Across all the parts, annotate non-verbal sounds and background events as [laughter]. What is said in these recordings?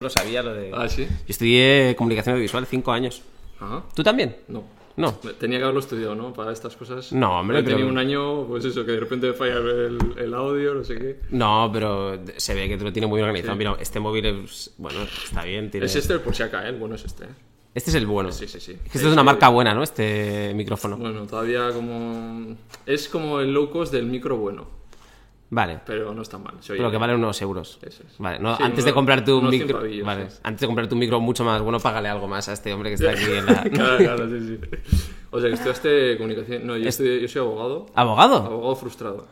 Lo sabía lo de... Ah, sí. Yo estudié comunicación audiovisual cinco años. Ajá. ¿Tú también? No. No. Tenía que haberlo estudiado, ¿no? Para estas cosas. No, hombre, He tenido pero- un año, pues eso, que de repente falla el, el audio, no sé qué. No, pero se ve que te lo tiene muy organizado. Mira, este móvil es... Bueno, está bien. Tiene... Es este el por si acá, ¿eh? El bueno es este. ¿eh? Este es el bueno. Sí, sí, sí. Es que esto es una marca buena, ¿no? Este micrófono. Bueno, todavía como... Es como el low cost del micro bueno, Vale. pero no está mal. Pero que vale unos euros. Eso es. Vale, no, Sí, antes de comprarte un micro. Vale, antes de comprarte un micro mucho más bueno, págale algo más a este hombre que está aquí en la. [laughs] Claro, claro, sí, sí. O sea, que estudiaste comunicación... No, yo, estudié- yo soy abogado. ¿Abogado? Abogado frustrado,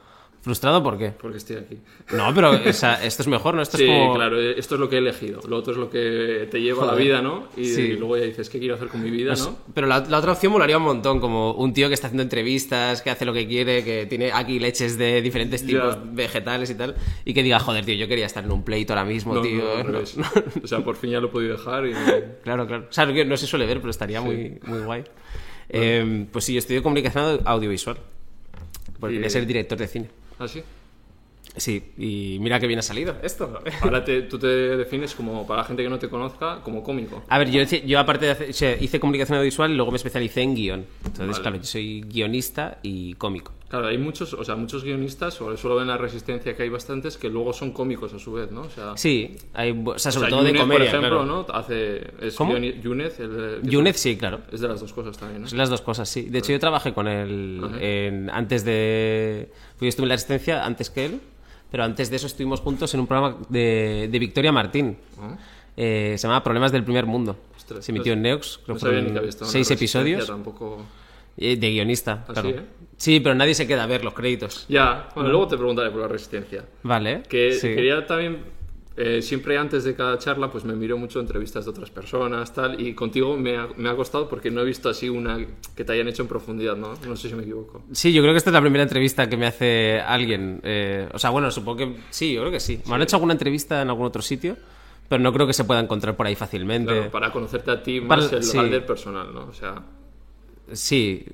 ¿Frustrado por qué? porque estoy aquí. No, pero esto es mejor, ¿no? Esto [laughs] Sí, es como. claro, esto es lo que he elegido. Lo otro es lo que te lleva a la vida, ¿no? Y, Sí. y luego ya dices, ¿qué quiero hacer con mi vida, Pues- no? Pero la, la otra opción molaría un montón, como un tío que está haciendo entrevistas, que hace lo que quiere, que tiene aquí leches de diferentes tipos Ya. vegetales y tal, y que diga, joder, tío, yo quería estar en un pleito ahora mismo, No, tío. [laughs] no. No. O sea, por fin ya lo he podido dejar y... [laughs] Claro, claro. O sea, no se suele ver, pero estaría muy, muy guay. Eh, pues sí, yo estudio comunicación audiovisual. Porque Y- quería ser director de cine. ¿Ah, sí? Sí, y mira que bien ha salido esto. [laughs] Ahora te- tú te defines como, para la gente que no te conozca, como cómico. A ver, yo, aparte de hacer, o sea, hice comunicación audiovisual y luego me especialicé en guion. Entonces, Vale. claro, yo soy guionista y cómico. Claro, hay muchos, o sea, muchos guionistas, sobre suelo ver en la Resistencia que hay bastantes, que luego son cómicos a su vez, ¿no? O sea, Sí, hay, o sea, o sobre sea, todo de comedia, por ejemplo, claro. ¿no? Hace... Es ¿Cómo? Yunez, el, Yunez sí, claro. Es de las dos cosas también, ¿no? Son las dos cosas, sí. De hecho, yo trabajé con él en- antes de... Pues yo estuve en la Resistencia antes que él, pero antes de eso estuvimos juntos en un programa de, de Victoria Martín. Ah. Eh, se llamaba Problemas del Primer Mundo. Ostras, se emitió no- en Neox, creo No que seis episodios Tampoco... eh, de guionista. ¿Ah, claro. sí, eh? Sí, pero nadie se queda a ver los créditos. Ya, bueno, luego te preguntaré por la Resistencia. Vale. Que sí. quería también, eh, siempre antes de cada charla, pues me miro mucho entrevistas de otras personas, tal, y contigo me ha, me ha costado porque no he visto así una que te hayan hecho en profundidad, ¿no? No sé si me equivoco. Sí, yo creo que esta es la primera entrevista que me hace alguien. eh, o sea, bueno, supongo que sí, yo creo que sí. Me han hecho alguna entrevista en algún otro sitio, pero no creo que se pueda encontrar por ahí fácilmente. Claro, para conocerte a ti más Para- el sí. Personal, ¿no? O sea, Sí,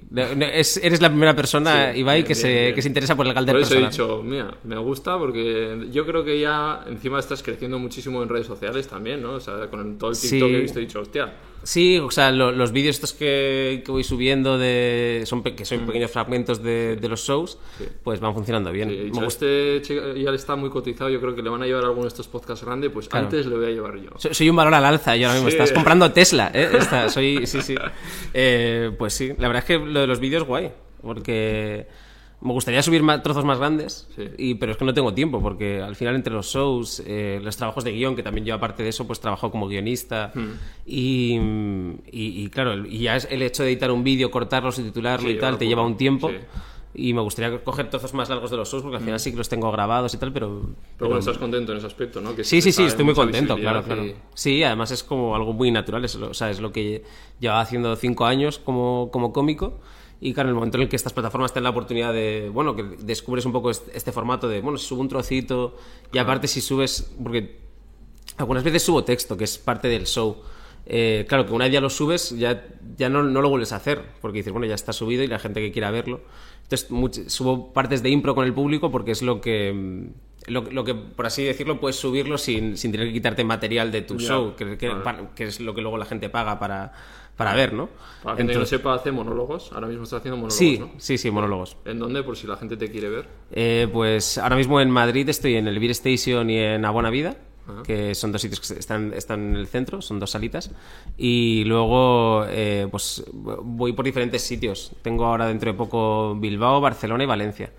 es- eres la primera persona, Sí, Ibai, bien, que, se, bien. que se interesa por el Galder por eso he dicho, mira, me gusta porque yo creo que ya encima estás creciendo muchísimo en redes sociales también, ¿no? O sea, con todo el Sí. TikTok que he visto he dicho, hostia, Sí, o sea, lo- los vídeos estos que, que voy subiendo, de, son, pe- que Mm. son pequeños fragmentos de, de los shows, pues van funcionando bien. he Me gusta- este ya está muy cotizado, yo creo que le van a llevar a alguno de estos podcasts grandes, pues Claro. antes le voy a llevar yo. Soy, soy un valor al alza, yo ahora mismo. Sí. Estás comprando Tesla, ¿eh? [laughs] Esta, soy, sí, sí. Eh, pues sí, la verdad es que lo de los vídeos guay, porque me gustaría subir más, trozos más grandes, Sí. y, pero es que no tengo tiempo, porque al final entre los shows, eh, los trabajos de guion, que también yo aparte de eso, pues trabajo como guionista, Hmm. y, y, y claro, y ya es el hecho de editar un vídeo, cortarlo, subtitularlo Sí, y tal, te lleva un tiempo. sí. Y me gustaría coger trozos más largos de los shows, porque al final sí que los tengo grabados y tal, pero... Pero bueno, estás contento en ese aspecto, ¿no? Que Sí, sí, sí, estoy muy contento, claro, claro. y- Sí, además es como algo muy natural, es, lo- o sea, es lo que llevaba haciendo cinco años como, como cómico. Y claro, en el momento en el que estas plataformas te dan la oportunidad de, bueno, que descubres un poco este, este formato de, bueno, si subo un trocito y aparte si subes, porque algunas veces subo texto, que es parte del show. Eh, claro, que una vez ya lo subes, ya, ya no, no lo vuelves a hacer, porque dices, bueno, ya está subido y la gente que quiera verlo. Entonces, subo partes de impro con el público porque es lo que, lo, lo que por así decirlo, puedes subirlo sin, sin tener que quitarte material de tu Ya, show, que, que- que es lo que luego la gente paga para, para ver, ¿no? Para que no Entonces- sepa, hace monólogos. Ahora mismo está haciendo monólogos, sí, ¿no? sí, sí, monólogos. ¿En dónde? Por si la gente te quiere ver. Eh, pues ahora mismo en Madrid estoy en el Beer Station y en Abona Vida, que son dos sitios que están, están en el centro, son dos salitas. Y luego eh, pues voy por diferentes sitios. Tengo ahora dentro de poco Bilbao, Barcelona y Valencia.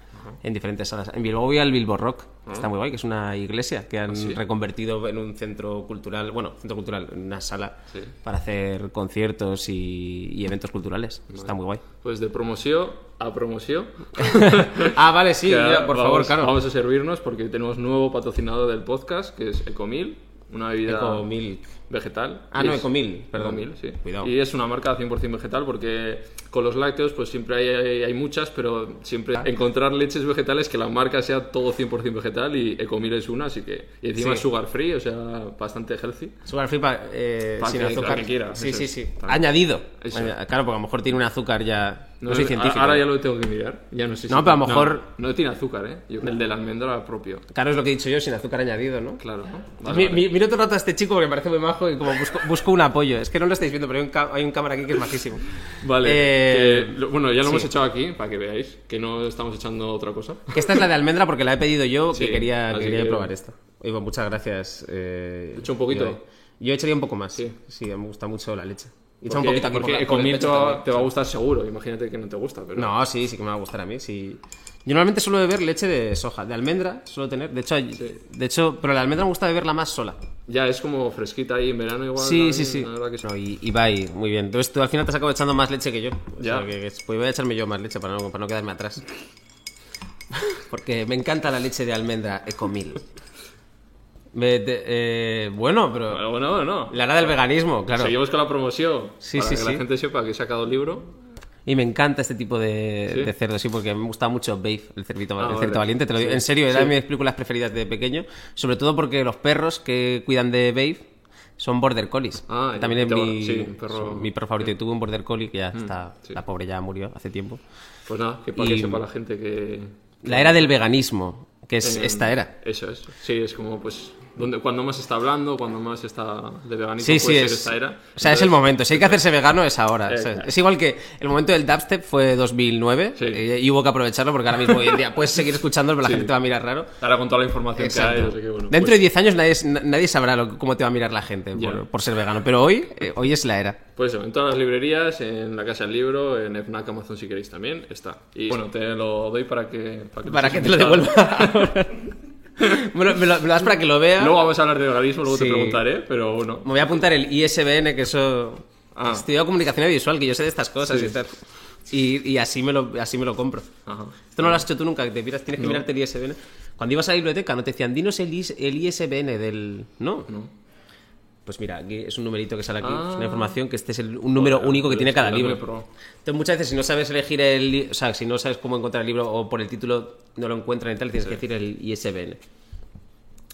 En diferentes salas. En Bilbao voy al Bilbo Rock, que está muy guay, que es una iglesia que han sí? reconvertido en un centro cultural, bueno, centro cultural, en una sala Sí. para hacer conciertos y, y eventos culturales. Está muy guay. Pues de promoción a promoción. [laughs] ah, vale, sí, [laughs] por vamos, favor, claro. Vamos a servirnos porque tenemos nuevo patrocinador del podcast, que es Ecomil, una bebida Ecomilk. Vegetal. Ah, no, Ecomil, perdón. Ecomil, sí. Cuidado. Y es una marca 100% vegetal porque con los lácteos pues siempre hay, hay, muchas, pero siempre encontrar leches vegetales que la marca sea todo 100% vegetal y Ecomil es una, así que... Y encima Sí. es sugar free, o sea, bastante healthy. Sugar free pa- eh, Pa' sin que- azúcar. para que quiera, sí, sí, sí. Añadido. Eso. Claro, porque a lo mejor tiene un azúcar ya. No, soy científico. Ahora ya lo tengo que mirar. Ya no sé si No, pero a lo mejor- No, tiene azúcar, ¿eh? Yo, el de la almendra propio. Claro, es lo que he dicho yo, sin azúcar añadido, ¿no? Claro. Vale, Mi- vale. mi- Miro todo el rato a este chico porque me parece muy majo y como busco, busco un apoyo. Es que no lo estáis viendo, pero hay un, hay un cámara aquí que es majísimo. [laughs] Vale. Eh, que bueno, ya lo sí. hemos echado aquí para que veáis que no estamos echando otra cosa. Que esta es la de almendra porque la he pedido yo, Sí, que quería, que quería que- probar esta. Muchas gracias. Eh, ¿He hecho un poquito? Ibai. Yo echaría un poco más. Sí. Sí, me gusta mucho la leche. He echado un Porque, poquito aquí por porque la- por con el miel te va, va a gustar seguro. Imagínate que no te gusta, pero... No, sí, sí que me va a gustar a mí. Sí. Yo normalmente suelo beber leche de soja, de almendra suelo tener. De hecho, de hecho, pero la almendra me gusta beberla más sola. Ya es como fresquita ahí en verano igual. Sí, sí, sí. que sí. No, y, y bye, muy bien. Entonces tú al final te has acabado echando más leche que yo. O Ya. sea, que, que- pues voy a echarme yo más leche para no, para no quedarme atrás. [laughs] Porque me encanta la leche de almendra Ecomil. Eh, bueno, pero Bueno, bueno, bueno. la era del veganismo, claro. Seguimos con la promoción. Sí, para sí, que sí. la gente sepa que he sacado el libro. Y me encanta este tipo de, ¿Sí? de cerdo, sí, porque me gusta mucho Babe, el cerdito, Ah, el cerdito valiente, te lo digo. Sí. En serio, era Sí. de mis películas preferidas de pequeño. Sobre todo porque los perros que cuidan de Babe son border collies. Ah, También es mi, sí, un perro- mi perro favorito. Y tuve un border collie que ya está, sí. la pobre ya murió hace tiempo. Pues nada, que para Y- que sepa la gente que... La era del veganismo, que es en- esta era. Eso es. Sí, es como pues... Donde, cuando más está hablando, cuando más está de veganismo, Sí, sí, puede es. ser esta era. O sea, es el Entonces, momento. Si hay que hacerse vegano, es ahora. O sea, Exacto. es igual que el momento del dubstep fue 2009 Sí. eh, y hubo que aprovecharlo porque ahora mismo hoy en día puedes seguir escuchándolo, pero la Sí. gente te va a mirar raro. Ahora con toda la información que hay, Exacto. así que bueno. Dentro pues, de 10 años nadie, es- na- nadie sabrá lo- cómo te va a mirar la gente por, por ser vegano. Pero hoy, eh, hoy es la era. Pues eso, en todas las librerías, en la Casa del Libro, en FNAC, Amazon si queréis también, está. Y bueno, te lo doy para que... Para que, Para que te lo devuelva. [laughs] [laughs] bueno, me lo, me lo das para que lo vea. Luego vamos a hablar de veganismo, luego Sí. te preguntaré, pero bueno. Me voy a apuntar el ISBN, que eso... Ah. Estudio comunicación visual, que yo sé de estas cosas Sí. y tal. Y, y así, me lo, así me lo compro. Ajá. Esto no lo has hecho tú nunca, que te miras, tienes que mirarte el ISBN. Cuando ibas a la biblioteca no te decían, dinos el, el ISBN del... ¿No? No. Pues mira, aquí es un numerito que sale aquí, Ah. es una información que este es el- un número único que tiene cada libro. pro. Entonces muchas veces si no sabes elegir el... O sea, si no sabes cómo encontrar el libro o por el título no lo encuentran y tal, tienes que decir el ISBN.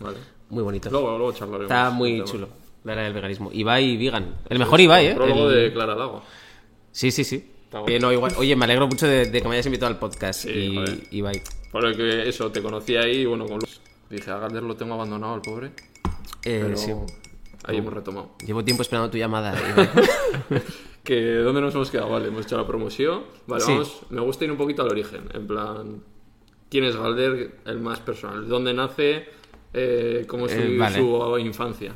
Vale. Muy bonito. Luego, luego charlaremos. Está muy chulo. La era del veganismo. Ibai Vegan. El mejor Ibai, ¿eh? Prólogo El- de Clara Lago. Sí, sí, sí. Bueno. Eh, no, igual. Oye, me alegro mucho de, de que me hayas invitado al podcast. Sí, y joder. Ibai. Lo que eso, te conocí ahí y bueno, con Luz. Dije, a Galder lo tengo abandonado, el pobre. Eh, Pero sí. Ahí hemos retomado. Llevo tiempo esperando tu llamada. [laughs] Que, ¿Dónde nos hemos quedado? Vale, hemos hecho la promoción. Vale, Sí. vamos. Me gusta ir un poquito al origen. En plan, ¿quién es Galder? El más personal. ¿Dónde nace? Eh, ¿Cómo es su, Eh, vale. su infancia?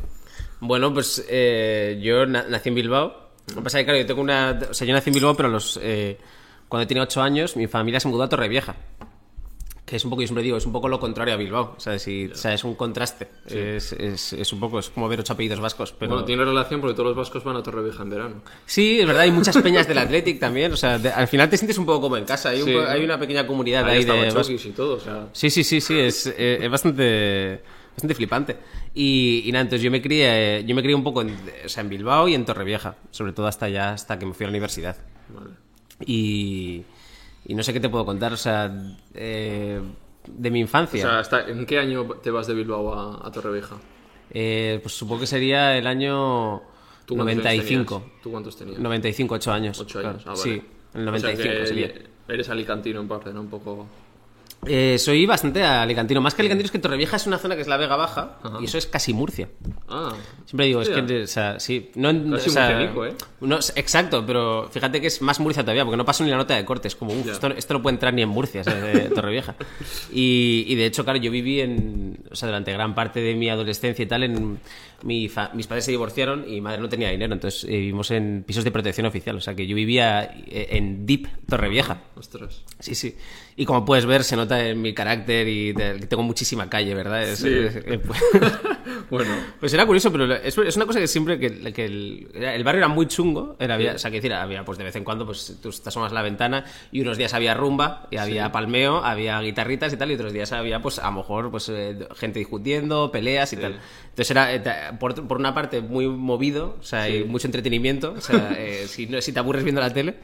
Bueno, pues eh, yo na- nací en Bilbao. Lo que pasa es que, claro, yo tengo una... O sea, yo nací en Bilbao, pero los, eh, cuando tenía 8 años, mi familia se mudó a Torrevieja. Que es un poco, yo siempre digo, es un poco lo contrario a Bilbao. O sea, si- o sea, es un contraste. Es, es- es un poco, es como ver ocho apellidos vascos. Pero... Bueno, tiene relación porque todos los vascos van a Torrevieja en verano. Sí, es verdad, hay muchas peñas del Athletic también. O sea, de- al final te sientes un poco como en casa. Hay, un Sí, po- ¿no? hay una pequeña comunidad Ahí de Machokis y todo, o sea... Sí, sí, sí, sí, es, eh, es bastante, bastante flipante. Y, y nada, entonces yo me crié, yo me crié un poco en, o sea, en Bilbao y en Torrevieja, sobre todo hasta ya, hasta que me fui a la universidad. Vale. Y, y no sé qué te puedo contar, o sea, eh, de mi O infancia. sea, ¿hasta ¿en qué año te vas de Bilbao a, a Torrevieja? Eh, pues supongo que sería el año ¿Tú cuántos años 95. tenías? ¿Tú cuántos tenías? 95, 8 años. Ocho claro. años, ah, vale. Sí, el O sea 95 que sería. Eres alicantino en parte, ¿no? Un poco... Eh, soy bastante alicantino. Más que alicantino es que Torrevieja es una zona que es la Vega Baja y eso es casi Murcia. Ah, Siempre digo, es que, o sea, sí, no, Casi o sea, ¿eh? no, exacto, pero fíjate que es más Murcia todavía, porque no paso ni la nota de cortes, como, uff, esto, esto no puede entrar ni en Murcia, ¿sabes? De Torrevieja. [laughs] Y, y de hecho, claro, yo viví en, o sea, durante gran parte de mi adolescencia y tal, en, mi fa- mis padres se divorciaron y mi madre no tenía dinero, entonces eh, vivimos en pisos de protección oficial, o sea, que yo vivía eh, en Deep Torrevieja. ostras. Sí, sí. Y como puedes ver, se nota en mi carácter y que tengo muchísima calle, ¿verdad? Es- Sí. es- [laughs] pues- [laughs] Bueno, pues era curioso, pero es, es una cosa que siempre que, que el, barrio era muy chungo, era, había, o sea, que decir, había pues de vez en cuando pues tú te asomas a la ventana y unos días había rumba, y había palmeo, había guitarritas y tal, y otros días había pues a lo mejor pues eh, gente discutiendo, peleas y tal. Entonces era eh, por, por una parte muy movido, o sea, y mucho entretenimiento, o sea, eh, [laughs] si, no, si te aburres viendo la tele.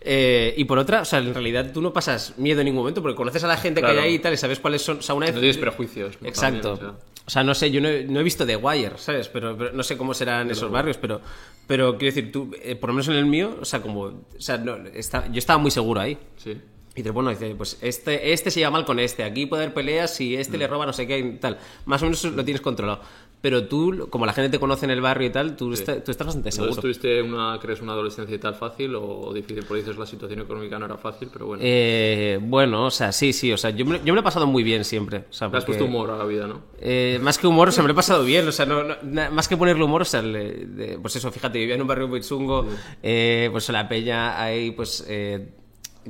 Eh, y por otra, o sea, en realidad tú no pasas miedo en ningún momento porque conoces a la gente que Claro. hay ahí y tal y sabes cuáles son. O sea, una vez, no tienes prejuicios. Exacto. También, o sea. O sea, no sé, yo no he, no he visto The Wire, ¿sabes? Pero, pero no sé cómo serán esos barrios, pero, pero quiero decir, tú, eh, por lo menos en el mío, o sea, como, o sea, no, está- yo estaba muy seguro ahí. Sí. Y dices, bueno, dice, pues este, este se lleva mal con este, aquí puede haber peleas y este le roba no sé qué y tal. Más o menos lo tienes controlado. Pero tú, como la gente te conoce en el barrio y tal, tú, está- tú estás bastante seguro. Tuviste una, crees, una adolescencia y tal fácil o difícil, por dices la situación económica no era fácil, pero bueno. Eh, bueno, o sea, sí, sí, o sea, yo me, yo me lo he pasado muy bien siempre. O sea, has puesto humor a la vida, ¿no? Eh, más que humor, o sea, me lo he pasado bien. O sea, no, no- na- más que ponerle humor, o sea, le- de- pues eso, fíjate, vivía en un barrio muy chungo, eh, pues la peña ahí, pues, eh,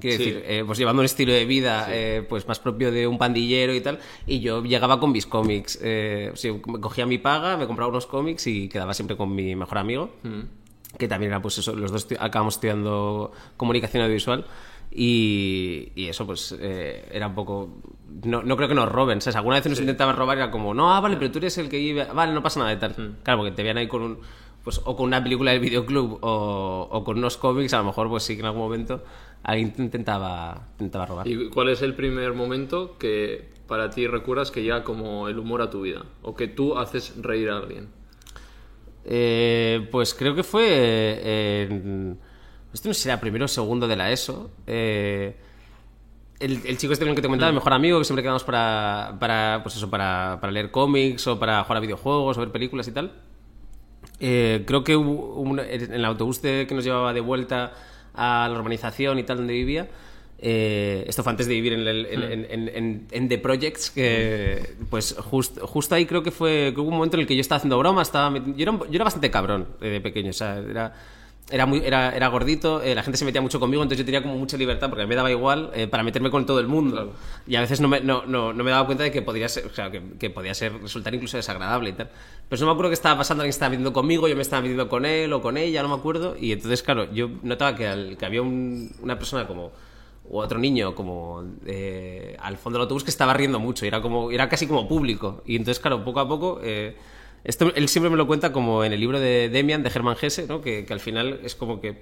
quiero Sí. decir, eh, pues llevando un estilo de vida, eh, pues más propio de un pandillero y tal. Y yo llegaba con mis cómics. Eh, o sea, me cogía mi paga, me compraba unos cómics y quedaba siempre con mi mejor amigo que también era pues eso, los dos acabamos estudiando comunicación audiovisual y, y eso pues eh, era un poco... No, no creo que nos roben, ¿sabes? Alguna vez nos intentaban robar y era como, no, ah, vale, pero tú eres el que iba... Vale, no pasa nada de tal. Claro, porque te veían ahí con un... Pues, o con una película del videoclub o, o con unos cómics, a lo mejor pues sí que en algún momento alguien te intentaba, intentaba robar. ¿Y cuál es el primer momento que para ti recuerdas que llega como el humor a tu vida? O que tú haces reír a alguien. Eh, pues creo que fue eh, en... Esto no sé si era primero o segundo de la ESO. eh, el, el chico este que te comentaba, el mejor amigo, que siempre quedamos para, para, pues eso, para, para leer cómics o para jugar a videojuegos o ver películas y tal. Eh, creo que hubo un- en el autobús de- que nos llevaba de vuelta a la urbanización y tal donde vivía. eh, esto fue antes de vivir en, el- en, en- en- The Projects, que pues just- justo ahí creo que fue que hubo un momento en el que yo estaba haciendo bromas, estaba, yo, era, yo era bastante cabrón eh, de pequeño, o sea, era, era, muy, era, era gordito, eh, la gente se metía mucho conmigo, entonces yo tenía como mucha libertad porque me daba igual eh, para meterme con todo el mundo. Y a veces no me, no, no, no me daba cuenta de que podría ser, o sea, que, que podía ser, resultar incluso desagradable y tal. Pero no me acuerdo qué estaba pasando, alguien estaba metiendo conmigo, yo me estaba metiendo con él o con ella, no me acuerdo. Y entonces, claro, yo notaba que, al- que había un- una persona como o otro niño como eh, al fondo del autobús que estaba riendo mucho y era como era casi como público y entonces claro poco a poco eh, esto él siempre me lo cuenta como en el libro de Demian de Germán Gese ¿no? que, que al final es como que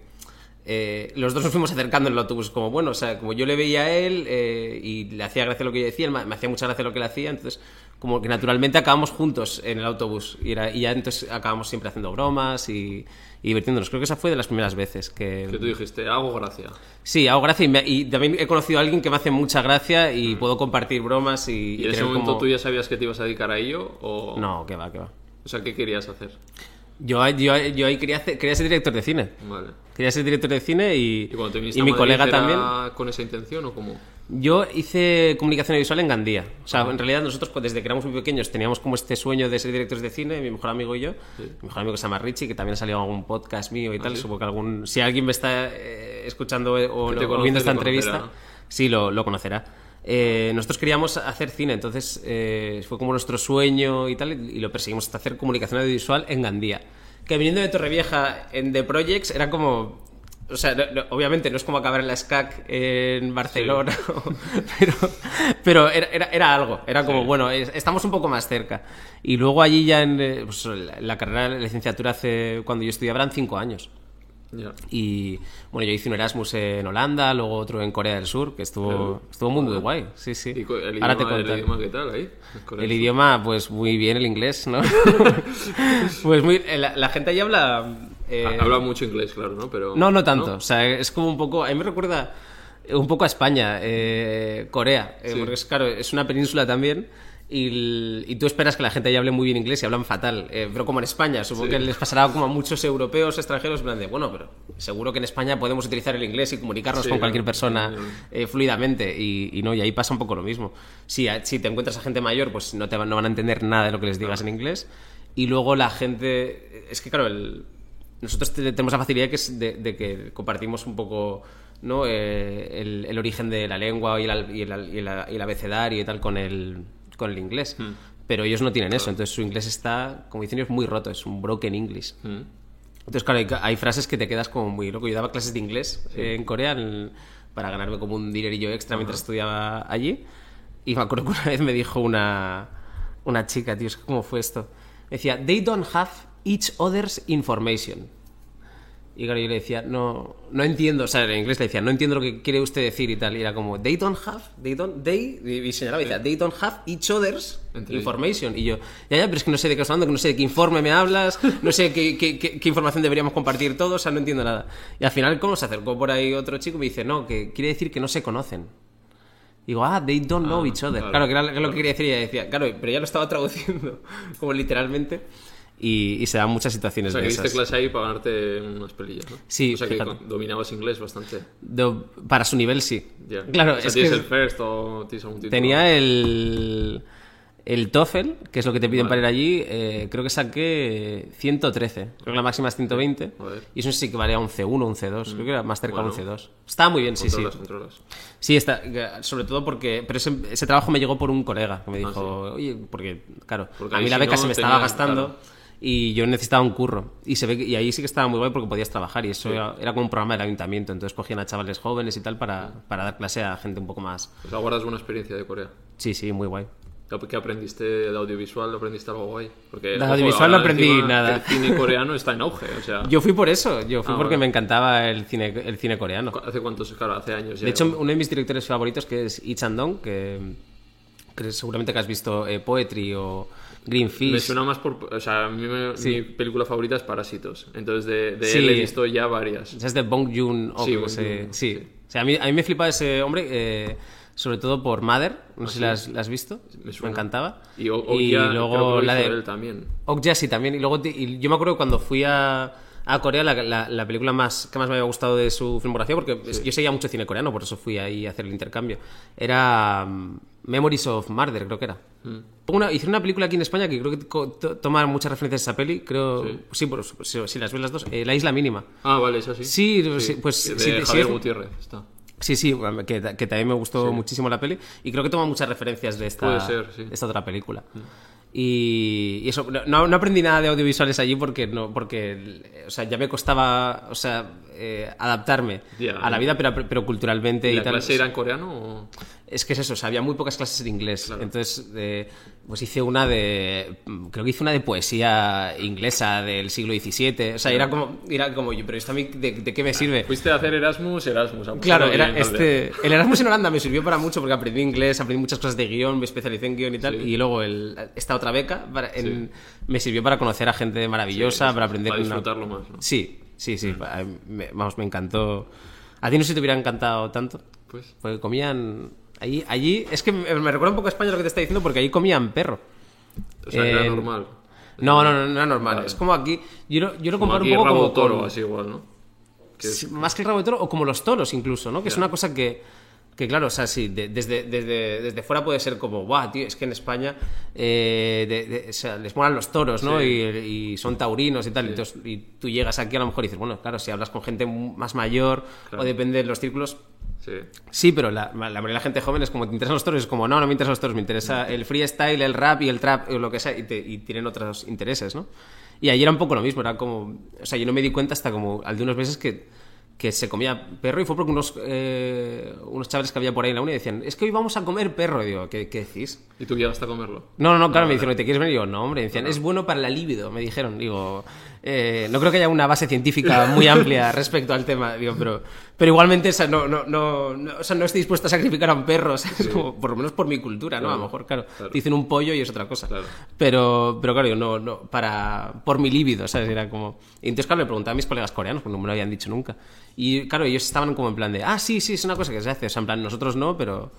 eh, los dos nos fuimos acercando en el autobús como bueno o sea como yo le veía a él eh, y le hacía gracia lo que yo decía me, me hacía mucha gracia lo que él hacía entonces como que naturalmente acabamos juntos en el autobús y, era- y ya entonces acabamos siempre haciendo bromas y, y divirtiéndonos creo que esa fue de las primeras veces que, Que tú dijiste, hago gracia. Sí, hago gracia y, me- y también he conocido a alguien que me hace mucha gracia y puedo compartir bromas y... ¿Y en ese momento como- tú ya sabías que te ibas a dedicar a ello? O... No, que va, que va. O sea, ¿qué querías hacer? Yo, yo, yo ahí quería, hacer- quería ser director de cine. Vale. Quería ser director de cine y, ¿Y cuando te y a mi Madrid colega era también. con esa intención o cómo? Yo hice comunicación visual en Gandía. O sea, en realidad nosotros pues, desde que éramos muy pequeños teníamos como este sueño de ser directores de cine, mi mejor amigo y yo. Mi mejor amigo se llama Richie, que también ha salido en algún podcast mío y tal. ¿Ah, sí? Supongo que algún... Si alguien me está eh, escuchando o, te o viendo esta entrevista, sí, lo, lo conocerá. Eh, nosotros queríamos hacer cine, entonces eh, fue como nuestro sueño y tal, y, lo perseguimos hasta hacer comunicación audiovisual en Gandía. Que viniendo de Torrevieja en The Projects era como... O sea, no- no- obviamente no es como acabar en la SCAC en Barcelona, [laughs] pero, pero era, era, era algo, era como, bueno, es- estamos un poco más cerca. Y luego allí ya en eh, pues, la, la carrera de licenciatura hace, cuando yo estudiaba eran cinco años. Ya. Y bueno, yo hice un Erasmus en Holanda, luego otro en Corea del Sur, que estuvo, estuvo muy, muy guay. Sí, sí. ¿Y el Ahora idioma, te el idioma qué tal ahí? El idioma, pues muy bien el inglés, ¿no? [laughs] pues muy, la, la gente ahí habla... eh, Ha- Habla mucho inglés, claro, ¿no? Pero, no, no tanto. O sea, es como un poco. A mí me recuerda un poco a España, eh, Corea. eh, Sí. Porque es claro, es una península también. Y, y tú esperas que la gente ahí hable muy bien inglés y hablan fatal. eh, pero como en España, supongo Sí. que les pasará como a muchos europeos extranjeros. En plan de, bueno, pero seguro que en España podemos utilizar el inglés y comunicarnos Sí, con cualquier persona Sí, eh, fluidamente. Y, y no, y ahí pasa un poco lo mismo. Si, si te encuentras a gente mayor, pues no, te, van- no van a entender nada de lo que les digas en inglés. Y luego la gente. Es que, claro, el, nosotros te- tenemos la facilidad que es de, de que compartimos un poco ¿no? Eh, el, el origen de la lengua y el, y el- y el abecedario y tal con el, con el inglés. Pero ellos no tienen eso, entonces su inglés está, como dicen ellos, muy roto, es un broken English. Mm. Entonces, claro, hay, hay frases que te quedas como muy loco. Yo daba clases de inglés eh, en Corea en- para ganarme como un dinerillo extra mientras estudiaba allí. Y me acuerdo que una [laughs] vez me dijo una, una chica, tío, es que ¿cómo fue esto? Me decía, they don't have each other's information. Y claro, yo le decía, no, no entiendo, o sea, en inglés le decía, no entiendo lo que quiere usted decir y tal. Y era como, they don't have, they don't, they, y señalaba y decía, they don't have each other's Entre information. Y yo, ya, ya, pero es que no sé de qué estás hablando, que no sé de qué informe me hablas, no sé qué, qué, qué- qué información deberíamos compartir todos, o sea, no entiendo nada. Y al final, ¿cómo se acercó por ahí otro chico y me dice, no, que quiere decir que no se conocen. Digo, ah, they don't know Ah, each other. claro, Claro, que era lo que quería decir. Y ella decía, claro, pero ya lo estaba traduciendo, [laughs] como literalmente. Y, y se dan muchas O situaciones sea, que de esas. clase ahí para ganarte unas pelillas, ¿no? Sí, O sea, que dominabas inglés bastante. De- para su nivel, sí. Ya. Claro, o sea, es tienes que el first o tienes algún título. tenía el, el TOEFL, que es lo que te piden Vale. para ir allí. eh, creo que saqué 113. Creo que la máxima es 120. Joder. Y eso sí que valía un C1, un C2. Creo que era más cerca de Bueno. un C2. Estaba muy bien, sí, sí. Controlas. Sí, está, sobre todo porque. Pero ese, ese trabajo me llegó por un colega que me dijo, Ah, oye, porque, claro, Porque a mí la si beca no, se me tenía- estaba gastando claro. Y yo necesitaba un curro. Y se ve que- y ahí sí que estaba muy guay porque podías trabajar y eso era, era como un programa del ayuntamiento. Entonces cogían a chavales jóvenes y tal para, para dar clase a gente un poco más. O sea, guardas buena experiencia de Corea. Sí, sí, muy guay. ¿Qué aprendiste de audiovisual? ¿Aprendiste algo guay? Porque, De audiovisual no ahora aprendí encima nada. El cine coreano está en auge, o sea... Yo fui por eso, yo fui Ah, porque vale. me encantaba el cine, el cine coreano. ¿Hace cuántos? Claro, hace años ya. De hecho, uno de mis directores favoritos, que es Lee Chan-dong, que, que seguramente que has visto eh, Poetry o Greenfish. Me suena más por... O sea, a mí me- Sí. mi película favorita es Parásitos. Entonces, de, de Sí. él he visto ya varias. Es de Bong Sí, se- Joon-ho, sí. sí. O sea, a mí, a mí me flipaba ese hombre, eh, sobre todo por Mother. No sé si la has, la has visto. Ah, Me Me, encantaba. Y, o, o ya, luego la de él también. Okja sí también. Y luego y yo me acuerdo cuando fui a, a Corea, la, la- la película más que más me había gustado de su filmografía, porque es- yo seguía mucho cine coreano, por eso fui ahí a hacer el intercambio. Era mm, Memories of Murder, creo que era. Mm. Una, hicieron una película aquí en España que creo que to- toma muchas referencias a esa peli. Creo. Sí, por- sí, sí, las ves las dos. Eh, la Isla Mínima. Ah, vale, es así. Sí, sí, pues De sí, sí, Javier es- Gutiérrez, está. Sí, sí, que, que también me gustó muchísimo la peli y creo que toma muchas referencias de esta, Puede ser, sí. de esta otra película. Y, y eso, no, no aprendí nada de audiovisuales allí porque, no, porque o sea, ya me costaba o sea, eh, adaptarme a la vida, pero, pero culturalmente ¿Y y, la tal. clase era en coreano o...? Es que es eso, o sea, había muy pocas clases de inglés. Entonces, eh, pues hice una de. Creo que hice una de poesía inglesa del siglo XVII. O sea, era como. Era como yo, pero esto a mí, ¿de, de qué me sirve? Fuiste a hacer Erasmus, Erasmus. Claro, era bien, este. El Erasmus en Holanda me sirvió para mucho porque aprendí inglés, aprendí muchas cosas de guion, me especialicé en guion y tal. Sí. Y luego el, esta otra beca para- en- me sirvió para conocer a gente maravillosa, para aprender. Para una- disfrutarlo más, ¿no? Sí, sí, sí. pa- me- vamos, me encantó. A ti no si te hubiera encantado tanto. Pues... Porque comían. Allí, allí es que me, recuerda un poco a España lo que te está diciendo, porque allí comían perro. O sea, que era Eh, normal. No, no, no, no era normal. Vale. Es como aquí. Yo lo, yo lo comparo aquí un poco rabo como. toro, con- así igual, ¿no? Que es- más que el rabo de toro, o como los toros incluso, ¿no? Que es Ya. una cosa que, que claro, o sea, sí, de- desde, desde, desde fuera puede ser como, guau, tío, es que en España eh, de- de- o sea, les molan los toros, ¿no? Sí. Y, y son taurinos y tal. Entonces, y tú llegas aquí a lo mejor y dices, bueno, claro, si hablas con gente más mayor Claro. o depende de los círculos, Sí. Sí, pero la, la mayoría de la gente joven es como, ¿te interesan los toros? Es como, no, no me interesan los toros, me interesa el freestyle, el rap y el trap, o lo que sea, y, te- y tienen otros intereses, ¿no? Y ahí era un poco lo mismo, era como, o sea, yo no me di cuenta hasta como al de unos meses que, que se comía perro y fue porque unos, eh, unos chavales que había por ahí en la uni decían, es que hoy vamos a comer perro, y digo, ¿qué, qué decís? ¿Y tú llegaste a comerlo? No, no, no, claro, me dijeron, ¿te quieres venir? Y yo, no, hombre, decían, es bueno para la libido, me dijeron. Digo, eh, no creo que haya una base científica muy amplia [laughs] respecto al tema, digo, pero, pero igualmente, o sea, no, no, no, no- o sea, no estoy dispuesto a sacrificar a un perro, o sea, es como, por lo menos por mi cultura, ¿no? A lo Claro, mejor, claro, claro. te dicen un pollo y es otra cosa. Claro. Pero, pero claro, yo no, no, para, por mi libido, ¿sabes? Era como... Y entonces, claro, le preguntaba a mis colegas coreanos, porque no me lo habían dicho nunca. Y claro, ellos estaban como en plan de, ah, sí, sí, es una cosa que se hace, o sea, en plan, nosotros no, pero...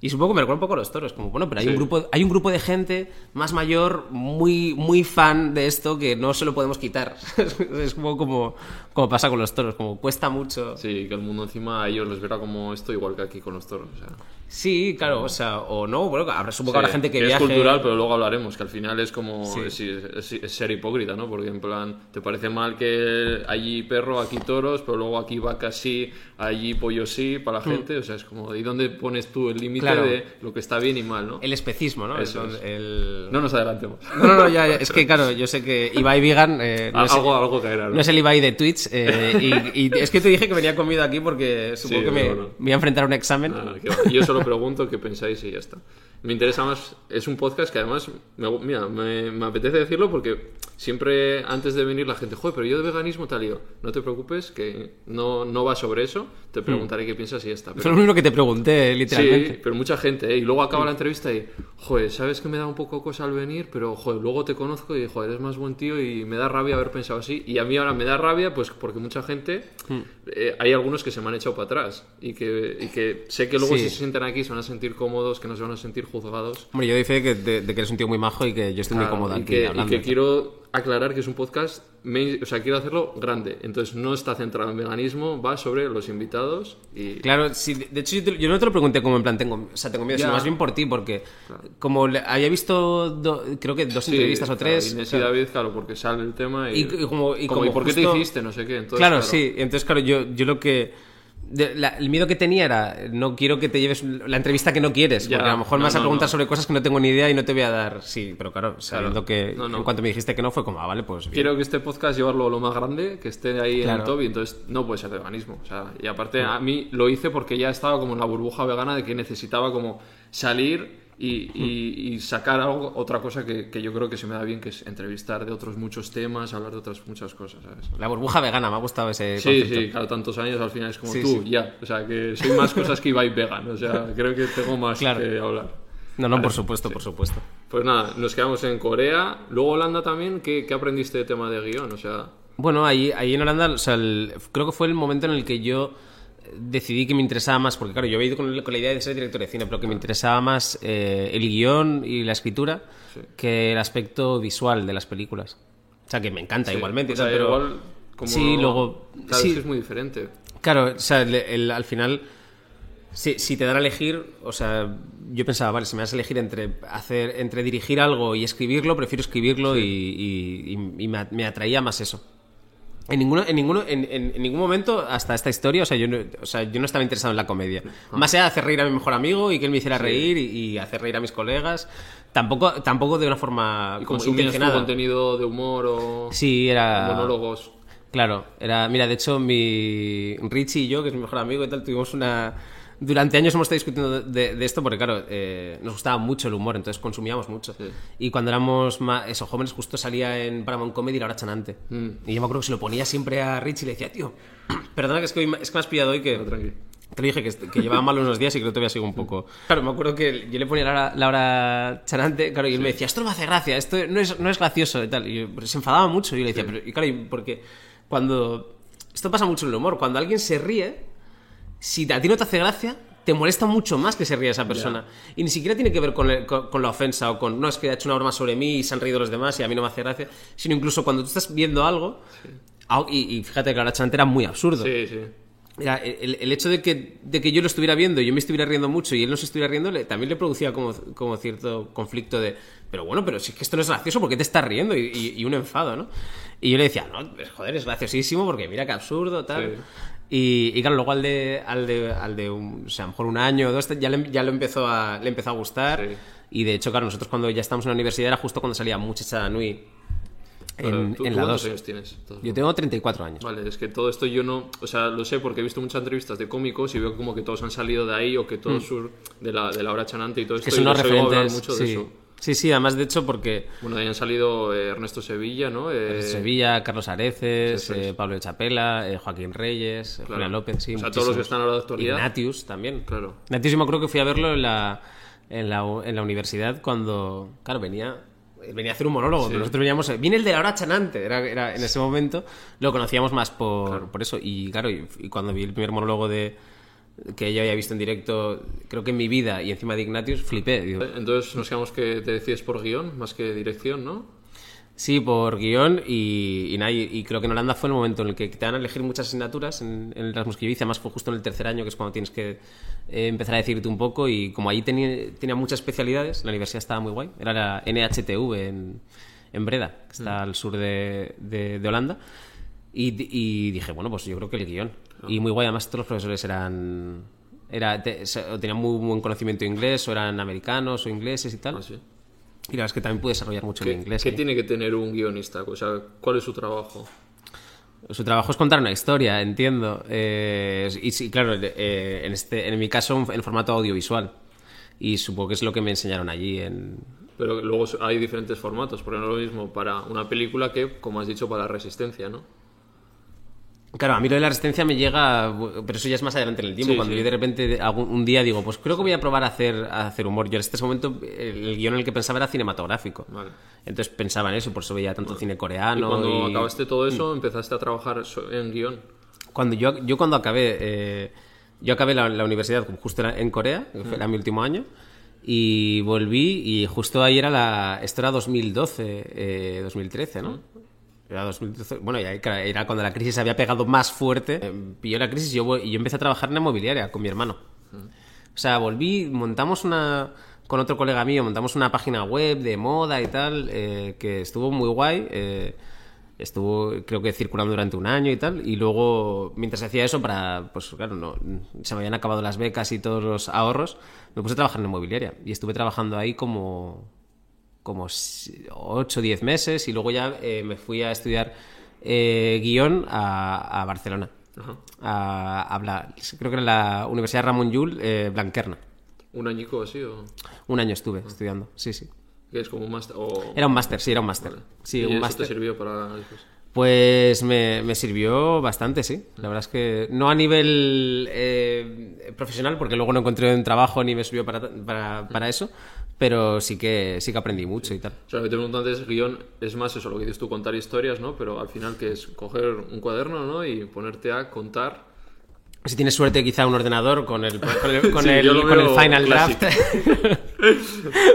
Y supongo que me recuerda un poco a los toros, como, bueno, pero hay, Sí. un grupo, hay un grupo de gente más mayor, muy, muy fan de esto, que no se lo podemos quitar. [laughs] es como, como, como pasa con los toros, como cuesta mucho. Sí, que el mundo encima a ellos les verá como esto, igual que aquí con los toros. O sea, Sí, claro, o sea, o no, bueno, habrá, supongo que habrá gente que, es viaje... cultural, pero luego hablaremos, que al final es como Sí. es, es- es ser hipócrita, ¿no? Porque en plan, te parece mal que allí perro, aquí toros, pero luego aquí vaca sí, allí pollo sí, para la gente, o sea, es como, ¿y dónde pones tú el límite Hmm. Claro. de lo que está bien y mal, ¿no? El especismo, ¿no? Eso es. el- No nos adelantemos. No, no, no, ya, ya, es que claro, yo sé que Ibai Vigan eh, [laughs] no, es, algo, algo caerá, ¿no? no es el Ibai de Twitch eh, y, y es que te dije que venía conmigo aquí porque supongo Sí, que me, bueno. me voy a enfrentar a un examen. Ah. Yo solo pregunto qué pensáis y ya está. Me interesa más, es un podcast que además, me, mira, me, me apetece decirlo porque siempre antes de venir la gente, joder, pero yo de veganismo tal, y yo, no te preocupes, que no, no va sobre eso, te preguntaré qué piensas y está. Fue Pero, lo único que te pregunté, literalmente. sí, pero mucha gente, ¿eh? Y luego acaba la entrevista y, joder, sabes que me da un poco cosa al venir, pero, joder, luego te conozco y, joder, eres más buen tío y me da rabia haber pensado así. Y a mí ahora me da rabia, pues porque mucha gente, Hmm. Eh, hay algunos que se me han echado para atrás y que, y que sé que luego Sí. si se sienten aquí se van a sentir cómodos, que no se van a sentir juzgados. Hombre, yo dice que, de, de que eres un tío muy majo y que yo estoy muy Claro, cómodo y aquí que, y hablando. que quiero aclarar que es un podcast, o sea, quiero hacerlo grande. Entonces no está centrado en veganismo, va sobre los invitados y... Claro, sí, de hecho yo, te- yo no te lo pregunté como en plan tengo, o sea, tengo miedo, Ya. sino más bien por ti, porque como le- había visto, do- creo que dos Sí, entrevistas o claro, tres. Inés y claro. David, claro, porque sale el tema y... Y- y como- y como, como ¿y por qué te hiciste? No sé qué. Entonces, claro, sí. Entonces, claro, yo, yo lo que. La- el miedo que tenía era no quiero que te lleves la entrevista que no quieres, Ya, porque a lo mejor me vas a preguntar no. sobre cosas que no tengo ni idea y no te voy a dar. Sí, pero claro, sabiendo que en cuanto me dijiste que no fue como, ah, vale, pues bien. Quiero que este podcast llevarlo lo más grande, que esté ahí en el top y entonces no puede ser veganismo. O sea, y aparte a mí lo hice porque ya estaba como en la burbuja vegana de que necesitaba como salir y, y- y sacar algo, otra cosa que, que yo creo que se me da bien, que es entrevistar de otros muchos temas, hablar de otras muchas cosas, ¿sabes? La burbuja vegana, me ha gustado ese Sí, concepto. sí, claro, tantos años al final es como Sí, tú, sí. ya. O sea, que soy más cosas que Ibai vegan. O sea, creo que tengo más Claro. que hablar. No, no, por supuesto, por supuesto. Pues nada, nos quedamos en Corea. Luego Holanda también, ¿qué, qué aprendiste de tema de guion? O sea, Bueno, ahí, ahí en Holanda, o sea, el- creo que fue el momento en el que yo decidí que me interesaba más, porque claro, yo había ido con, con la idea de ser director de cine, pero que me interesaba más eh, el guion y la escritura que el aspecto visual de las películas. O sea, que me encanta igualmente, o sea, pero... igual como... Sí, luego... Claro, sí, es muy diferente. Claro, o sea, el- el- al final, si, si te dan a elegir, o sea, yo pensaba, vale, si me das a elegir entre hacer, entre dirigir algo y escribirlo, prefiero escribirlo y, y- y- y me, a- me atraía más eso. En ninguno, en ninguno, en, en- en ningún momento hasta esta historia, o sea, yo no, o sea, yo no estaba interesado en la comedia. Más allá de hacer reír a mi mejor amigo y que él me hiciera reír y, y hacer reír a mis colegas, tampoco, tampoco de una forma ¿Y como intencionada. contenido de humor o Sí, era monólogos? Claro, era, mira, de hecho, mi Richie y yo, que es mi mejor amigo y tal, tuvimos una. Durante años hemos estado discutiendo de, de esto porque, claro, eh, nos gustaba mucho el humor, entonces consumíamos mucho. Y cuando éramos más, eso, jóvenes, justo salía en Paramount Comedy la hora chanante. Y yo me acuerdo que se lo ponía siempre a Richie y le decía, tío, [clears throat] perdona que es que, hoy es que me has pillado hoy que. tranqui. Te dije que, que llevaba mal unos días y que no te había sido un poco. [laughs] Claro, me acuerdo que yo le ponía la hora, la hora chanante, claro, y él me decía, esto no me hace gracia, esto no es, no es gracioso y tal. Y yo, se enfadaba mucho. Y yo le decía, pero, y claro, y porque cuando. Esto pasa mucho en el humor, cuando alguien se ríe, si a ti no te hace gracia, te molesta mucho más que se ría esa persona. Y ni siquiera tiene que ver con, el- con- con la ofensa o con, no, es que ha hecho una broma sobre mí y se han reído los demás y a mí no me hace gracia, sino incluso cuando tú estás viendo algo, y, y fíjate que la hora chanante era muy absurdo. Sí, sí. El, el hecho de que, de que yo lo estuviera viendo yo me estuviera riendo mucho y él no se estuviera riendo, le- también le producía como, como cierto conflicto de, pero bueno, pero si es que esto no es gracioso, ¿por qué te estás riendo? Y, y- y un enfado, ¿no? Y yo le decía, no, pues, joder, es graciosísimo porque mira qué absurdo, tal. Sí. Y, y claro, luego al de, al de, al de un, o sea, a lo mejor un año o dos, ya le, ya lo empezó a, le empezó a gustar. Sí. Y de hecho, claro, nosotros cuando ya estábamos en la universidad era justo cuando salía Muchacha Nui en, ¿Tú, en la cuántos 2. años tienes? Yo tengo 34 años. Vale, es que todo esto yo no, o sea, lo sé porque he visto muchas entrevistas de cómicos y veo como que todos han salido de ahí o que todos sur de la, de la hora chanante y todo esto. Mm. que son unos referentes. mucho de eso. Sí, sí, además de hecho porque Bueno, ahí han salido eh, Ernesto Sevilla, ¿no? Eh, Sevilla, Carlos Areces, eh, Pablo de Chapela, eh, Joaquín Reyes, claro. Julián López, sí. O sea, todos los que están ahora de actualidad. Ignatius también. Claro. Ignatius yo acuerdo que fui a verlo en la, en la, en la universidad cuando, claro, venía venía a hacer un monólogo, pero nosotros veníamos, viene el de la hora chanante, era, era en ese momento lo conocíamos más por, por eso, y claro, y, y cuando vi el primer monólogo de que yo había visto en directo, creo que en mi vida, y encima de Ignatius, flipé, digo, Entonces nos quedamos que te decides por guion más que dirección, ¿no? Sí, por guion y, y, y- creo que en Holanda fue el momento en el que te dan a elegir muchas asignaturas en, en el Erasmus que yo hice, además fue justo en el tercer año, que es cuando tienes que eh, empezar a decirte un poco y como ahí tenía, tenía muchas especialidades, la universidad estaba muy guay, era la NHTV en, en Breda, que está al sur de, de- de Holanda, y, y dije, bueno, pues yo creo que el guion. Y muy guay, además todos los profesores eran... Era, te- o tenían muy buen conocimiento de inglés, o eran americanos o ingleses y tal. Ah, sí. Y la verdad es que también pude desarrollar mucho ¿Qué, el inglés. qué ahí. tiene que tener un guionista? O sea, ¿cuál es su trabajo? Su trabajo es contar una historia, entiendo. Eh, y sí, claro, eh, en, este, en mi caso en formato audiovisual. Y supongo que es lo que me enseñaron allí en, Pero luego hay diferentes formatos, porque no es lo mismo para una película que, como has dicho, para la resistencia, ¿no? Claro, a mí lo de la resistencia me llega, pero eso ya es más adelante en el tiempo, Sí, cuando sí. yo de repente algún- un día digo, pues creo que voy a probar a hacer, a hacer humor. Yo en este momento el, guion en el que pensaba era cinematográfico. Vale. Entonces pensaba en eso, por eso veía tanto cine Y coreano. cuando y- acabaste todo eso, empezaste a trabajar en guion. Cuando yo, yo cuando acabé, eh, yo acabé la, la universidad justo en Corea, que fue- era mi último año, y volví y justo ahí era la, esto era 2012, eh, 2013, ¿no? Era 2012, bueno, era cuando la crisis había pegado más fuerte, eh, pilló la crisis y yo, yo empecé a trabajar en la inmobiliaria con mi hermano. O sea, volví, montamos una, con otro colega mío, montamos una página web de moda y tal, eh, que estuvo muy guay. eh, estuvo, creo que circulando durante un año y tal. Y luego, mientras hacía eso, para, pues claro, no, se me habían acabado las becas y todos los ahorros, me puse a trabajar en inmobiliaria. Y estuve trabajando ahí como, como 8 o 10 meses y luego ya eh, me fui a estudiar eh, guion a, a Barcelona. A, a Bla- creo que era la Universidad Ramón Llull, eh, Blanquerna. ¿Un añico así? ¿O Un año estuve estudiando, sí, sí. es como un máster? O... Era un máster, sí, era un máster. Sí, ¿Y un eso máster. te sirvió para después? Pues me, me sirvió bastante, sí. La verdad es que no a nivel eh, profesional, porque luego no encontré un trabajo ni me sirvió para, para, para eso, pero sí que, sí que aprendí mucho y tal. O sea, lo que te pregunto antes, guion, es más eso, lo que dices tú, contar historias, ¿no? Pero al final, que es coger un cuaderno, ¿no? Y ponerte a contar. Si tienes suerte, quizá un ordenador con el, con el, [laughs] con Sí, el- con el Final. Draft. [laughs]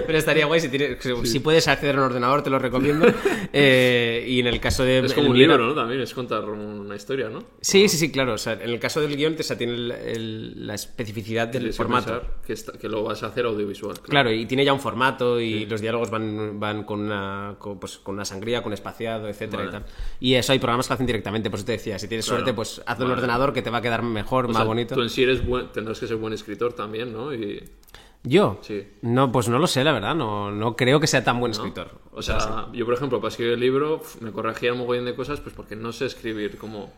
Pero estaría guay si, tienes, si puedes acceder a un ordenador, te lo recomiendo. [laughs] Eh, y en el caso de. Es como un libro, ¿no? También es contar una historia, ¿no? Sí, sí, sí, claro. O sea, en el caso del guion, te, o sea, tiene el- el- la especificidad del Tienes formato. Que, está- que lo vas a hacer audiovisual. Claro. Claro, y tiene ya un formato y los diálogos van, van con, una, con, pues, con una sangría, con espaciado, etcétera y Vale. tal. Y eso hay programas que lo hacen directamente, por eso te decía, si tienes Claro. suerte, pues haz un Vale. ordenador que te va a quedar mejor, O más sea, bonito. Tú en sí eres buen, tendrás que ser buen escritor también, ¿no? Y, ¿Yo? Sí. No, pues no lo sé, la verdad, no, no creo que sea tan buen escritor. o sea, yo, por ejemplo, para escribir el libro, me corregía un mogollón de cosas, pues porque no sé escribir como,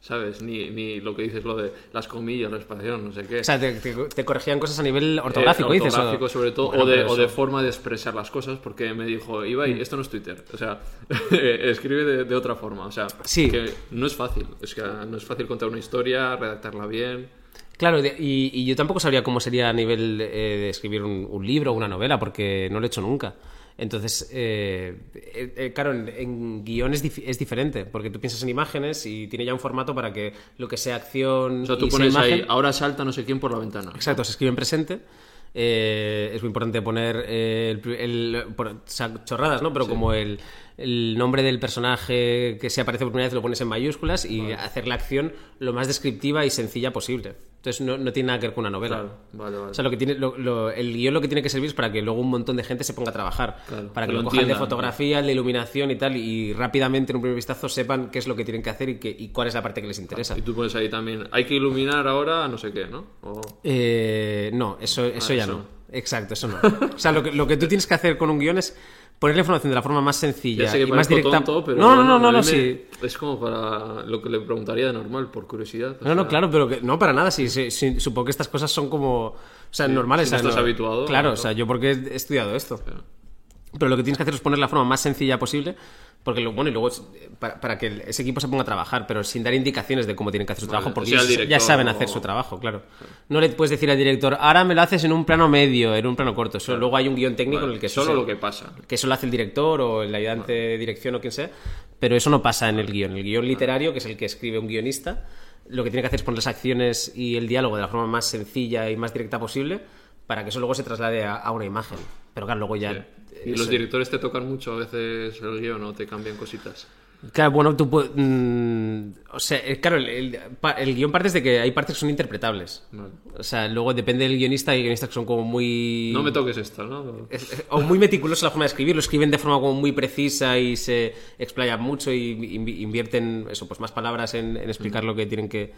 ¿sabes? Ni, ni lo que dices, lo de las comillas, la espación, no sé qué. O sea, te, te- te corregían cosas a nivel Eh, ortográfico, dices. o- ortográfico, sobre todo, Bueno, o, de, o de Mm. forma de expresar las cosas, porque me dijo, Ibai, esto no es Twitter. O sea, [laughs] escribe de, de otra forma. O sea, Sí. que no es fácil. Es que no es fácil contar una historia, redactarla bien. Claro, y, y yo tampoco sabría cómo sería a nivel eh, de escribir un, un libro o una novela, porque no lo he hecho nunca. Entonces, eh, eh, eh, claro, en, en guion es, dif- es diferente, porque tú piensas en imágenes y tiene ya un formato para que lo que sea acción O sea, tú y pones imagen, ahí, ahora salta no sé quién por la ventana. Exacto, se escribe en presente. Es muy importante poner el, el- por- o sea, chorradas, ¿no? Pero como el, el nombre del personaje que se aparece por primera vez lo pones en mayúsculas y hacer la acción lo más descriptiva y sencilla posible. Entonces no, no tiene nada que ver con una novela. Claro, vale, vale. O sea, lo que tiene, lo- lo- el guion lo que tiene que servir es para que luego un montón de gente se ponga a trabajar. Claro, para que, que lo lo cojan de fotografía, de iluminación y tal, y rápidamente en un primer vistazo sepan qué es lo que tienen que hacer y, qué- y cuál es la parte que les interesa. Y tú pones ahí también, hay que iluminar ahora no sé qué, ¿no? O- Eh, no, eso, eso ya eso. no. Exacto, eso no. O sea, lo que, lo que tú tienes que hacer con un guion es poner la información de la forma más sencilla Ya sé que y más directa. tonto, pero no, no, no, no, no, sí. Es como para lo que le preguntaría de normal, por curiosidad. No, no, claro, pero que, no para nada. Sí, sí, sí, supongo que estas cosas son como. O sea, normales. si no estás habituado, Claro, o sea, yo porque he estudiado esto. Claro. Pero lo que tienes que hacer es poner la forma más sencilla posible. Porque lo bueno, y luego es- para, para que ese equipo se ponga a trabajar, pero sin dar indicaciones de cómo tienen que hacer su trabajo, porque ya saben hacer su trabajo, claro. No le puedes decir al director, ahora me lo haces en un plano medio, en un plano corto. Eso, Luego hay un guion técnico Vale, en el que solo se- lo que pasa. que eso lo hace el director o el ayudante de dirección o quien sea, pero eso no pasa en el guion. El guion literario, que es el que escribe un guionista, lo que tiene que hacer es poner las acciones y el diálogo de la forma más sencilla y más directa posible para que eso luego se traslade a, a una imagen. Pero claro, luego ya... Y eso- los directores te tocan mucho a veces el guion o te cambian cositas. Claro, bueno, tú puedes... mm, o sea, eh, claro, el, el, el guion partes de que hay partes que son interpretables. Vale. O sea, luego depende del guionista, hay guionistas que son como muy... No me toques esta, ¿no? Es- es- o muy meticulosa la forma de escribir, lo escriben de forma como muy precisa y se explayan mucho y invi- invierten eso, pues más palabras en, en explicar lo que tienen que,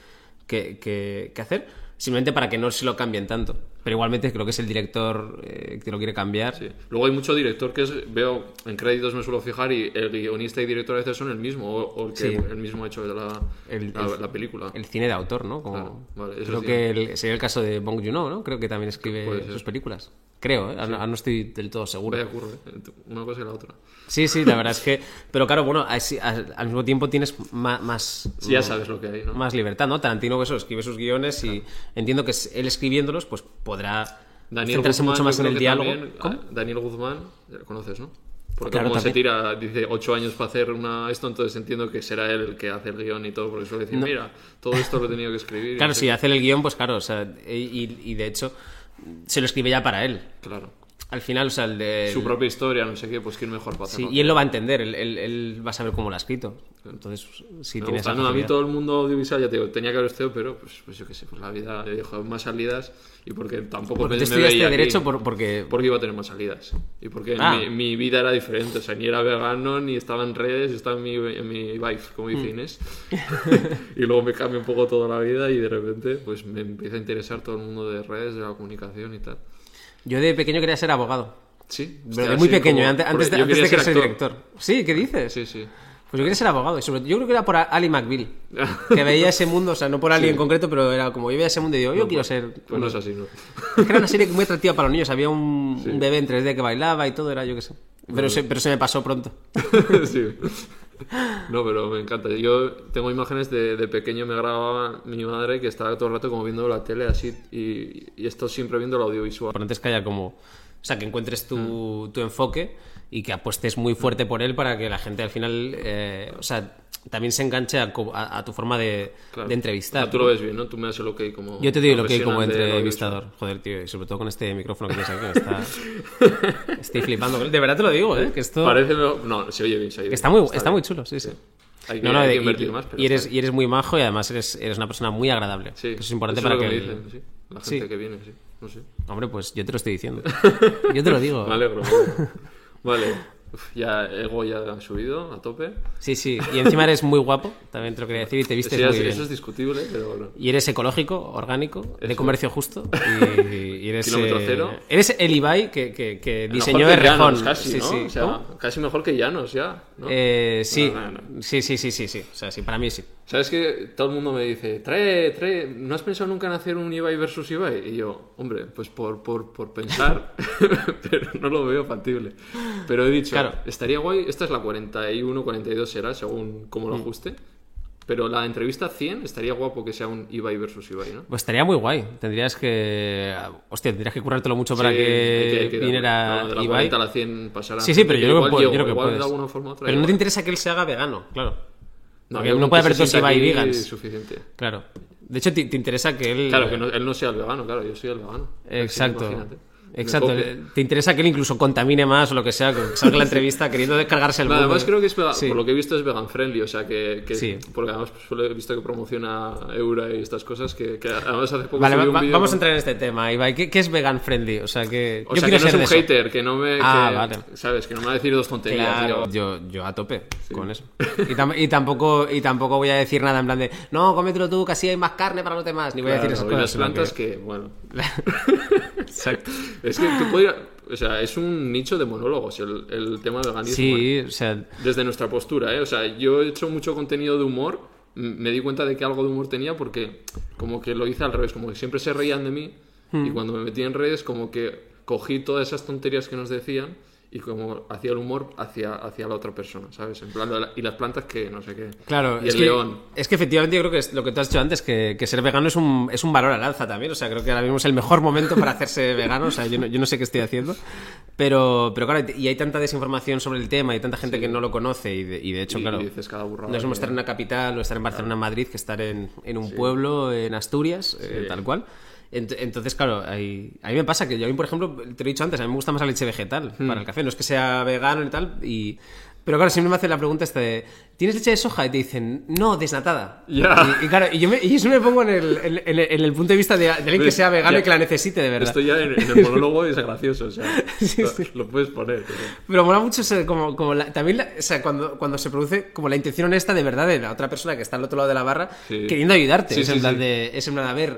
que- que- que hacer, simplemente para que no se lo cambien tanto. Pero igualmente creo que es el director eh, que lo quiere cambiar. Sí. Luego hay mucho director que es, veo en créditos me suelo fijar y el guionista y director a veces son el mismo o, o el que Sí. el mismo ha hecho la, El- la, el- la película. El cine de autor, ¿no? Como, Claro, vale, creo que el- sería el caso de Bong Joon-ho, ¿no? Creo que también escribe sus películas. Creo, ¿eh? Ahora no estoy del todo seguro. Vaya curro, ¿eh? Una cosa y la otra. Sí, sí, la verdad es que... Pero claro, bueno, así- al, al mismo tiempo tienes ma- más... Sí, ya sabes lo que hay, ¿no? Más libertad, ¿no? Tarantino eso, escribe sus guiones y entiendo que él escribiéndolos pues podrá Daniel centrarse Guzmán, mucho más en el diálogo. también, ah, Daniel Guzmán, lo conoces, ¿no? Porque Claro, como se también. tira, dice, ocho años para hacer una esto, entonces entiendo que será él el que hace el guion y todo, porque suele decir, mira, todo esto lo he tenido que escribir. Claro, no si hace el guion, pues claro, o sea, y, y de hecho se lo escribe ya para él. Claro. Al final, o sea, el de... Su propia historia, no sé qué, pues quién mejor para Sí, y él lo va a entender, él, él- él va a saber cómo lo ha escrito. Entonces, sí Me tiene gusta. esa No, a mí todo el mundo audiovisual, ya te digo, tenía que haber estudiado, pero pues, pues yo qué sé, pues la vida le dijo más salidas y porque tampoco Porque me, tú me veía. Derecho por- porque... Porque iba a tener más salidas. Y porque Ah. mi, mi vida era diferente. O sea, ni era vegano, ni estaba en redes, estaba en mi, en mi vibe, como Mm. dice Inés. [laughs] y luego me cambia un poco toda la vida y de repente pues me empieza a interesar todo el mundo de redes, de la comunicación y tal. Yo de pequeño quería ser abogado. Sí, Pero de muy sí, pequeño, como- antes, de, antes de que ser director. Sí, ¿qué dices? Sí, sí. Pues yo quería ser abogado. Y sobre, yo creo que era por Ali McBeal. [laughs] Que veía ese mundo, o sea, no por Ali en concreto, pero era como yo veía ese mundo y digo, yo quiero ser... Pues no es así, ¿no? [laughs] Es que era una serie muy atractiva para los niños. Había un, un bebé en 3D que bailaba y todo, era yo qué sé. Pero, se, pero se me pasó pronto. [laughs] sí. [laughs] No, pero me encanta. Yo tengo imágenes de, de pequeño, me grababa mi madre que estaba todo el rato como viendo la tele así y, y esto siempre viendo el audiovisual. Lo importante es que haya como... O sea, que encuentres tu, tu enfoque y que apuestes muy fuerte por él para que la gente al final... eh, o sea, también se enganche a, a- a tu forma de, Claro. de entrevistar. O sea, tú lo ves bien, ¿no? Tú me das el ok como. Yo te doy lo que hay como entrevistador. Joder, tío, y sobre todo con este micrófono que tienes aquí. me Está... [laughs] Estoy flipando. De verdad te lo digo, ¿eh? Que esto... Parece. No, se oye bien, se oye que bien. está muy, está bien. muy chulo, sí, sí. Hay que, No, no, hay que invertir y, más, pero y eres, está y eres muy majo y además eres, eres una persona muy agradable. Sí, que eso es importante eso para lo que... me el- dicen, sí. La gente Sí. que viene, sí. No sé. Hombre, pues yo te lo estoy diciendo. [laughs] Yo te lo digo. Me alegro. [laughs] vale. Uf, ya ego ya ha subido a tope. Sí, sí. Y encima eres muy guapo, también te lo quería decir, y te vistes Sí, muy eso, bien. eso es discutible, pero bueno. Y eres ecológico, orgánico, de comercio justo. Y, y eres. Kilómetro eh, cero. Eres el Ibai que, que, que diseñó Mejor de que Llanos, Rejón. casi, sí, ¿no? sí. O sea, casi mejor que Llanos ya. ¿no? Eh, sí. No, no, sí, sí, sí, sí, sí. O sea, sí, para mí sí. ¿Sabes que Todo el mundo me dice, trae, trae, ¿no has pensado nunca en hacer un Ibai versus Ibai? Y yo, hombre, pues por, por, por pensar, [laughs] pero no lo veo factible. Pero he dicho, Claro. estaría guay, esta es la 41, 42 será, según cómo Mm. lo ajuste. Pero la entrevista 100 estaría guapo que sea un Ibai versus Ibai, ¿no? Pues estaría muy guay. Tendrías que. Hostia, tendrías que currártelo mucho para Sí, que, hay viniera no, de la Ibai. 40 a la 100 pasará. Sí, sí, pero yo creo que, puedo- yo creo que puedes. de alguna forma otra pero no te interesa que él se haga vegano, claro. Porque yo no puede haber Ibai aquí vegans. es suficiente. Claro. De hecho, te, te interesa que él. Claro, que no- él no sea el vegano, claro, yo soy el vegano. Exacto. Imagínate. Exacto. Te interesa que él incluso contamine más o lo que sea, que salga la [laughs] entrevista queriendo descargarse el No, además creo que es vega- Sí. por lo que he visto es vegan friendly, o sea que, que- Sí. porque además he visto que promociona Eura y estas cosas que, que además hace poco Vale, va- un vamos a entrar en este tema, Ibai. ¿Qué, qué es vegan friendly? O sea, que. o yo sea quiero que no es ser un de eso. hater, que no me Ah, que- vale. sabes, que no me va a decir dos tonterías. Claro, yo, yo a tope con eso. [laughs] Y, tam- y tampoco, y tampoco voy a decir nada en plan de no, cómetelo tú, que así hay más carne para los demás. Ni voy a decir esas y cosas. las sino plantas que, bueno, [laughs] Exacto. es que tú podrías, o sea, es un nicho de monólogos el, el tema del veganismo. ¿eh? Sí, o sea, desde nuestra postura, ¿eh? O sea, yo he hecho mucho contenido de humor, me di cuenta de que algo de humor tenía porque como que lo hice al revés, como que siempre se reían de mí Hmm. y cuando me metí en redes como que cogí todas esas tonterías que nos decían y como hacía el humor hacia, hacia la otra persona, ¿sabes? En plan, y las plantas que no sé qué. Claro, y es el que, león. es que efectivamente yo creo que es lo que tú has dicho antes, que, que ser vegano es un, es un valor al alza también. O sea, creo que ahora mismo es el mejor momento para hacerse [laughs] vegano. O sea, yo no, yo no sé qué estoy haciendo. Pero, pero claro, y hay tanta desinformación sobre el tema y tanta gente que no lo conoce. Y de, y de hecho, Y- claro, y dices cada burrada no es como estar en una capital o estar en Barcelona, en Madrid, que estar en, en un pueblo, en Asturias, eh, tal cual. Ent- Entonces, claro, hay- a mí me pasa que yo, a mí, por ejemplo, te lo he dicho antes, a mí me gusta más la leche vegetal Hmm. para el café. No es que sea vegano y tal, y... pero claro, siempre me hace la pregunta esta de, ¿tienes leche de soja? Y te dicen, no, desnatada. Ya. Y, y claro, y yo, me, y eso me pongo en el, en, en el- en el punto de vista de, de alguien que sea vegano ya. y que la necesite, de verdad. Esto ya en, el monólogo es gracioso, o sea, [laughs] Sí, lo, sí. lo puedes poner. pero- Pero mola mucho ese, como, como la- también la- o sea, cuando, cuando se produce como la intención honesta de verdad de la otra persona que está al otro lado de la barra Sí. queriendo ayudarte. Es, en plan de, es en plan, a ver.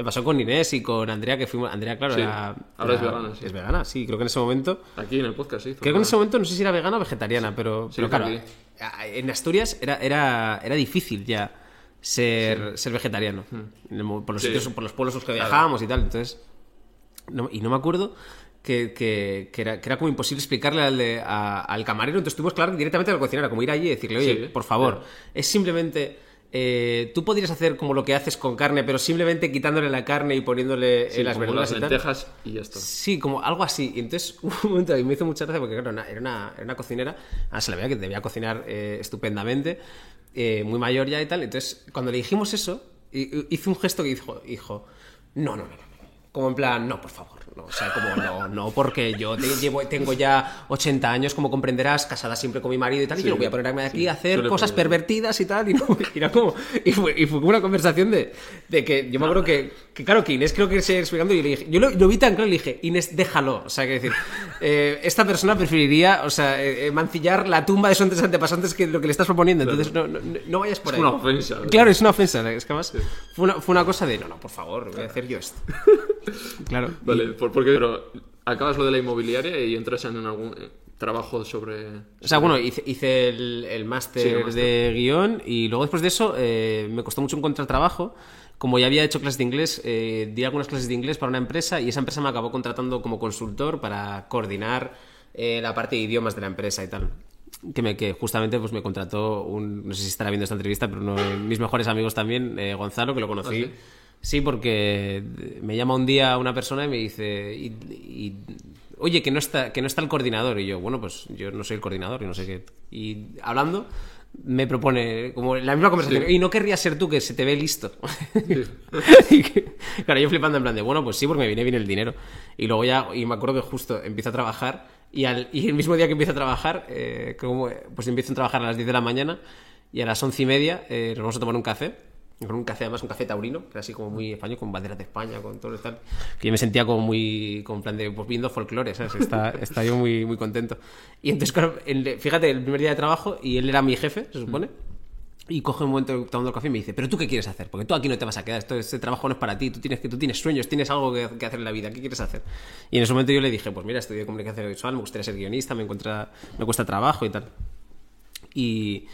Me pasó con Inés y con Andrea, que fuimos. Andrea, claro, Sí. era- Ahora es era- vegana, sí. Es vegana, sí, creo que en ese momento. Aquí en el podcast, sí. Creo que en ese momento no sé si era vegana o vegetariana, pero, Sí, pero claro, que a- en Asturias era, era, era difícil ya ser, ser vegetariano. Mo- por, los Hmm. Sitios, por los pueblos a los que viajábamos y tal. Entonces, no- y no me acuerdo que, que- que era, que era como imposible explicarle al, de- a- al camarero, entonces tuvimos que hablar directamente al cocinero, como ir allí y decirle, oye, Sí, por favor, claro. es simplemente... eh, tú podrías hacer como lo que haces con carne, pero simplemente quitándole la carne y poniéndole eh, Sí, las como verduras las y tal. y ya está. Sí, como algo así. Y entonces [laughs] un momento y me hizo mucha gracia porque, claro, era una, era una cocinera, ah, se la veía que debía cocinar eh, estupendamente, muy mayor ya y tal. Entonces, cuando le dijimos eso, hi- hizo un gesto que dijo, hijo, no, no, no, no. Como en plan, no, por favor. No, o sea, como no, no, porque yo te- llevo, tengo ya 80 años, como comprenderás, casada siempre con mi marido y tal, y yo no voy a ponerme aquí a hacer cosas pervertidas y tal, y, no, [laughs] y como, y fue, y fue como una conversación de, de que yo me acuerdo que, que, claro, que Inés creo que se explicando y le dije, yo lo, lo vi tan claro y le dije, Inés, déjalo, o sea, que decir, eh, esta persona preferiría, o sea, eh, eh, mancillar la tumba de sus antes- antepasantes que lo que le estás proponiendo, entonces no, no, no vayas por Es ahí. una ofensa, ¿verdad? Claro, es una ofensa, es que además fue una, fue una cosa de, no, no, por favor, voy a hacer yo esto. [laughs] Claro. Vale, por- porque pero, acabas lo de la inmobiliaria y entras en algún eh, trabajo sobre... O sea, bueno, hice, hice el, el máster Sí, de guion y luego después de eso eh, me costó mucho encontrar trabajo. Como ya había hecho clases de inglés, eh, di algunas clases de inglés para una empresa y esa empresa me acabó contratando como consultor para coordinar eh, la parte de idiomas de la empresa y tal. Que, me, que justamente pues me contrató un, no sé si estará viendo esta entrevista, pero uno de mis mejores amigos también, eh, Gonzalo, que lo conocí. ¿Ah, sí? Sí, porque me llama un día una persona y me dice, y- y, oye, que no, está, que no está el coordinador. Y yo, bueno, pues yo no soy el coordinador y no sé qué. Y hablando, me propone, como la misma conversación, Sí. y no querrías ser tú que se te ve listo. [laughs] Y claro, yo flipando en plan de, bueno, pues sí, porque me viene bien el dinero. Y luego ya, y me acuerdo que justo empiezo a trabajar y, al, y el mismo día que empiezo a trabajar, eh, como, pues empiezo a trabajar a las 10 de la mañana y a las once y media eh, nos vamos a tomar un café. Con un café, además, un café taurino, que era así como muy español, con banderas de España, con todo y tal. Que yo me sentía como muy, con plan de, pues viendo folclore, ¿sabes? Está, [laughs] está yo muy, muy contento. Y entonces, claro, el- fíjate, el primer día de trabajo, y él era mi jefe, se supone. Y coge un momento tomando el café y me dice, pero tú qué quieres hacer, porque tú aquí no te vas a quedar, esto, este trabajo no es para ti, tú tienes, que, tú tienes sueños, tienes algo que, que hacer en la vida, ¿qué quieres hacer? Y en ese momento yo le dije, pues mira, estudié comunicación visual, me gustaría ser guionista, me, encuentra, me cuesta trabajo y tal. Y,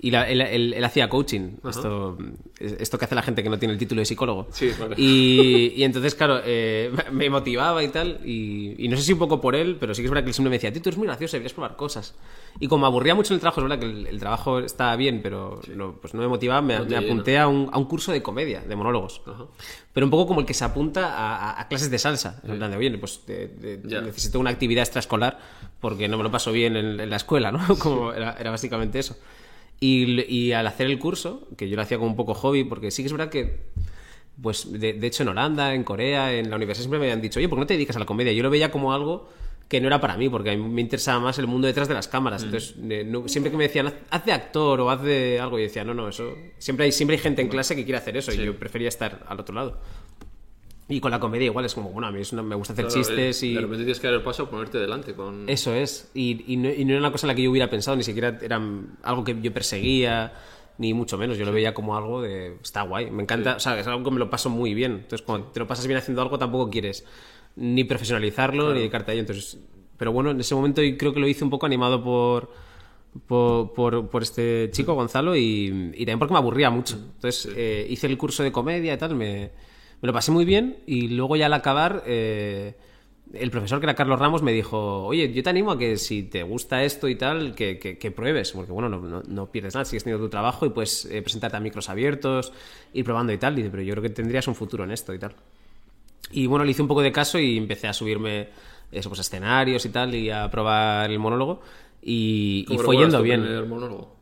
y la- él, él- él hacía coaching, esto, esto que hace la gente que no tiene el título de psicólogo. Sí, vale. Y, y entonces, claro, eh, [laughs] me motivaba y tal. Y, y no sé si un poco por él, pero sí que es verdad que él siempre me decía, tú eres muy gracioso, deberías probar cosas. Y como me aburría mucho en el trabajo, es verdad que el, el trabajo estaba bien, pero no, pues no me motivaba, me, No me apunté a un, a un curso de comedia, de monólogos. Ajá. Pero un poco como el que se apunta a, a- a clases de salsa. En plan de, oye, pues de- de- Ya. necesito una actividad extraescolar porque no me lo paso bien en, en la escuela, ¿no? [laughs] Como era, era básicamente eso. Y, y al hacer el curso, que yo lo hacía como un poco hobby, porque sí que es verdad que, pues de, de hecho en Holanda, en Corea, en la universidad siempre me habían dicho, oye, ¿por qué no te dedicas a la comedia? Yo lo veía como algo que no era para mí, porque a mí me interesaba más el mundo detrás de las cámaras. Entonces, eh, no- siempre que me decían, haz, de actor o haz de algo, yo decía, no, no, eso... Siempre hay, siempre hay gente en clase que quiere hacer eso y yo prefería estar al otro lado. Y con la comedia igual es como, bueno, a mí una- me gusta hacer Claro, chistes eh, y... De repente tienes que dar el paso a ponerte delante con... Eso es. Y, y no, y no era una cosa en la que yo hubiera pensado, ni siquiera era algo que yo perseguía, ni mucho menos. Yo lo veía como algo de. Está guay, me encanta. O sea, es algo que me lo paso muy bien. Entonces, cuando te lo pasas bien haciendo algo, tampoco quieres ni profesionalizarlo ni dedicarte a ello. Entonces, pero bueno, en ese momento creo que lo hice un poco animado por. Por, por- por este chico, Gonzalo, y, y también porque me aburría mucho. Entonces eh, hice el curso de comedia y tal, me, me lo pasé muy bien y luego ya al acabar eh, el profesor que era Carlos Ramos me dijo, oye, yo te animo a que si te gusta esto y tal, que, que- que pruebes, porque bueno, no, no- no pierdes nada, sigues teniendo tu trabajo y puedes eh, presentarte a micros abiertos, ir probando y tal. Y dice, pero yo creo que tendrías un futuro en esto y tal. Y bueno, le hice un poco de caso y empecé a subirme eso, pues, a escenarios y tal, y a probar el monólogo. Y, y ¿Cómo fue yendo bien. primer monólogo?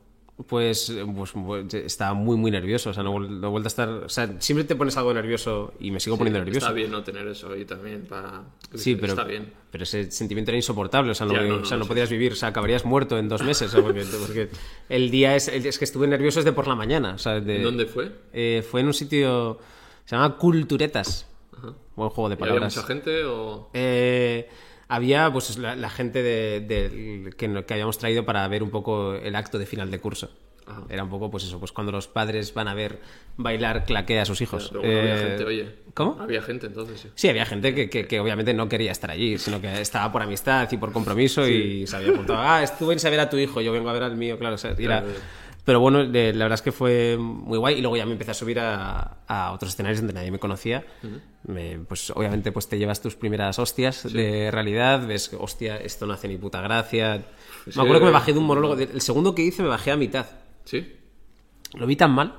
Pues, eh, pues, pues, estaba muy, muy nervioso. O sea, no, no he vuelto a estar. O sea, siempre te pones algo nervioso y me sigo poniendo nervioso. Está bien no tener eso ahí también para... Sí, pero, Está bien. pero ese sentimiento era insoportable, o sea, no, Ya, no, o sea, no, podías vivir, o sea, acabarías muerto en dos meses, porque, porque el día es, es que estuve nervioso desde por la mañana, o sea, de- ¿Dónde fue? eh, fue en un sitio, se llama Culturetas, buen juego de ¿Y ¿Había palabras. mucha gente o...? Eh, había pues la, la gente de, de- que, que habíamos traído para ver un poco el acto de final de curso. Ajá. Era un poco, pues eso, pues cuando los padres van a ver bailar claqué a sus hijos. Pero bueno, había Eh, gente, oye. ¿Cómo? Había gente entonces, sí. Sí, había gente que, que- que obviamente no quería estar allí, sino que estaba por amistad y por compromiso y se había apuntado. Ah, estuve en saber a tu hijo, yo vengo a ver al mío, claro. o sea, era- Claro. Pero bueno, de- la verdad es que fue muy guay. Y luego ya me empecé a subir a, a otros escenarios donde nadie me conocía. Me- pues obviamente pues te llevas tus primeras hostias de realidad. Ves, hostia, esto no hace ni puta gracia. Es me acuerdo que- me bajé de un monólogo. El segundo que hice me bajé a mitad. ¿Sí? Lo vi tan mal.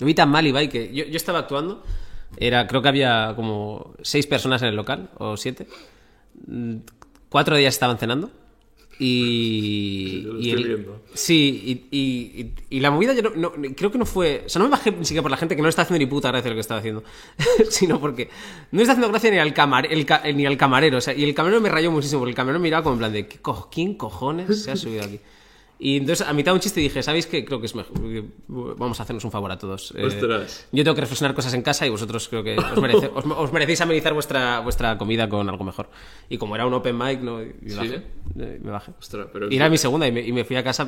Lo vi tan mal, Ibai, que yo, yo estaba actuando. Era, creo que había como seis personas en el local, o siete. Mm, Cuatro de ellas estaban cenando. Y. [laughs] Sí, y, y- la movida yo no, no- creo que no fue. O sea, no me bajé ni siquiera por la gente que no le está haciendo ni puta gracia lo que estaba haciendo. [laughs] sino porque no le está haciendo gracia ni al, camar, el ni al camarero. O sea, y el camarero me rayó muchísimo, porque el camarero me miraba como en plan de: ¿qué co- ¿quién cojones se ha subido aquí? Y entonces, a mitad de un chiste dije, ¿sabéis qué? Creo que es mejor. Vamos a hacernos un favor a todos. Eh, Ostras. yo tengo que reflexionar cosas en casa y vosotros creo que os, merece- os- os merecéis amenizar vuestra, vuestra comida con algo mejor. Y como era un open mic, ¿no? Y Sí. bajé, eh, me bajé. Ostras, pero Y era mi segunda y me, y me fui a casa,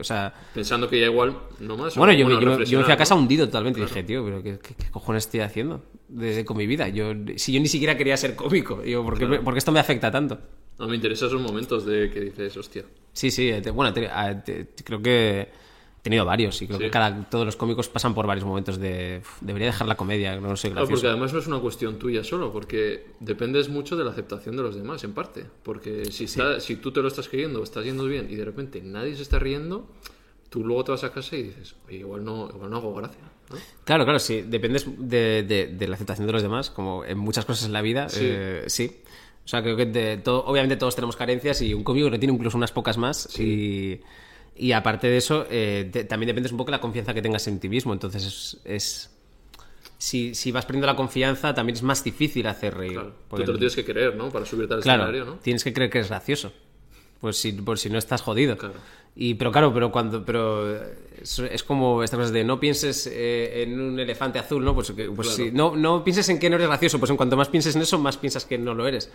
o sea... pensando que ya igual no más. Bueno, yo, bueno, yo me- yo me fui a casa hundido totalmente y dije, tío, pero ¿qué, qué- qué cojones estoy haciendo de- con mi vida? Yo, si yo ni siquiera quería ser cómico, digo, ¿por qué, me- por qué esto me afecta tanto? No, me interesan esos momentos de que dices, hostia. Sí, sí, eh, te- bueno, te- te- creo que he tenido varios y creo Sí. que cada, todos los cómicos pasan por varios momentos de "Uf, debería dejar la comedia, no soy Claro, porque además no es una cuestión tuya solo, porque dependes mucho de la aceptación de los demás, en parte. Porque si, está- si tú te lo estás creyendo, estás yendo bien y de repente nadie se está riendo, tú luego te vas a casa y dices, oye, igual no, igual no hago gracia. ¿no? Claro, claro, sí. Dependes de, de- de la aceptación de los demás, como en muchas cosas en la vida. Sí. eh, sí. O sea, creo que de todo, obviamente todos tenemos carencias y un cómico que tiene incluso unas pocas más. Y, y aparte de eso, eh, también dependes un poco de la confianza que tengas en ti mismo. Entonces, es. es- si, si vas perdiendo la confianza, también es más difícil hacer reír. Claro. Tú te lo tienes que creer, ¿no? Para subirte al Claro, escenario, ¿no? tienes que creer que es gracioso. Pues si, por si no estás jodido. Claro. Y, pero claro, pero cuando pero es, como estas cosas de no pienses eh, en un elefante azul, ¿no? Pues, que- pues Claro. no, no pienses en que no eres gracioso, pues en cuanto más pienses en eso, más piensas que no lo eres.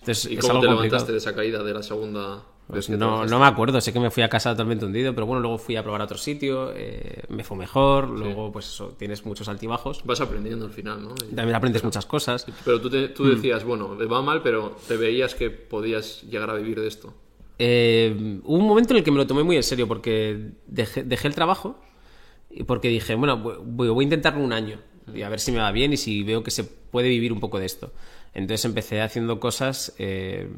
Entonces, ¿Y es cómo algo te complicado. levantaste de esa caída de la segunda Pues no, no me acuerdo, sé que me fui a casa totalmente hundido, pero bueno, luego fui a probar a otro sitio, eh, me fue mejor, luego pues eso, tienes muchos altibajos, Vas aprendiendo al final, ¿no? Y- también aprendes muchas cosas. Pero tú, te- Mm. tú decías, bueno, me va mal, pero te veías que podías llegar a vivir de esto. Eh, hubo un momento en el que me lo tomé muy en serio porque dejé, el trabajo y porque dije, bueno, voy, voy a intentarlo un año y a ver si me va bien y si veo que se puede vivir un poco de esto. Entonces empecé haciendo cosas eh,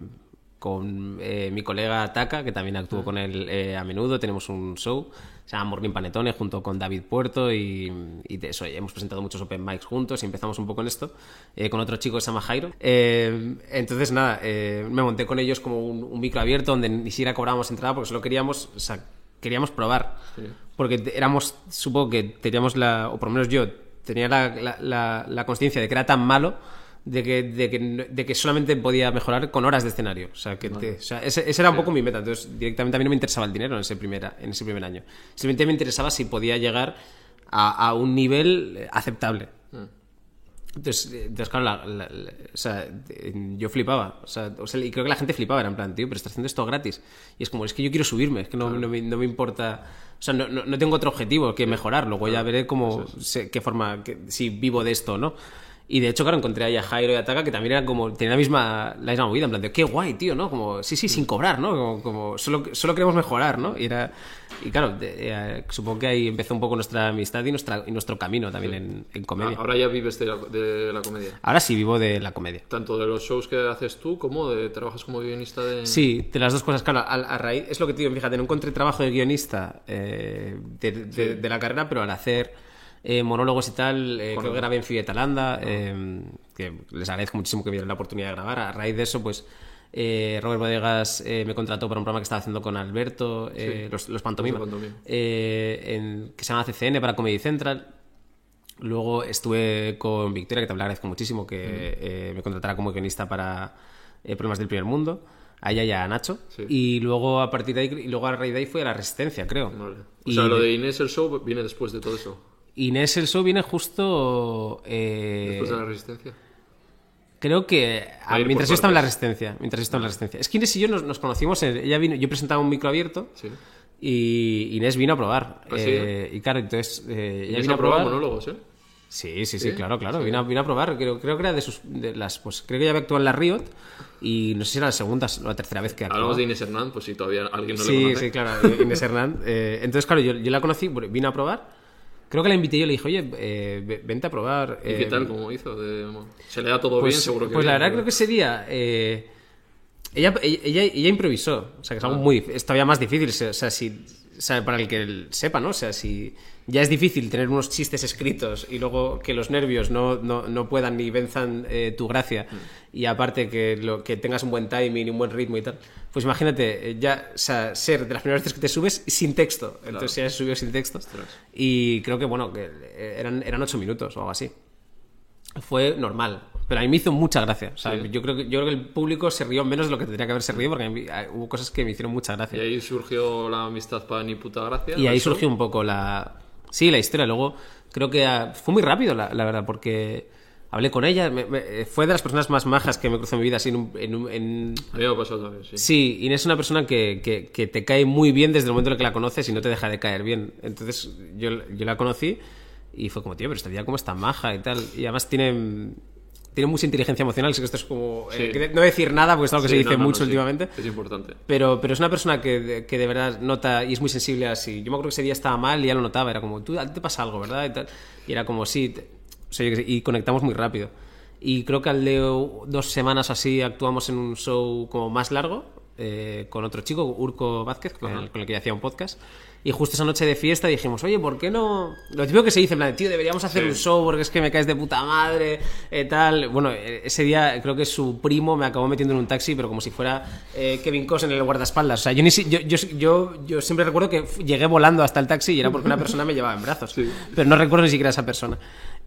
con eh, mi colega Taka, que también actúo con él eh, a menudo. Tenemos un show, se llama Morning Panetone, junto con David Puerto y, y eso, hemos presentado muchos open mics juntos y empezamos un poco en esto, eh, con otro chico que se llama Jairo. Eh, entonces, nada, eh, me monté con ellos como un, un micro abierto donde ni siquiera cobrábamos entrada porque solo queríamos, o sea, queríamos probar. Porque te- éramos, supongo que teníamos la, o por lo menos yo, tenía la, la, la, la consciencia de que era tan malo de que, de, que, de que solamente podía mejorar con horas de escenario. O sea, que te- o sea, ese, ese era un poco mi meta. Entonces, directamente a mí no me interesaba el dinero en ese, primera, en ese primer año. Simplemente me interesaba si podía llegar a, a un nivel eh, aceptable. Entonces, eh, entonces claro, la- la- la- o sea, eh, yo flipaba. O sea, o sea, y creo que la gente flipaba. Era en plan, tío, pero estás haciendo esto gratis. Y es como, es que yo quiero subirme, es que no, no, me, no me importa. O sea, no, no, no tengo otro objetivo que mejorar. Luego ya veré cómo, qué forma, que- si vivo de esto o no. Y de hecho, claro, encontré ahí a Jairo y a Taka que también eran como, tenían la misma, la misma movida, en plan de, qué guay, tío, ¿no? Como, sí, sí, sin cobrar, ¿no? Como, como solo, solo queremos mejorar, ¿no? Y era, y claro, de- eh, supongo que ahí empezó un poco nuestra amistad y, nuestra, y nuestro camino también en, en comedia. Ah, Ahora ya vives de la, de la comedia. Ahora sí vivo de la comedia. Tanto de los shows que haces tú como de trabajas como guionista de... Sí, de las dos cosas, claro, a, a raíz, es lo que te digo, fíjate, no encontré trabajo de guionista eh, de, de- de la carrera, pero al hacer eh, monólogos y tal, eh, creo que grabé en Fibetalanda, eh, que les agradezco muchísimo que me dieron la oportunidad de grabar. A raíz de eso, pues eh, Robert Bodegas me contrató para un programa que estaba haciendo con Alberto, los, los Pantomima, Los Pantomima. en- que se llama CCN para Comedy Central. Luego estuve con Victoria, que también le agradezco muchísimo que me contratara como guionista para Problemas del Primer Mundo. A ella y a Nacho. Sí. Y luego a partir de ahí, y luego a raíz de ahí fue a la Resistencia, creo. Vale. O Y sea, lo de Inés el show viene después de todo eso. Inés el show viene justo. eh, Después de la resistencia. Creo que Va a ir mientras yo estaba en la resistencia. Mientras yo estaba en la resistencia. Es que Inés y yo nos, nos conocimos. ella vino, yo presentaba un micro abierto. Sí. Y Inés vino a probar. ¿Ah, sí? Eh, y claro, entonces. eh, ella vino a probar. monólogos, ¿eh? Sí, sí, sí, ¿Sí? claro, claro. Sí. Vine, a, probar, creo, creo que era de sus. De las, pues creo que ya había actuado en la Riot y no sé si era la segunda o la tercera vez que actuaba. Hablamos de Inés Hernán, pues si todavía alguien no le sí, conoce. sí, claro, Inés Hernán. Eh, entonces, claro, yo, yo la conocí, vine a probar. Creo que la invité y yo le dije, oye, eh, ve- vente a probar. ¿Y qué eh, tal? ¿Cómo hizo? Se le da todo Pues, bien, seguro que pues la verdad creo que ese día eh, ella, ella, ella improvisó, o sea que es Ah. algo muy es todavía más difícil, o sea, si, o sea, para el que sepa, ¿no? O sea, si ya es difícil tener unos chistes escritos y luego que los nervios no, no, no puedan ni venzan eh, tu gracia Mm. y aparte que, lo, que tengas un buen timing y un buen ritmo y tal, pues imagínate eh, ya o sea, ser de las primeras veces que te subes sin texto, entonces ya se subió sin texto y creo que bueno, que eh, eran, eran ocho minutos o algo así fue normal. Pero a mí me hizo mucha gracia. O sea, Sí. yo, creo que, yo creo que el público se rió menos de lo que tendría que haberse rido porque mí, ah, hubo cosas que me hicieron mucha Y gracia. ahí surgió la amistad para ni puta gracia. Y ahí ¿no? surgió un poco la... Sí, la historia. Luego creo que ah, fue muy rápido, la, la verdad, porque hablé con ella. me- me- fue de las personas más majas que me cruzó en mi vida. Así en, un- en un- en- A mí me pasó también, sí. Sí, Inés es una persona que, que- que te cae muy bien desde el momento en el que la conoces y no te deja de caer bien. Entonces yo, yo la conocí y fue como, tío, pero esta tía como está maja y tal. Y además tiene, tiene mucha inteligencia emocional. Sé que esto es como... eh, Sí. que no decir nada porque es algo que Sí, se dice no, no, mucho no, sí. últimamente. Es importante. Pero, pero es una persona que, de- que de verdad nota y es muy sensible así. Yo me acuerdo que ese día estaba mal y ya lo notaba. Era como, tú, te pasa algo, ¿verdad? Y, tal. y era como, sí. te- o sea, yo qué sé, y conectamos muy rápido. Y creo que al de dos semanas así actuamos en un show como más largo eh, con otro chico, Urco Vázquez, con el, con el que ya hacía un podcast. Y justo esa noche de fiesta dijimos, oye, ¿por qué no...? Lo típico que se dice, en plan, tío, deberíamos hacer Sí. un show porque es que me caes de puta madre, eh, tal. Bueno, eh, ese día creo que su primo me acabó metiendo en un taxi, pero como si fuera eh, Kevin Costner en el guardaespaldas. O sea, yo, ni si- yo, yo, yo, yo siempre recuerdo que llegué volando hasta el taxi y era porque una persona me llevaba en brazos. Pero no recuerdo ni siquiera a esa persona.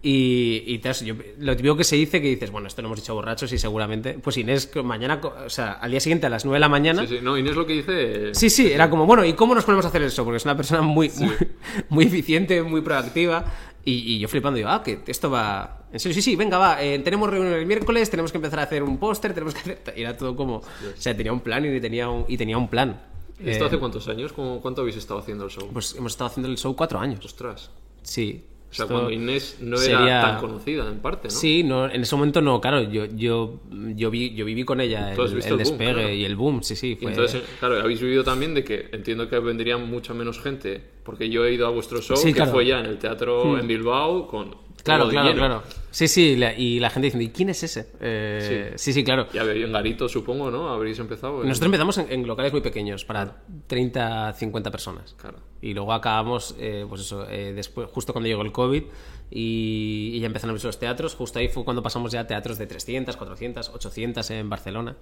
Y, y yo- lo típico que se dice que dices, bueno, esto lo hemos dicho borrachos y seguramente... Pues Inés, mañana, o sea, al día siguiente a las 9 de la mañana... Sí, sí. No, Inés lo que dice... Sí, sí, era como, bueno, ¿y cómo nos ponemos a hacer eso? Porque una persona muy, muy, [laughs] muy eficiente, muy proactiva. Y, y yo flipando, digo, ah, que esto va. En serio, sí, sí, venga, va. eh, tenemos reunión el miércoles, tenemos que empezar a hacer un póster, tenemos que hacer. Y era todo como. O sea, tenía un plan y tenía un, y tenía un plan. ¿Esto Eh, hace cuántos años? ¿Cómo- ¿Cuánto habéis estado haciendo el show? Pues hemos estado haciendo el show cuatro años. Ostras. Sí. O sea, Esto cuando Inés no sería- era tan conocida, en parte, ¿no? Sí, no, en ese momento no, claro, yo, yo, yo, vi, yo viví con ella el, el el boom, despegue claro. y el boom, sí, sí. Fue, entonces, claro, habéis vivido también de que entiendo que vendría mucha menos gente, porque yo he ido a vuestro show, Sí, que claro. Hmm. fue ya en el teatro en Bilbao, con Claro, claro, lleno. claro. Sí, sí, la- y la gente diciendo, ¿y quién es ese? Eh, sí. sí, claro. Ya en Garito, supongo, ¿no? Habréis empezado. en- Nosotros empezamos en, en locales muy pequeños, para 30, 50 personas. Claro. Y luego acabamos, eh, pues eso, eh, después, justo cuando llegó el COVID y, y ya empezaron a abrirse los teatros. Justo ahí fue cuando pasamos ya a teatros de 300, 400, 800 en Barcelona,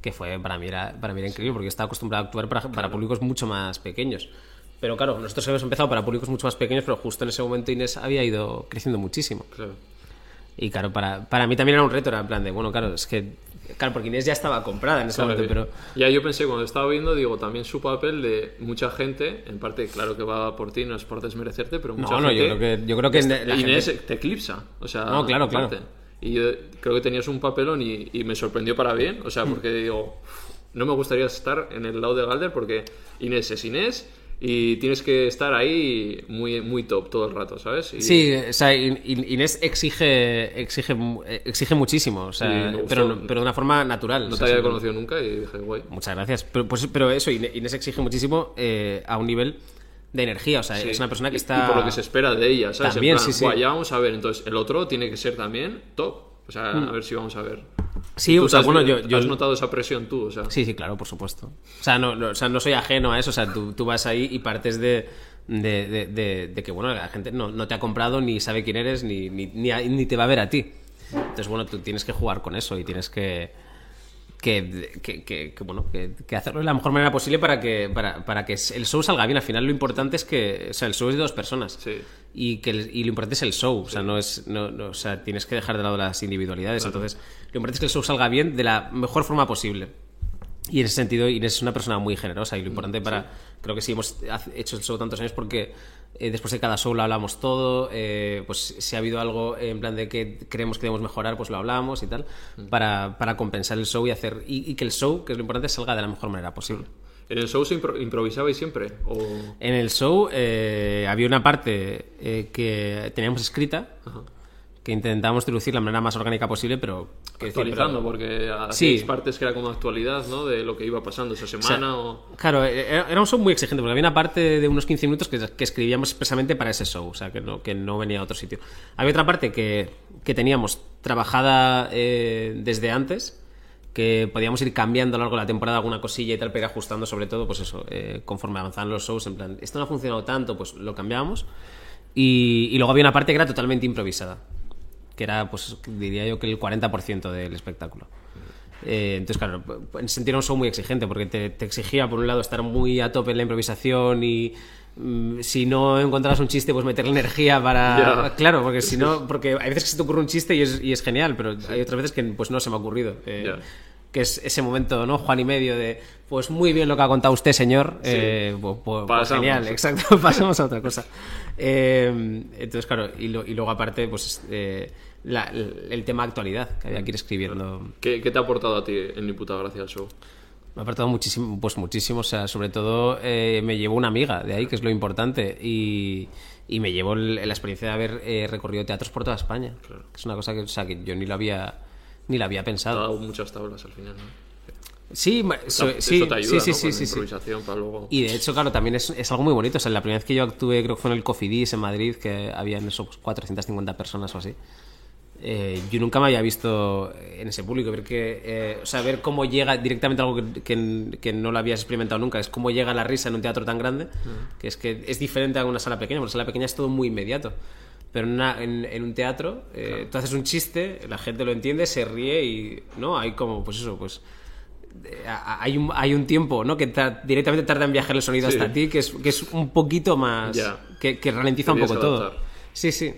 que fue para mí era, para mí era increíble porque estaba acostumbrado a actuar para, para públicos mucho más pequeños. Pero claro, nosotros hemos empezado para públicos mucho más pequeños, pero justo en ese momento Inés había ido creciendo muchísimo. Claro. Y claro, para, para mí también era un reto, era en plan de, bueno, claro, es que, claro, porque Inés ya estaba comprada en ese Claro, momento, pero... Ya yo pensé, cuando estaba viendo, digo, también su papel de mucha gente, en parte, claro que va por ti, no es por desmerecerte, pero mucha No, no, gente... yo creo que, yo creo que la Inés gente- te eclipsa, o sea... No, claro, claro. aparte. Y yo creo que tenías un papelón y, y me sorprendió para bien, o sea, Mm. porque digo, no me gustaría estar en el lado de Galder porque Inés es Inés y tienes que estar ahí muy, muy top todo el rato, ¿sabes? Y- Sí, o sea, In- In- Inés exige, exige, exige muchísimo, o sea, pero, pero de una forma natural. No o te había conocido nunca y dije, guay. Muchas gracias. Pero, pues, pero eso, Inés exige muchísimo eh, a un nivel de energía, o sea, Sí. es una persona que está... Y por lo que se espera de ella, ¿sabes? En También, plan, sí, sí. "Buah, ya vamos a ver, entonces el otro tiene que ser también top. O sea, a ver si vamos a ver. Sí, o sea, bueno, yo... yo- ¿Has notado esa presión tú? O sea, Sí, sí, claro, por supuesto. O sea, no, no, o sea, no soy ajeno a eso. O sea, tú, tú vas ahí y partes de, de, de- de- de que, bueno, la gente no, no te ha comprado, ni sabe quién eres, ni, ni, ni, a- ni te va a ver a ti. Entonces, bueno, tú tienes que jugar con eso y tienes que... Que, que, que- que, bueno, que, hacerlo de la mejor manera posible para que, para, para que el show salga bien. Al final lo importante es que, o sea, el show es de dos personas. Sí. Y, que el- y lo importante es el show. O sea, no es, no, no- o sea, tienes que dejar de lado las individualidades. Entonces, lo importante es que el show salga bien de la mejor forma posible. Y en ese sentido, Inés es una persona muy generosa y lo importante para... Creo que sí hemos hecho el show tantos años porque eh, después de cada show lo hablamos todo, eh, pues si ha habido algo en plan de que creemos que debemos mejorar, pues lo hablamos y tal, para, para compensar el show y hacer... Y, y que el show, que es lo importante, salga de la mejor manera posible. ¿En el show se impro- improvisabais siempre? O... En el show eh, había una parte eh, que teníamos escrita que intentamos introducir la manera más orgánica posible, pero... Que Actualizando, porque hacéis partes que era como actualidad, ¿no? De lo que iba pasando esa semana o... Claro, e-, e-, era un show muy exigente, porque había una parte de unos 15 minutos que, que, escribíamos expresamente para ese show, o sea, que no, que no venía a otro sitio. Había otra parte que, que teníamos trabajada eh, desde antes, que podíamos ir cambiando a lo largo de la temporada alguna cosilla y tal, pero ajustando sobre todo, pues eso, eh, conforme avanzaban los shows, en plan, esto no ha funcionado tanto, pues lo cambiamos. Y, y luego había una parte que era totalmente improvisada que era, pues diría yo que el 40% del espectáculo. Eh, entonces, claro, en sentido un show muy exigente, porque te, exigía, por un lado, estar muy a tope en la improvisación y mm, si no encontrabas un chiste, pues meterle energía para... Claro, porque si no, [laughs] porque hay veces que se te ocurre un chiste y es, y es genial, pero hay otras veces que pues no se me ha ocurrido. Eh, que es ese momento, ¿no? Juan y medio de, pues muy bien lo que ha contado usted, señor. Eh, pues, pues, genial, exacto, [laughs] pasamos a otra cosa. entonces, claro, y, y, luego aparte, pues el, tema actualidad que había que ir escribiendo. ¿Qué, te ha aportado a ti en Ni puta gracia al show? Me ha aportado muchísimo, pues muchísimo, o sea, sobre todo eh, me llevó una amiga de ahí, que es lo importante, y, y me llevó la experiencia de haber eh, recorrido teatros por toda España, es una cosa que, o sea, que yo ni lo había, ni la había pensado. Ha dado muchas tablas al final, ¿no? Sí, sí, sí, sí, sí, sí, Y de hecho, claro, también es, es, algo muy bonito. O sea, la primera vez que yo actué, creo que fue en el Cofidis en Madrid, que habían esos 450 personas o así. Eh, yo nunca me había visto en ese público, ver que, eh, o sea, ver cómo llega directamente algo que, que, no lo habías experimentado nunca, es cómo llega la risa en un teatro tan grande, que es que es diferente a una sala pequeña, porque la sala pequeña es todo muy inmediato. Pero en, en, un teatro, eh, tú haces un chiste, la gente lo entiende, se ríe y, ¿no? Hay como, pues eso, pues hay un, hay un tiempo ¿no? que directamente tarda en viajar el sonido hasta ti, que es, que es un poquito más. Que, que, ralentiza un poco todo. Sí, sí.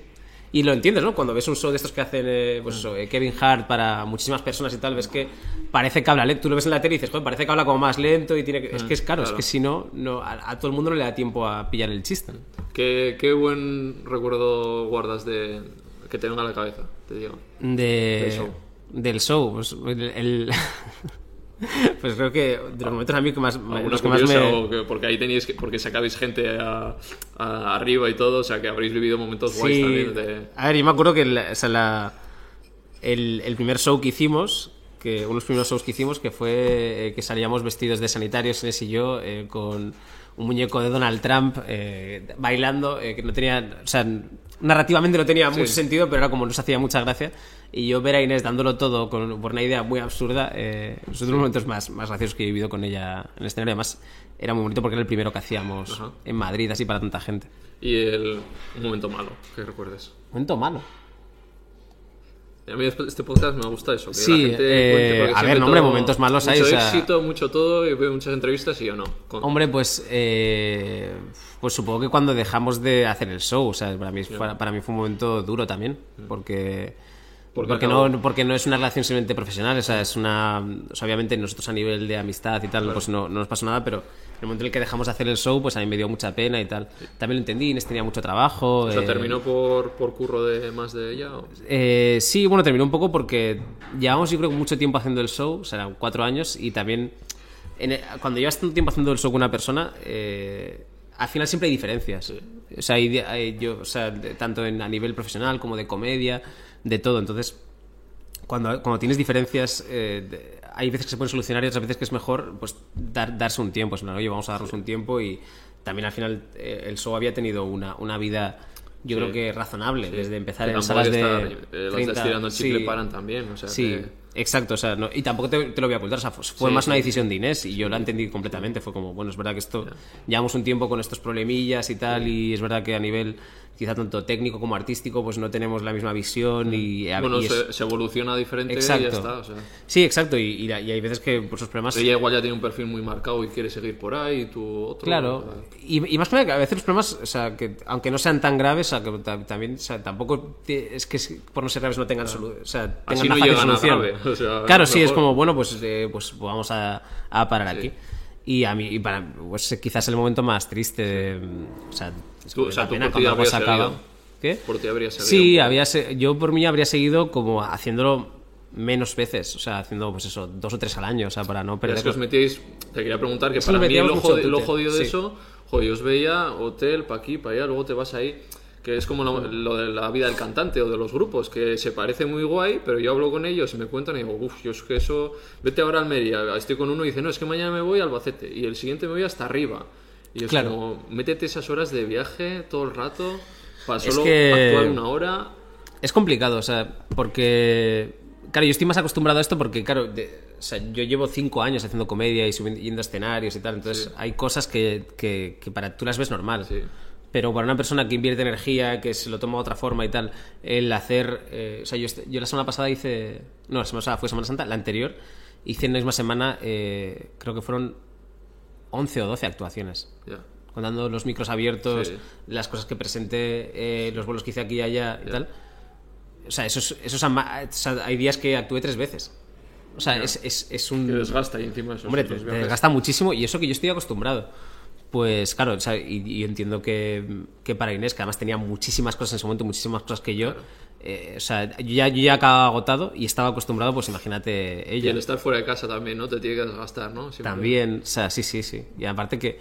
Y lo entiendes, ¿no? Cuando ves un show de estos que hacen, eh, pues eso, eh, Kevin Hart para muchísimas personas y tal, ves que parece que habla lento. Tú lo ves en la tele y dices, joder, parece que habla como más lento y tiene que... Es que es caro, es que si no, no a, todo el mundo no le da tiempo a pillar el chiste. ¿Qué, qué buen recuerdo guardas de que te venga a la cabeza, te digo? De, del show. Del show, pues, el... [laughs] [laughs] Pues creo que de los momentos a mí que más, los que más me... porque ahí tenéis que, porque sacabais gente a, arriba y todo, o sea que habréis vivido momentos guays también. De... A ver, yo me acuerdo que o sea, la, el, el, primer show que hicimos, que unos primeros shows que hicimos, que fue eh, que salíamos vestidos de sanitarios, Inés y yo, eh, con un muñeco de Donald Trump eh, bailando, que no tenía, o sea, narrativamente no tenía mucho sentido, pero era como nos hacía mucha gracia. Y yo ver a Inés dándolo todo con, por una idea muy absurda, eh, son los momentos más, más graciosos que he vivido con ella en el escenario. Además, era muy bonito porque era el primero que hacíamos en Madrid, así para tanta gente. ¿Y el un momento malo que recuerdes? ¿Momento malo? A mí este podcast me gusta eso. Que sí, la gente eh, a ver, hombre, momentos malos hay. Mucho éxito, mucho todo, y veo muchas entrevistas y yo no. Hombre, pues, eh, pues supongo que cuando dejamos de hacer el show, o sea, para mí, para mí fue un momento duro también, porque porque, no, porque no es una relación simplemente profesional, o sea, es una. obviamente nosotros a nivel de amistad y tal, pues no, no, nos pasó nada, pero en el momento en el que dejamos de hacer el show, pues a mí me dio mucha pena y tal. También lo entendí, Inés tenía mucho trabajo. O sea, eh, ¿terminó por, por, curro de más de ella? Eh, sí, bueno, terminó un poco porque llevamos, yo creo, mucho tiempo haciendo el show, o sea, eran cuatro años, y también. cuando llevas tanto tiempo haciendo el show con una persona. Eh, al final siempre hay diferencias. O sea, yo, o sea, tanto en, a nivel profesional como de comedia de todo. Entonces, cuando, cuando tienes diferencias, eh, hay veces que se pueden solucionar y otras veces que es mejor pues dar, darse un tiempo. Es oye, vamos a darnos un tiempo y también al final eh, el show había tenido una, una vida yo creo que razonable desde empezar en salas de eh, 30, estirando el chicle paran también o sea sí exacto o sea no, y tampoco te, lo voy a ocultar o sea, fue más una decisión de Inés y yo la entendí completamente fue como bueno es verdad que esto llevamos un tiempo con estos problemillas y tal y es verdad que a nivel quizá tanto técnico como artístico, pues no tenemos la misma visión y... Bueno, se, evoluciona diferente exacto. y ya está. Sí, exacto, y, hay veces que por esos problemas... Ella igual ya tiene un perfil muy marcado y quiere seguir por ahí, y tú otro... Claro, y, más que nada, a veces los problemas, o sea, que aunque no sean tan graves, o sea, que también, o sea, tampoco es que por no ser graves no tengan, solución o sea, tengan no una solución. claro, sí, es como, bueno, pues, eh, pues vamos a, a parar aquí. Y a mí, y para, pues quizás el momento más triste, o sea, Tú, o sea, tú por ti habrías seguido. ¿Qué? Por ti habría seguido. Sí, había yo por mí habría seguido como haciéndolo menos veces, o sea, haciendo pues eso, dos o tres al año, o sea, para no perder. Es que os metíais, te quería preguntar que para mí lo, jodido, lo jodido de eso, joder, os veía hotel, pa' aquí, pa' allá, luego te vas ahí que es como lo, lo de la vida del cantante o de los grupos, que se parece muy guay, pero yo hablo con ellos y me cuentan y digo, uff, yo es que eso, vete ahora a Almería, estoy con uno y dice, no, es que mañana me voy a Albacete y el siguiente me voy hasta arriba. Y es Claro. como, métete esas horas de viaje todo el rato para Es solo que- actuar una hora. Es complicado, o sea, porque. Claro, yo estoy más acostumbrado a esto porque, claro, de- o sea, yo llevo cinco años haciendo comedia y subiendo yendo a escenarios y tal, entonces hay cosas que, que, que para tú las ves normal. Sí. Pero para una persona que invierte energía, que se lo toma de otra forma y tal, el hacer. eh, o sea, yo, yo la semana pasada hice. No, la semana pasada fue Semana Santa, la anterior, hice en la misma semana, eh, creo que fueron 11 o 12 actuaciones Ya. contando los micros abiertos, Sí. las cosas que presenté, eh, los vuelos que hice aquí y allá y tal. O sea, esos, esos ama- o sea, hay días que actué tres veces. O sea, es, es, es un... Que desgasta y encima eso. Hombre, te, te desgasta muchísimo y eso que yo estoy acostumbrado. Pues claro, o sea, y, y entiendo que, que para Inés, que además tenía muchísimas cosas en ese momento, muchísimas cosas que yo, eh, o sea, yo ya, yo ya acababa agotado y estaba acostumbrado, pues imagínate Y ella. el estar fuera de casa también, ¿no? Te tiene que desgastar, ¿no? Siempre. También, o sea, sí, sí, sí. Y aparte que,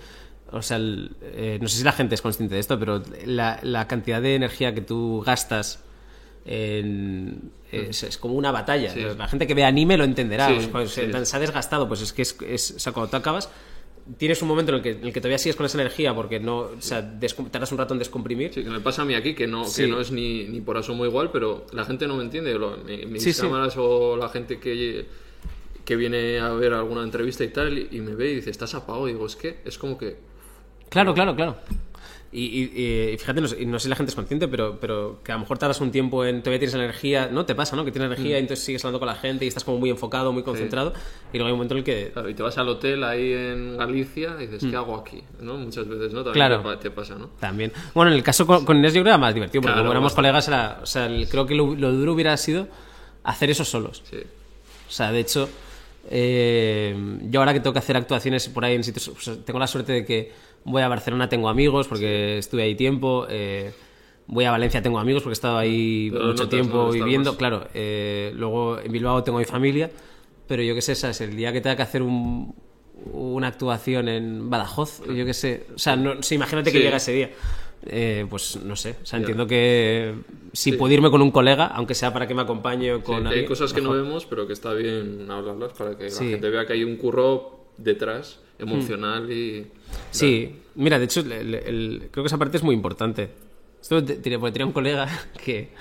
o sea, el- eh, no sé si la gente es consciente de esto, pero la, la cantidad de energía que tú gastas en- es, es como una batalla. Sí. La gente que ve anime lo entenderá. Sí, Pues, pues, sí. Se ha desgastado, pues es que es, es- o sea, cuando tú acabas, tienes un momento en el que, en el que todavía sigues con esa energía porque no, o sea, tardas un rato en descomprimir. Sí, que me pasa a mí aquí, que no, Sí. que no es ni, ni por asomo igual, pero la gente no me entiende. Lo- mi- mis Sí, sí. cámaras o la gente que, que viene a ver alguna entrevista y tal, y, y me ve y dice, estás apagado. Y digo, es que es como que. Claro, claro, claro. Y, y- y fíjate, no sé, no sé si la gente es consciente, pero, pero que a lo mejor tardas un tiempo en. Todavía tienes energía. No te pasa, ¿no? Que tienes energía y entonces sigues hablando con la gente y estás como muy enfocado, muy concentrado. Y luego hay un momento en el que. Claro, y te vas al hotel ahí en Galicia y dices, ¿qué hago aquí? ¿No? Muchas veces, ¿no? También Mm. Claro. te, pa- te pasa, ¿no? También. Bueno, en el caso con, con Inés yo creo que era más divertido, porque Claro, como éramos colegas, era, o sea, el- creo que lo, lo duro hubiera sido hacer eso solos. Sí. O sea, de hecho, eh, yo ahora que tengo que hacer actuaciones por ahí en sitios, o sea, tengo la suerte de que voy a Barcelona, tengo amigos, porque estuve ahí tiempo. eh, voy a Valencia, tengo amigos, porque he estado ahí Pero mucho notas tiempo viviendo. Claro, eh, luego en Bilbao tengo mi familia, pero yo qué sé, ¿sabes? El día que tenga que hacer un- una actuación en Badajoz, yo qué sé. O sea, no, sí, imagínate que Sí. llega ese día. Eh, pues no sé, o sea, entiendo que si Sí. puedo irme con un colega, aunque sea para que me acompañe o Sí, con que hay alguien, cosas que no mejor. vemos, pero que está bien hablarlas para que Sí. la gente vea que hay un curro detrás, emocional y. Sí, mira, de hecho, el- el- el- creo que esa parte es muy importante. Esto te- tenía, porque tenía un colega [laughs] que,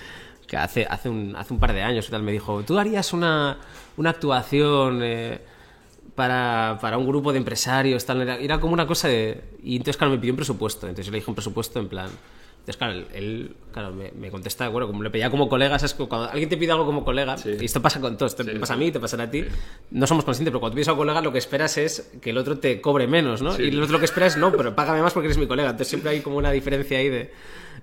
que hace, hace, un, hace un par de años y tal, me dijo, ¿tú harías una, una actuación eh, para, para un grupo de empresarios? Tal? Era, era como una cosa de... Y entonces, claro, me pidió un presupuesto. Entonces yo le dije un presupuesto en plan... Entonces, claro, él, claro, me, me contesta, bueno, como le pedía como colega, ¿sabes? Cuando alguien te pide algo como colega, Sí. y esto pasa con todos, te Sí, pasa a mí, te pasará a ti, no somos conscientes, pero cuando tú pides a un colega lo que esperas es que el otro te cobre menos, ¿no? Y el otro lo que espera es, no, pero págame más porque eres mi colega. Entonces siempre hay como una diferencia ahí de...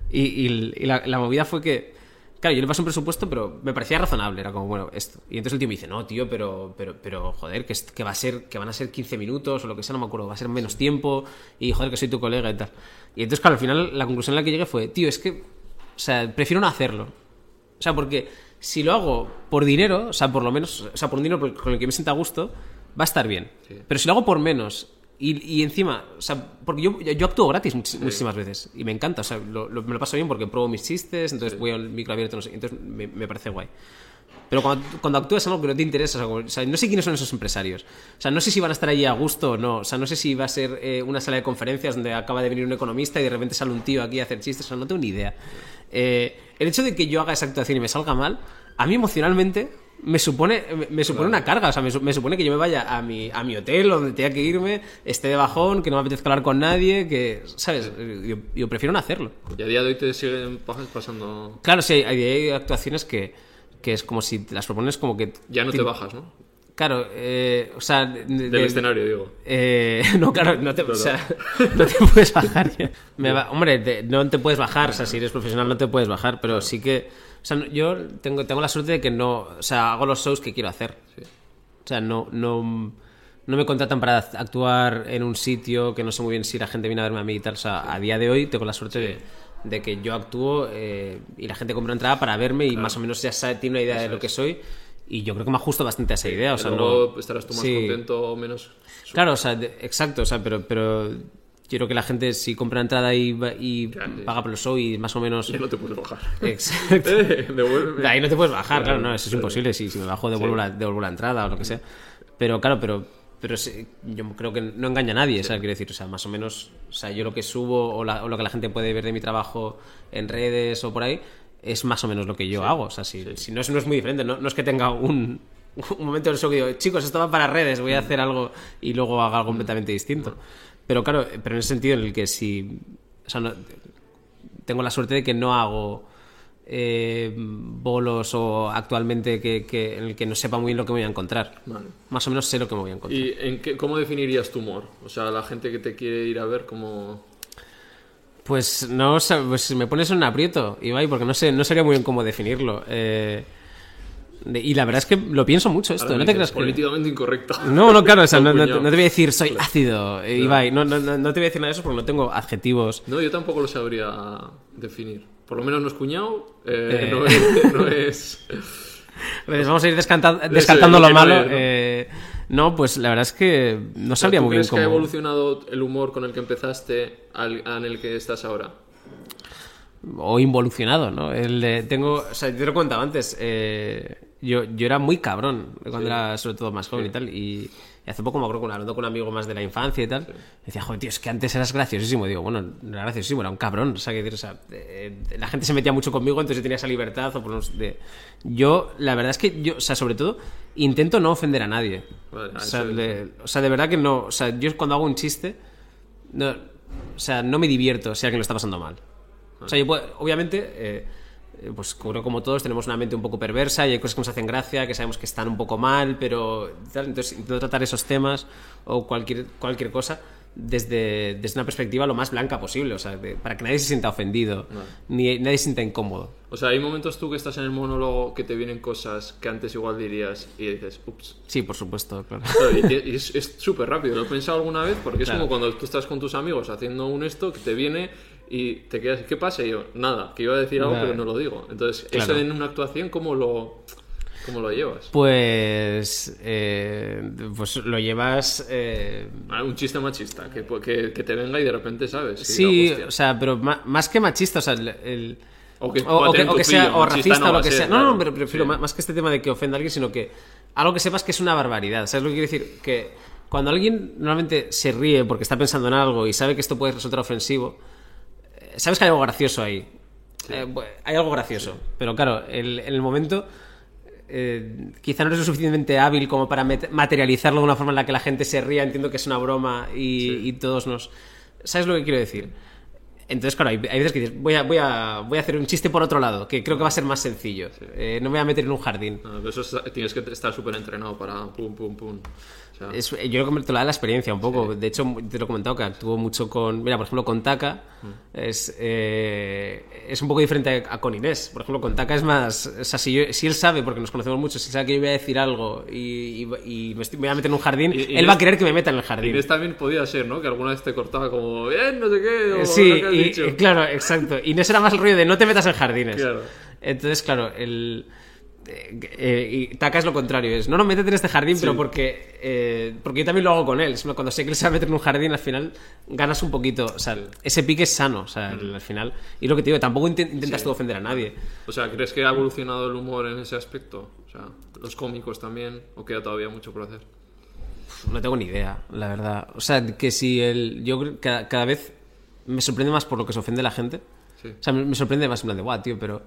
Y, y- y la, la movida fue que... Claro, yo le pasé un presupuesto, pero me parecía razonable, era como, bueno, esto. Y entonces el tío me dice, no, tío, pero, pero, pero joder, que, que va a ser, que van a ser 15 minutos o lo que sea, no me acuerdo, va a ser menos tiempo y joder, que soy tu colega y tal. Y entonces, claro, al final la conclusión a la que llegué fue, tío, es que, o sea, prefiero no hacerlo. O sea, porque si lo hago por dinero, o sea, por lo menos, o sea, por un dinero con el que me sienta a gusto, va a estar bien. Sí. Pero si lo hago por menos y, y encima, o sea, porque yo, yo actúo gratis muchis- muchísimas veces y me encanta, o sea, lo- lo- me lo paso bien porque pruebo mis chistes, entonces voy al micro abierto, no sé, entonces me, me parece guay. Pero cuando, cuando actúas en algo que no te interesa, o sea, como- o sea, no sé quiénes son esos empresarios. O sea, no sé si van a estar allí a gusto o no. O sea, no sé si va a ser eh, una sala de conferencias donde acaba de venir un economista y de repente sale un tío aquí a hacer chistes. O sea, no tengo ni idea. Eh, el hecho de que yo haga esa actuación y me salga mal, a mí emocionalmente me supone, me, supone una carga. O sea, me, me supone que yo me vaya a mi, a mi hotel donde tenga que irme, esté de bajón, que no me apetezca hablar con nadie, que, ¿sabes? Yo, yo prefiero no hacerlo. Y a día de hoy te siguen pa- pasando. Claro, sí, hay, hay actuaciones que, que es como si te las propones como que... Ya no te bajas, ¿no? Claro, eh, o sea... de- Del de- escenario, digo. eh, [laughs] no, claro, no te, o sea, [laughs] no te puedes bajar. [laughs] Me va- hombre, te- no te puedes bajar, o sea, si eres profesional no te puedes bajar, pero sí que... Sea, yo tengo, tengo la suerte de que no... O sea, hago los shows que quiero hacer. Sí. O sea, no, no, no me contratan para actuar en un sitio que no sé muy bien si la gente viene a verme a mí y tal. O sea, a día de hoy tengo la suerte de, de que yo actúo eh, y la gente compra entrada para verme y más o menos ya sabe, tiene una idea de lo que soy. Y yo creo que me ajusto bastante a esa idea. O sea, Luego no, estarás tú más Sí. contento o menos. Claro, o sea, de- exacto, o sea, pero, pero yo creo que la gente si compra entrada y, paga por el show y más o menos... Ya no te puedes bajar. Exacto. [laughs] Eh. De ahí no te puedes bajar, claro, Claro, no, eso es imposible. Si, si me bajo, devuelvo, Sí. la, devuelvo la entrada o lo que sea. Pero claro, pero, pero yo creo que no engaña a nadie, ¿sabes? Quiero decir, o sea, más o menos, o sea, yo lo que subo o, la- o lo que la gente puede ver de mi trabajo en redes o por ahí es más o menos lo que yo hago. O sea, si, si no, es, no es muy diferente, no, no es que tenga un, [laughs] un momento del show que digo, chicos, esto va para redes, voy a hacer algo y luego haga algo completamente distinto. Pero claro, pero en el sentido en el que si. O sea, no- tengo la suerte de que no hago eh, bolos o actualmente que, que- en el que no sepa muy bien lo que me voy a encontrar. Vale. Más o menos sé lo que me voy a encontrar. ¿Y en qué, cómo definirías tu humor? O sea, la gente que te quiere ir a ver, ¿cómo...? Pues no, pues me pones en un aprieto, Ibai, porque no sé, no sabría muy bien cómo definirlo. Eh, y la verdad es que lo pienso mucho esto, Ahora no te creas que... políticamente incorrecto. No, no, claro, o sea, [laughs] no, no- no te voy a decir soy ácido, eh, Ibai, no, no, no no te voy a decir nada de eso porque no tengo adjetivos. No, yo tampoco lo sabría definir. Por lo menos no es cuñado, eh, Eh. no es... [laughs] no es- [laughs] Pues vamos a ir descartando lo malo. ¿no? eh, no, pues la verdad es que no sabría ¿Tú muy bien crees que ha cómo... evolucionado el humor con el que empezaste al en el que estás ahora? o involucionado, ¿no? El, de- tengo, o sea, yo te lo contaba antes, eh, yo, yo era muy cabrón cuando era sobre todo más joven y tal, y, y hace poco me acuerdo con- hablando con un amigo más de la infancia y tal, decía, joder, tío, es que antes eras graciosísimo, digo, bueno, no era graciosísimo, era un cabrón, o sea, que decir, o sea, eh, la gente se metía mucho conmigo, entonces yo tenía esa libertad, o por unos de... yo, la verdad es que yo, o sea, sobre todo, intento no ofender a nadie, Vale, o, sea, eso es- de, o sea, de verdad que no, o sea, yo cuando hago un chiste, no, o sea, no me divierto si alguien lo está pasando mal. O sea, yo puedo- obviamente, eh, pues creo como todos tenemos una mente un poco perversa y hay cosas que nos hacen gracia, que sabemos que están un poco mal, pero tal, entonces intento tratar esos temas o cualquier, cualquier cosa desde, desde una perspectiva lo más blanca posible, o sea, de- para que nadie se sienta ofendido, ni nadie se sienta incómodo. O sea, hay momentos tú que estás en el monólogo que te vienen cosas que antes igual dirías y dices, ups. Sí, por supuesto, claro. [laughs] Claro, y, y es es súper rápido, lo he pensado alguna vez porque es Claro. como cuando tú estás con tus amigos haciendo un esto que te viene y te quedas, ¿qué pasa? Y yo, nada, que iba a decir algo pero no lo digo. Entonces, Claro. eso en una actuación, ¿cómo lo, cómo lo llevas? Pues, eh, pues lo llevas... eh, Ah, Un chiste machista, que, que, que te venga y de repente sabes. Sí, o sea, pero más que machista, o sea, el... el- O que o, o que, o que sea o racista no o lo que a ser, sea. No, no, claro. pero prefiero Sí. más, que este tema de que ofenda a alguien, sino que algo que sepas que es una barbaridad. ¿Sabes lo que quiero decir? Que cuando alguien normalmente se ríe porque está pensando en algo y sabe que esto puede resultar ofensivo, sabes que hay algo gracioso ahí. Eh, hay algo gracioso. Pero claro, el- en el momento eh, quizá no eres lo suficientemente hábil como para materializarlo de una forma en la que la gente se ría, entiendo que es una broma y, y todos nos... ¿Sabes lo que quiero decir? Entonces, claro, hay, hay veces que dices, voy a, voy, a, voy a hacer un chiste por otro lado, que creo que va a ser más sencillo. Eh, no me voy a meter en un jardín. No, pero eso es- tienes que estar súper entrenado para pum, pum, pum. O sea, Es- yo creo que te lo da la experiencia un poco. De hecho, te lo he comentado que actúo mucho con. Mira, por ejemplo, con Taka. Es, eh, es un poco diferente a, a con Inés. Por ejemplo, con Taka es más. O sea, si, yo- si él sabe, porque nos conocemos mucho, si sabe que yo voy a decir algo y, y- y me, estoy- me voy a meter en un jardín, Y- él va a querer que me meta en el jardín. Inés también podía ser, ¿no? Que alguna vez te cortaba como, bien, no sé qué, o Sí, has dicho. claro, exacto. Inés era más el rollo de no te metas en jardines. Claro. Entonces, claro, el. Eh, eh, y Taka es lo contrario, es no, no, métete en este jardín, pero porque, eh, porque yo también lo hago con él. Cuando sé que él se va a meter en un jardín, al final ganas un poquito. O sea, ese pique es sano, o sea, al final. Y lo que te digo, tampoco inten- intentas tú ofender a nadie. O sea, ¿crees que ha evolucionado el humor en ese aspecto? O sea, los cómicos también, o queda todavía mucho por hacer. No tengo ni idea, la verdad. O sea, que si el. Yo cada, cada vez me sorprende más por lo que se ofende la gente. Sí. O sea, me, me sorprende más en plan de, guau, tío, pero.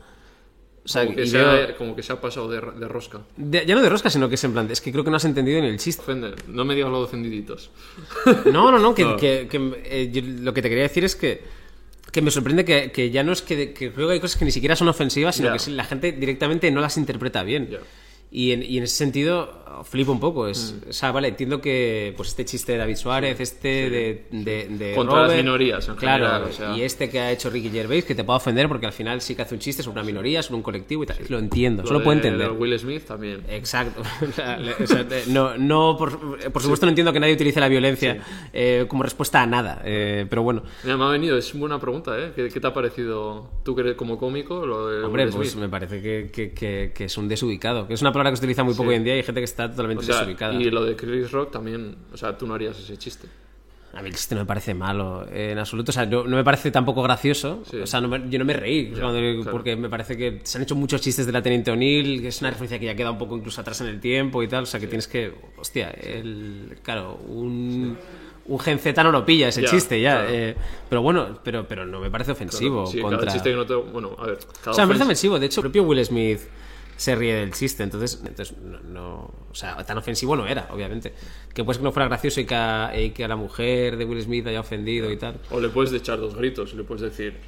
Sea, Como que, se ha, como que se ha pasado de, de rosca. de- ya no de rosca, sino que es en plan, es que creo que no has entendido ni el chiste. Ofende. No me digas lo de ofendiditos. No, no, no, que, No. que- que, eh, yo lo que te quería decir es que, que me sorprende que, que ya no es que, que creo que hay cosas que ni siquiera son ofensivas, sino que la gente directamente no las interpreta bien. Y, en, y en ese sentido, flipo un poco. Es, Mm. O sea, vale, entiendo que pues este chiste de David Suárez, este de, de, de Contra las Robert, minorías, en claro, general, o sea. y este que ha hecho Ricky Gervais, que te puede ofender porque al final sí que hace un chiste sobre una minoría, sobre un colectivo y tal. Lo entiendo, Lo solo de- puedo entender. de Will Smith también. Exacto. [laughs] O sea, o no, no por, por supuesto no entiendo que nadie utilice la violencia eh, como respuesta a nada, eh, pero bueno. Mira, me ha venido, es buena pregunta, ¿eh? ¿Qué, qué te ha parecido tú que eres como cómico lo de Hombre, Will pues Smith? me parece que, que- que- que es un desubicado, que es una palabra que se utiliza muy poco hoy en día y hay gente que está totalmente O sea, desubicada. y lo de Chris Rock también, o sea, tú no harías ese chiste. A mí el chiste no me parece malo eh, en absoluto. O sea, no, no me parece tampoco gracioso. Sí. O sea, no me- yo no me reí Ya, cuando- claro. porque me parece que se han hecho muchos chistes de la Teniente O'Neill, que es una referencia que ya queda un poco incluso atrás en el tiempo y tal. O sea, que tienes que. Hostia, el, claro, un. Un Gen Z no lo pilla ese chiste ya. claro. eh, pero bueno, pero, pero no me parece ofensivo. Sí, contra... cada chiste que no te... Bueno, a ver, cada O sea, me parece ofensa- ofensivo. De hecho, el propio Will Smith se ríe del chiste. Entonces, entonces no, O sea, tan ofensivo no era, obviamente. Que pues que no fuera gracioso y que a la mujer de Will Smith haya ofendido y tal. O le puedes echar dos gritos, le puedes decir...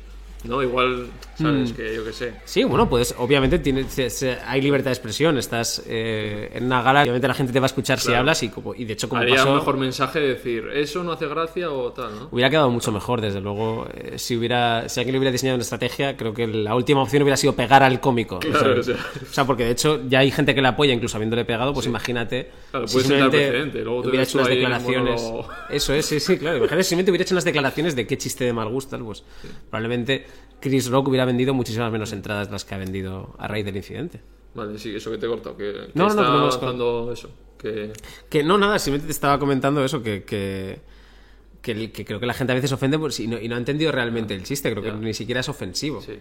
No, igual, ¿sabes? Mm. Que yo qué sé. Sí, bueno, pues obviamente tiene, se- se- hay libertad de expresión. Estás eh, en una gala, obviamente la gente te va a escuchar si hablas y, como, y de hecho como Haría pasó, un mejor mensaje de decir, eso no hace gracia o tal, ¿no? hubiera quedado mucho mejor, desde luego. eh, si hubiera si alguien le hubiera diseñado una estrategia, creo que la última opción hubiera sido pegar al cómico. Claro, o, o sea, o sea, porque de hecho ya hay gente que le apoya incluso habiéndole pegado, pues imagínate. Claro, si simplemente precedente, luego te hubiera hecho unas declaraciones. Eso es, sí, sí, claro. Imagínate si simplemente hubiera hecho unas declaraciones de qué chiste de mal gusto, tal, pues probablemente Chris Rock hubiera vendido muchísimas menos entradas de las que ha vendido a raíz del incidente. Vale, sí, eso que te he cortado, que, que No, no, está no, que no, es avanzando eso. Que... Que no, nada, simplemente te estaba comentando eso, que, que, que, creo que la gente a veces ofende por, y, no, y no ha entendido realmente el chiste, creo Ya. que ni siquiera es ofensivo. Sí.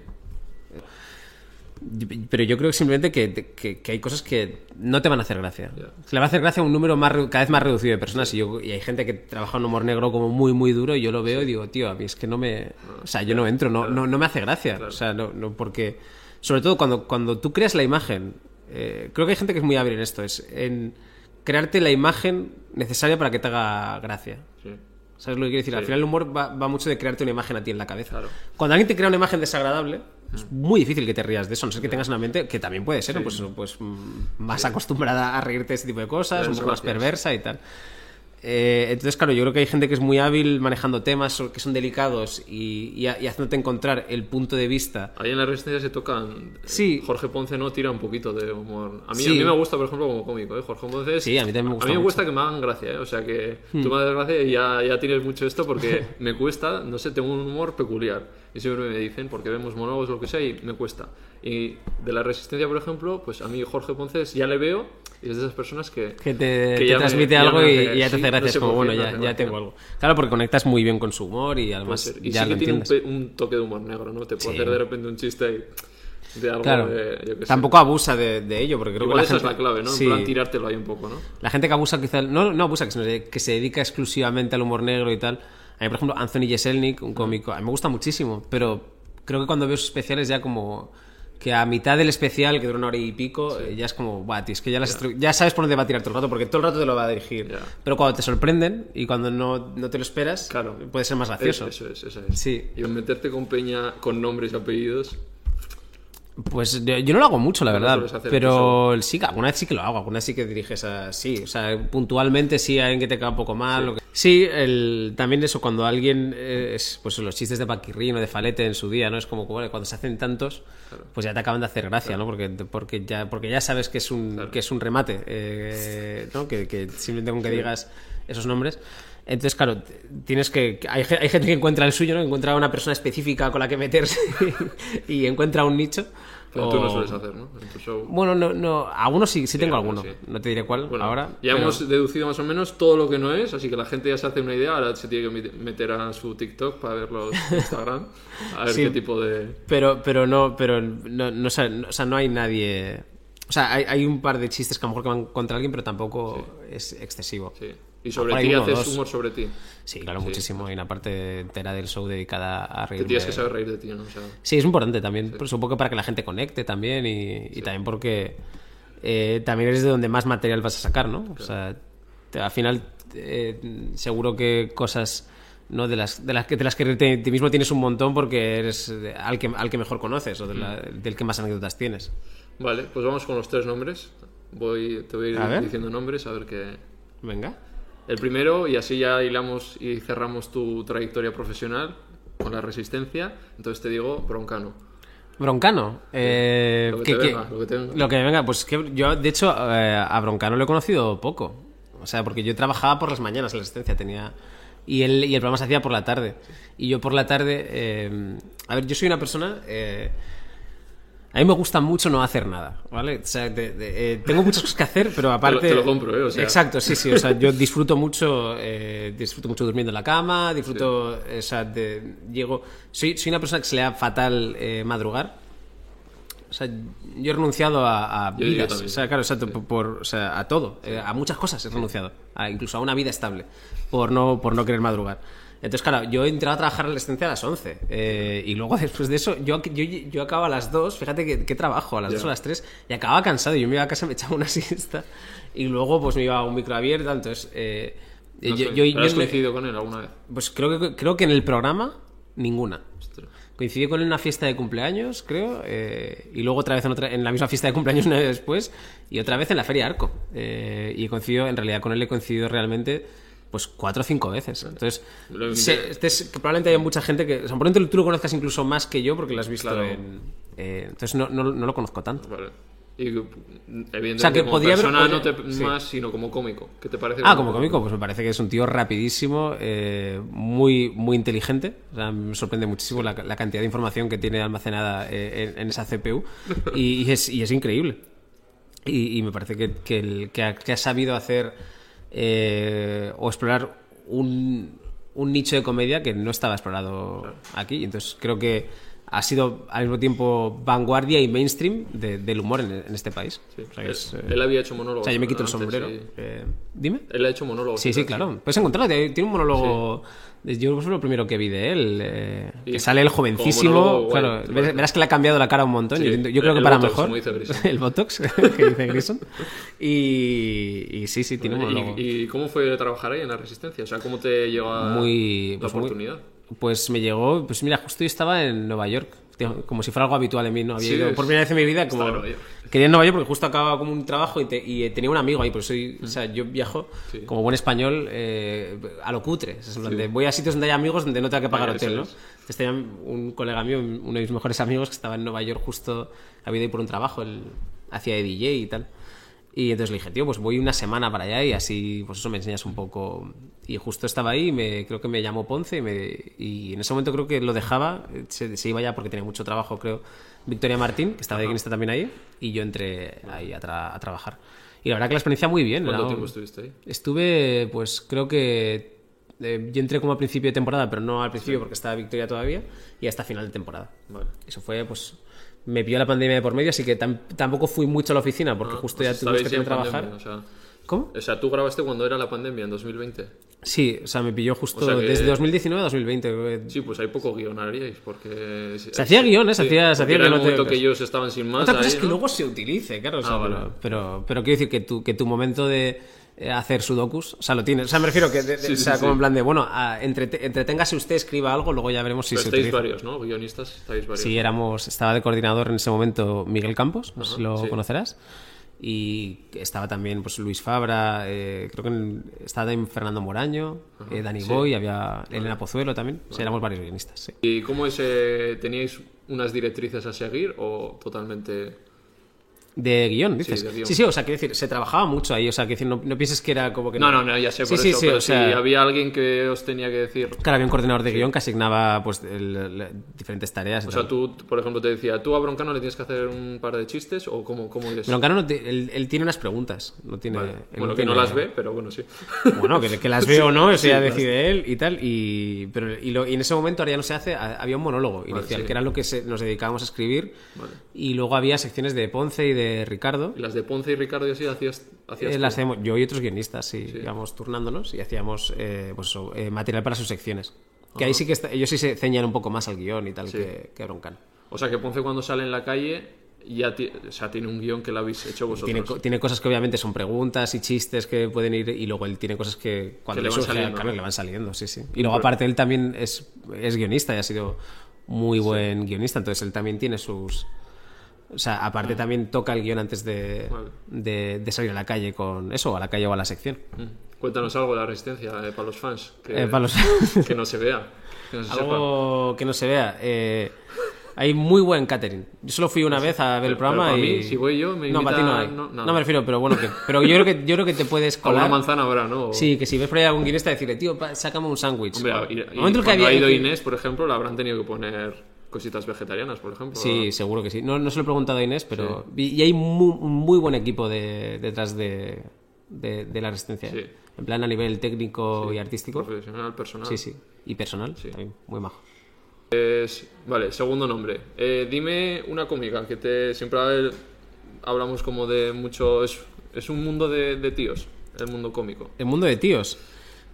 Pero yo creo que simplemente que, que- que hay cosas que no te van a hacer gracia. Ya. Le va a hacer gracia a un número más, cada vez más reducido de personas. Y, yo, y hay gente que trabaja en humor negro como muy, muy duro. Y yo lo veo y digo, tío, a mí es que no me. O sea, yo no entro, no, no, no me hace gracia. O sea, no, no, porque. Sobre todo cuando, cuando tú creas la imagen. eh, creo que hay gente que es muy hábil en esto. Es en crearte la imagen necesaria para que te haga gracia. sí. ¿Sabes lo que quiero decir? Al Sí. final el humor va, va mucho de crearte una imagen a ti en la cabeza. Claro. Cuando alguien te crea una imagen desagradable, es muy difícil que te rías de eso, no ser que tengas una mente que también puede ser, pues, pues mm, más acostumbrada a reírte de este tipo de cosas, un poco más perversa y tal. Eh, entonces, claro, yo creo que hay gente que es muy hábil manejando temas que son delicados y, y, y haciéndote encontrar el punto de vista. Ahí en la resistencia se tocan. Sí. Jorge Ponce no tira un poquito de humor. A mí, Sí. a mí me gusta, por ejemplo, como cómico. ¿eh? Jorge Ponce es- Sí, a mí también me gusta A mí me mucho. Hmm. gusta que me hagan gracia, ¿eh? O sea que tú me haces gracia y ya, ya tienes mucho esto porque [laughs] me cuesta, no sé, tengo un humor peculiar. Y siempre me dicen, porque vemos monólogos lo que sea, y me cuesta. Y de la resistencia, por ejemplo, pues a mí Jorge Ponce es- ya le veo y es de esas personas que. Que te, Que te me- transmite ya algo me y, hace- y ya te sí, hace no gracia. sé como, bueno, me ya, hace ya tengo algo. Claro, porque conectas muy bien con su humor y además. Y ya sí lo que tiene un, entiendes. un toque de humor negro, ¿no? Te puede Sí. hacer de repente un chiste ahí de algo Claro. de. Yo sé. Tampoco abusa de, de ello, porque creo Igual que la esa gente... es la clave, ¿no? Sí. En plan, tirártelo ahí un poco, ¿no? La gente que abusa quizá... No, no abusa, que, de- que se dedica exclusivamente al humor negro y tal. A mí, por ejemplo, Anthony Jeselnik, un cómico, a mí me gusta muchísimo, pero creo que cuando veo sus especiales ya como... Que a mitad del especial, que dura una hora y pico, eh, ya es como, "Buah, tío, es que ya, las estru- ya sabes por dónde va a tirar todo el rato, porque todo el rato te lo va a dirigir. Ya. Pero cuando te sorprenden y cuando no, no te lo esperas, Claro. puede ser más gracioso. Eso, eso es, eso es. Sí. Y meterte con peña con nombres y apellidos. Pues yo, no lo hago mucho, la verdad. Pero sí, alguna vez sí que lo hago. Alguna vez sí que diriges a. Sí, o sea, puntualmente sí hay alguien que te cae un poco mal. lo que- Sí, el, también eso, cuando alguien. Es, pues los chistes de Paquirrín o de Falete en su día, ¿no? Es como cuando se hacen tantos, pues ya te acaban de hacer gracia, ¿no? Porque, porque, ya, porque ya sabes que es un, que es un remate, eh, ¿no? Que, que simplemente con que digas esos nombres. Entonces, claro, tienes que. Hay, ge- hay gente que encuentra el suyo, ¿no? Encuentra una persona específica con la que meterse [laughs] y encuentra un nicho. Pero tú no sueles hacer, ¿no? En tu show. Bueno, no, no, algunos sí, sí tengo algunos alguno. sí. No te diré cuál Bueno, ahora. ya pero- hemos deducido más o menos todo lo que no es, así que la gente ya se hace una idea. Ahora se tiene que met- meter a su TikTok para verlo en [laughs] Instagram. A ver Sí. qué tipo de. Pero, pero no, pero no, o sea, no hay nadie. O sea, hay, hay un par de chistes que a lo mejor que van contra alguien, pero tampoco es excesivo. Sí. Y sobre Por ti haces dos. humor sobre ti. Sí, claro, muchísimo. Hay una parte entera del show dedicada a Te reírme. tienes que saber reír de ti, ¿no? O sea, Sí, es importante también. Pues un poco para que la gente conecte también y, y también porque eh, también es de donde más material vas a sacar, ¿no? O sea, te- al final eh, seguro que cosas no de las de las que de las que te, ti mismo tienes un montón porque eres al que al que mejor conoces o de la- del que más anécdotas tienes. Vale, pues vamos con los tres nombres. Voy, te voy a ir A ver. diciendo nombres a ver qué. Venga. El primero, y así ya hilamos y cerramos tu trayectoria profesional con la resistencia. Entonces te digo Broncano. Broncano. eh, Lo que venga, lo que lo que me venga, pues que yo, de hecho, eh, a Broncano lo he conocido poco. O sea, porque yo trabajaba por las mañanas en la resistencia, tenía. Y el, y el programa se hacía por la tarde. Y yo por la tarde. eh, a ver, yo soy una persona. A mí me gusta mucho no hacer nada, ¿vale? O sea, de- de- eh, tengo muchas cosas que hacer, pero aparte... te lo compro, ¿eh? O sea. Exacto, sí, sí. O sea, yo [laughs] disfruto mucho, eh, disfruto mucho durmiendo en la cama, disfruto, o sea, de, llego... Soy, soy una persona que se le da fatal eh, madrugar. O sea, yo he renunciado a, a Yo- yo vidas, o sea, claro, exacto, por, por- o sea, a todo, eh, a muchas cosas he renunciado, a- incluso a una vida estable, por no, por no querer madrugar. Entonces, claro, yo he entrado a trabajar en la estancia a las 11 eh, y luego [laughs] después de eso, yo, yo, yo acabo a las 2, fíjate que, que trabajo, a las Ya. 2 o a las 3, y acababa cansado, yo me iba a casa, me echaba una [laughs] siesta y luego pues me iba a un micro abierto, entonces... eh, No yo, yo- ¿pero ¿Has yo- coincidido con él alguna vez? pues creo que, creo que en el programa, ninguna. Ostras. Coincidí con él en una fiesta de cumpleaños, creo, eh, y luego otra vez en, otra, en la misma fiesta de cumpleaños [laughs] una vez después, y otra vez en la Feria Arco. Eh, y coincido, en realidad con él he coincidido realmente pues cuatro o cinco veces. Entonces, que- este es- que probablemente haya mucha gente que... O sea, probablemente tú lo conozcas incluso más que yo porque lo has visto Claro. en... eh, entonces no, no, no lo conozco tanto. Vale. Y evidentemente O sea, que como podría haber- persona podría- no te sí. más, sino como cómico. ¿Qué te parece? Ah, como cómico, pues me parece que es un tío rapidísimo, eh, muy, muy inteligente. O sea, me sorprende muchísimo la, la cantidad de información que tiene almacenada eh, en, en esa CPU y, y es, y es increíble. Y, y me parece que, que, el- que ha, que ha sabido hacer eh, o explorar un, un nicho de comedia que no estaba explorado aquí. Entonces creo que ha sido al mismo tiempo vanguardia y mainstream de- del humor en, en este país. Sí. O sea, él, había hecho monólogos. o sea, yo me quito el sombrero. sí. Eh, Dime. Él ha hecho monólogos. Sí, sí, claro. Puedes encontrarlo. Tiene un monólogo. Yo fue lo primero que vi de él. eh, que sale como jovencísimo. monólogo, guay, claro, verás, que le ha cambiado la cara un montón. Sí, Yo, creo el que para Botox, mejor. dice [laughs] el Botox, [laughs] que dice Grison. Y, y sí, sí, tiene un monólogo. ¿Y, y cómo fue trabajar ahí en la Resistencia? O sea, ¿cómo te llegó muy, la pues muy- oportunidad? Pues me llegó, pues mira, justo yo estaba en Nueva York, tío, como si fuera algo habitual en mí, ¿no? Había Sí, ido por primera vez en mi vida como... Estaba en Nueva York. Quería porque justo acababa como un trabajo y, te- y, eh, tenía un amigo ahí, por eso soy, o sea, yo viajo Sí. como buen español eh, a lo cutre. Voy a sitios donde hay amigos donde no tengo que pagar hotel, ¿no? es. Entonces tenía un colega mío, uno de mis mejores amigos, que estaba en Nueva York justo, había ido ahí por un trabajo, él hacía de DJ y tal. Y entonces le dije, tío, pues voy una semana para allá y así, pues eso me enseñas un poco. Y justo estaba ahí, y me, creo que me llamó Ponce y, me, y en ese momento creo que lo dejaba, se, se iba ya porque tenía mucho trabajo, creo, Victoria Martín, que estaba de guionista también ahí, y yo entré ahí a, tra- a trabajar. Y la verdad que la experiencia muy bien. ¿Cuánto tiempo estuviste ahí? Estuve, pues creo que eh, yo entré como al principio de temporada, pero no al principio porque estaba Victoria todavía, y hasta final de temporada. Vale. Eso fue, pues, me pilló la pandemia de por medio, así que tam- tampoco fui mucho a la oficina porque Ah, justo pues ya estabais que trabajar. pandemia, o sea, ¿Cómo? o sea, tú grabaste cuando era la pandemia, en 2020. Sí, o sea, me pilló justo O sea que- desde 2019 a 2020. creo que- Sí, pues hay poco guion haríais, porque... Se hacía guion, ¿eh? Se hacía- se hacía era el momento que ellos estaban sin más Otra cosa ahí, es que ¿no? luego se utilice, claro. o sea, Ah, vale. pero, pero, pero quiero decir que tu, que tu momento de eh, hacer sudokus, o sea, lo tienes. O sea, me refiero que, de- de- Sí, o sí, sea, sí. como en plan de, bueno, a- entrete- entreténgase usted, escriba algo, luego ya veremos si Pero se estáis utiliza. varios, ¿no? Guionistas, estáis varios. Sí, éramos, estaba de coordinador en ese momento Miguel Campos, no sé si lo sí. conocerás. Y estaba también pues, Luis Fabra, eh, creo que en- estaba también Fernando Moraño, eh, Dani Boy, había Elena Pozuelo también. Éramos varios guionistas, sí. ¿Y cómo es? eh, ¿Teníais unas directrices a seguir o totalmente...? De guion, dices. de guion. Sí, sí, o sea, quiero decir, se trabajaba mucho ahí, o sea, quiero decir, no, no pienses que era como que... No, no, no, ya sé por sí, eso, sí, pero o sea- si había alguien que os tenía que decir... Claro, había un coordinador de guion que asignaba pues el- el- diferentes tareas. y O sea, tú, por ejemplo, te decía, tú a Broncano le tienes que hacer un par de chistes o cómo, cómo? Broncano no te- él, él tiene unas preguntas, no tiene... Vale. Bueno, que tiene- no las ve, pero bueno, sí. Bueno, que, que las veo o no, [laughs] eso ya las- decide él y tal. Y, pero, y, lo- y en ese momento, ahora ya no se hace, ha- había un monólogo inicial, que era lo que se- nos dedicábamos a escribir. Vale. Y luego había secciones de Ponce y de Ricardo. Y las de Ponce y Ricardo y así hacías... hacías Eh, las hacemos, yo y otros guionistas, sí, íbamos turnándonos y hacíamos eh, pues eso, eh, material para sus secciones. Que ahí sí que está- ellos sí se ceñían un poco más al guion y tal que, que Broncano. O sea, que Ponce cuando sale en la calle ya o sea, tiene un guion que lo habéis hecho vosotros. Tiene, co- tiene cosas que obviamente son preguntas y chistes que pueden ir y luego él tiene cosas que cuando Que le van surge, saliendo, claro, ¿no? le van saliendo, sí, sí. Y luego aparte él también es, es guionista y ha sido muy buen guionista, entonces él también tiene sus... O sea, aparte también toca el guion antes de, Vale. de, de salir a la calle con eso, a la calle o a la sección. Mm. Cuéntanos algo de la resistencia eh, para los fans. Que, Eh, para los- [laughs] que no [laughs] se vea. Que no se sepa. Algo que no se vea. eh, hay muy buen catering. Yo solo fui una vez a ver el Pero- programa pero para y... mí, si voy yo, me No, para ti no invita- hay. no, No, nada. me refiero, pero bueno, que, pero yo creo que, yo creo que te puedes Con una colar... manzana habrá, ¿no? O- Sí, que si ves por ahí algún guionista, decirle, tío, pa- sácame un sándwich. Hombre, y- el que había- ha ido que- Inés, por ejemplo, la habrán tenido que poner cositas vegetarianas, por ejemplo. Sí, seguro que sí. No, no se lo he preguntado a Inés, pero... Y, y hay muy, un muy buen equipo de, detrás de, de, de la resistencia. ¿eh? Sí. En plan a nivel técnico y artístico. Profesional, personal. Sí, sí. Y personal. también, muy majo. Es- vale, segundo nombre. Eh, dime una cómica que te siempre hab- hablamos como de mucho. Es, es un mundo de, de tíos, el mundo cómico. El mundo de tíos.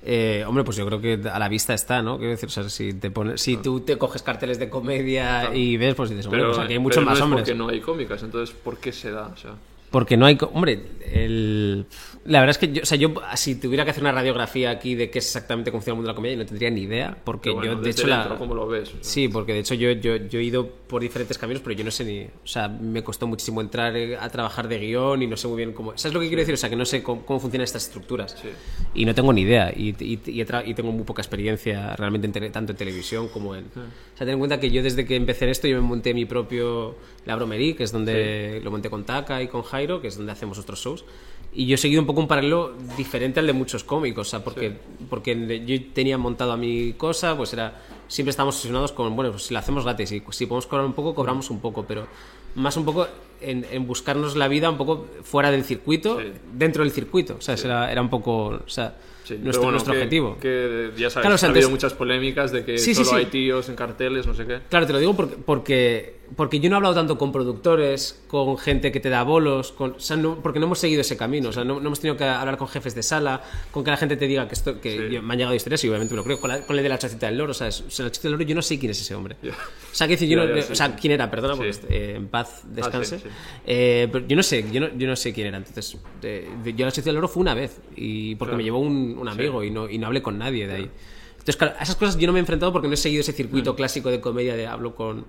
Eh, hombre, pues yo creo que a la vista está, ¿no? Quiero decir, o sea, si, te pones, si tú te coges carteles de comedia y ves, pues dices, hombre, Pero, pues aquí hay muchos no más es hombres. porque no hay cómicas, entonces ¿por qué se da? O sea, Porque no hay. Hombre, el... la verdad es que yo, o sea, yo, si tuviera que hacer una radiografía aquí de qué es exactamente cómo funciona el mundo de la comedia, no tendría ni idea. Porque bueno, yo, de hecho, la. dentro, ¿cómo lo ves? Sí, porque de hecho yo, yo, yo he ido por diferentes caminos, pero yo no sé ni. O sea, me costó muchísimo entrar eh, a trabajar de guion y no sé muy bien cómo. ¿Sabes lo que quiero decir? O sea, que no sé cómo, cómo funcionan estas estructuras. Sí. Y no tengo ni idea. Y, y- y y tengo muy poca experiencia realmente en tele- tanto en televisión como en. O sea, ten en cuenta que yo desde que empecé en esto, yo me monté mi propio La Bromerie, que es donde lo monté con Taka y con Jairo, que es donde hacemos otros shows. Y yo he seguido un poco un paralelo diferente al de muchos cómicos, o sea, porque, porque yo tenía montado a mi cosa, pues era. Siempre estábamos obsesionados con, bueno, pues si lo hacemos gratis y si podemos cobrar un poco, cobramos un poco, pero más un poco en, en buscarnos la vida un poco fuera del circuito, Sí. dentro del circuito, o sea, ese era, era un poco, o sea, Sí, nuestro, bueno, nuestro que- objetivo. Que ya sabes, Claro, o sea, ha habido entonces- muchas polémicas de que Sí, sí, solo sí. hay tíos en carteles, no sé qué. Claro, te lo digo porque, porque, porque yo no he hablado tanto con productores, con gente que te da bolos, con, o sea, no- porque no hemos seguido ese camino. O sea, no, no hemos tenido que hablar con jefes de sala, con que la gente te diga que, esto, que Sí. yo- me han llegado historias y obviamente me lo creo. Con, la- con el de la chocita del loro, o sea, es- o sea, la chocita del loro yo no sé quién es ese hombre. Ya. O sea, que decir, yo Ya, no- sí, o sea, quién era, perdona, Sí. porque eh, en paz descanse. sí. Eh, pero yo no sé, yo no, yo no sé quién era. Entonces, eh, yo a la chocita del oro fue una vez y porque Claro. me llevó un, un amigo y, no, y no hablé con nadie de ahí. Entonces, claro, a esas cosas yo no me he enfrentado porque no he seguido ese circuito Mm. clásico de comedia de hablo con...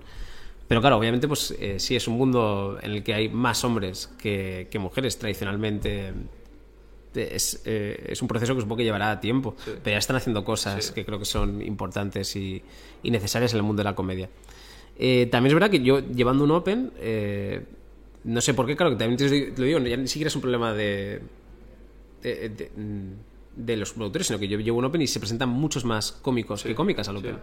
Pero claro, obviamente, pues eh, sí, es un mundo en el que hay más hombres que, que mujeres tradicionalmente. Eh, Es, eh, es un proceso que supongo que llevará tiempo, pero ya están haciendo cosas Sí. que creo que son importantes y, y necesarias en el mundo de la comedia. Eh, también es verdad que yo, llevando un Open, eh, no sé por qué, claro, que también te lo digo, ya ni siquiera es un problema de, de, de- de los productores, sino que yo llevo un Open y se presentan muchos más cómicos que cómicas al Open.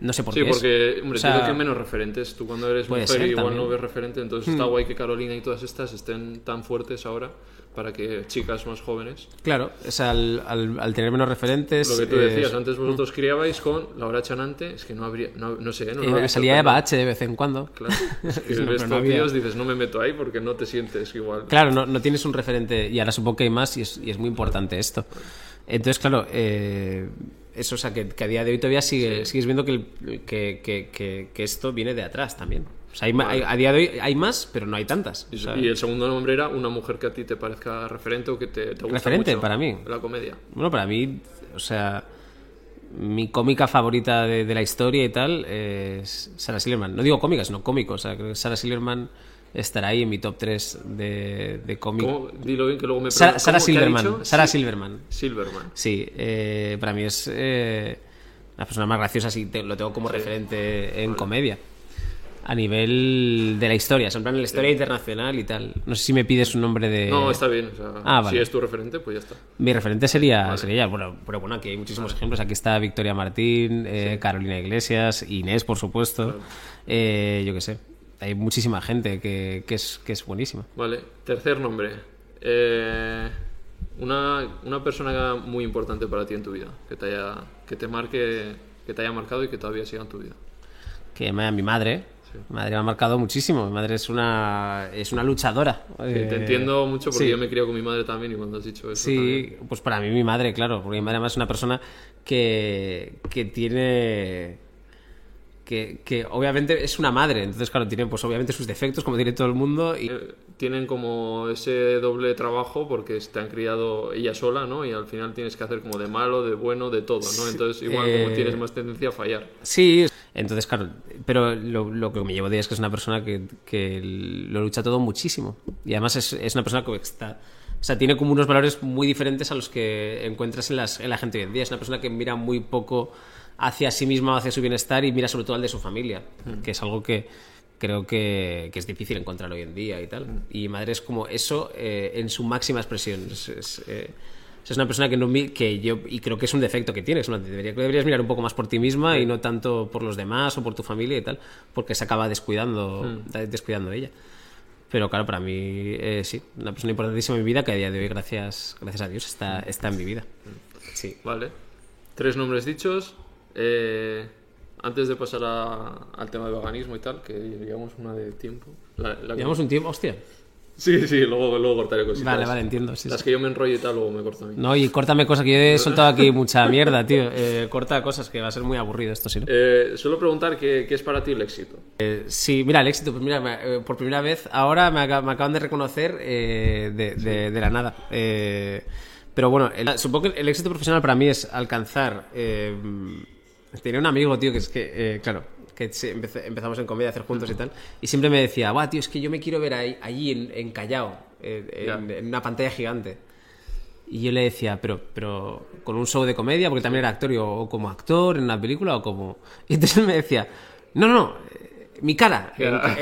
No sé por Sí, qué. es. porque, hombre, O sea, que menos referentes. Tú cuando eres mujer ser igual también. Hmm. no ves referente, entonces está guay que Carolina y todas estas estén tan fuertes ahora para que chicas más jóvenes... Claro, es al, al, al tener menos referentes. Lo que tú eh, decías, antes vosotros criabais con Laura Chanante, es que no habría... No, no sé, no, eh, he visto, salía Eva H de vez en cuando. Claro, es [laughs] que No, ves no tíos, dices, no me meto ahí porque no te sientes igual. Claro, no, no tienes un referente y ahora supongo que hay más y es, y es muy importante esto. Entonces, claro, eh, eso, o sea, que, que a día de hoy todavía sigue, sigues viendo que, el- que, que- esto viene de atrás también. O sea, hay a día de hoy hay más, pero no hay tantas. Y, el segundo nombre era una mujer que a ti te parezca referente o que te, te gusta Referente mucho para mí. la comedia. Bueno, para mí, o sea, mi cómica favorita de, de la historia y tal es Sarah Silverman. No digo cómica, sino cómico. O sea, creo que Sarah Silverman estará ahí en mi top 3 de, de cómic. ¿Cómo? Dilo bien que luego me. ¿Qué ha Silverman. Sí, Silverman. Silverman. Sí, eh, para mí es eh, la persona más graciosa, sí, te- lo tengo como referente en comedia. A nivel de la historia, en la historia internacional y tal. No sé si me pides un nombre de... No, está bien. o sea, Ah, vale. Si es tu referente, pues ya está. Mi referente sería, sería ella. Bueno, pero bueno, aquí hay muchísimos ejemplos. Aquí está Victoria Martín, eh, Carolina Iglesias, Inés, por supuesto. Yo qué sé. Hay muchísima gente que, que es, que es buenísima. Vale, tercer nombre. Eh, una, una persona muy importante para ti en tu vida, que te haya, que te marque, que te haya marcado y que todavía siga en tu vida. Que me- mi madre, mi madre me ha marcado muchísimo. Mi madre es una, es una luchadora. Que Eh, te entiendo mucho porque sí. yo me he criado con mi madre también y cuando has dicho eso Sí, también. pues para mí mi madre, claro, porque mi madre además es una persona que, que tiene... Que, que obviamente es una madre, entonces claro, tiene pues obviamente sus defectos como tiene todo el mundo y Eh, Tienen como ese doble trabajo porque te han criado ella sola, ¿no? Y al final tienes que hacer como de malo, de bueno, de todo, ¿no? Entonces igual como eh, tienes más tendencia a fallar. Sí, entonces, claro, pero lo, lo que me llevo de ella es que es una persona que, que lo lucha todo muchísimo. Y además es, es una persona que está. O sea, tiene como unos valores muy diferentes a los que encuentras en, las, en la gente hoy en día. Es una persona que mira muy poco hacia sí misma hacia su bienestar y mira sobre todo al de su familia, que es algo que creo que, que es difícil encontrar hoy en día y tal. Y mi madre es como eso eh, en su máxima expresión. Es- es, eh, es una persona que, no, que yo, y creo que es un defecto que tienes, ¿no? Debería- deberías mirar un poco más por ti misma y no tanto por los demás o por tu familia y tal, porque se acaba descuidando, Hmm. da- descuidando ella. Pero claro, para mí eh, sí, una persona importantísima en mi vida que a día de hoy, gracias, gracias a Dios, está, está en mi vida. Sí. Vale. Tres nombres dichos. Eh, antes de pasar a- al tema de veganismo y tal, que llevamos una de tiempo. La- la- Llevamos un tiempo, hostia. Sí, sí, luego, luego cortaré cositas. Vale, vale, entiendo. sí, Las sí. que yo me enrollo y tal, luego me corto a mí. No, y córtame cosas, que yo he soltado aquí mucha mierda, tío. Eh, corta cosas, que va a ser muy aburrido esto, sí. ¿no? Eh, suelo preguntar qué, qué es para ti el éxito. Eh, sí, mira, el éxito, pues mira, me- eh, por primera vez ahora me, aca- me acaban de reconocer de, de- de la nada. Pero bueno, el- supongo que el éxito profesional para mí es alcanzar... tenía un amigo, tío, que es que, eh, claro, que empezamos en comedia a hacer juntos y tal, y siempre me decía, va, tío, es que yo me quiero ver ahí, allí en, en Callao, en, en una pantalla gigante. Y yo le decía, pero, pero con un show de comedia, porque también era actor, y, o, como actor en una película, o como... Y entonces él me decía, no, no, no, eh, mi cara. Ya.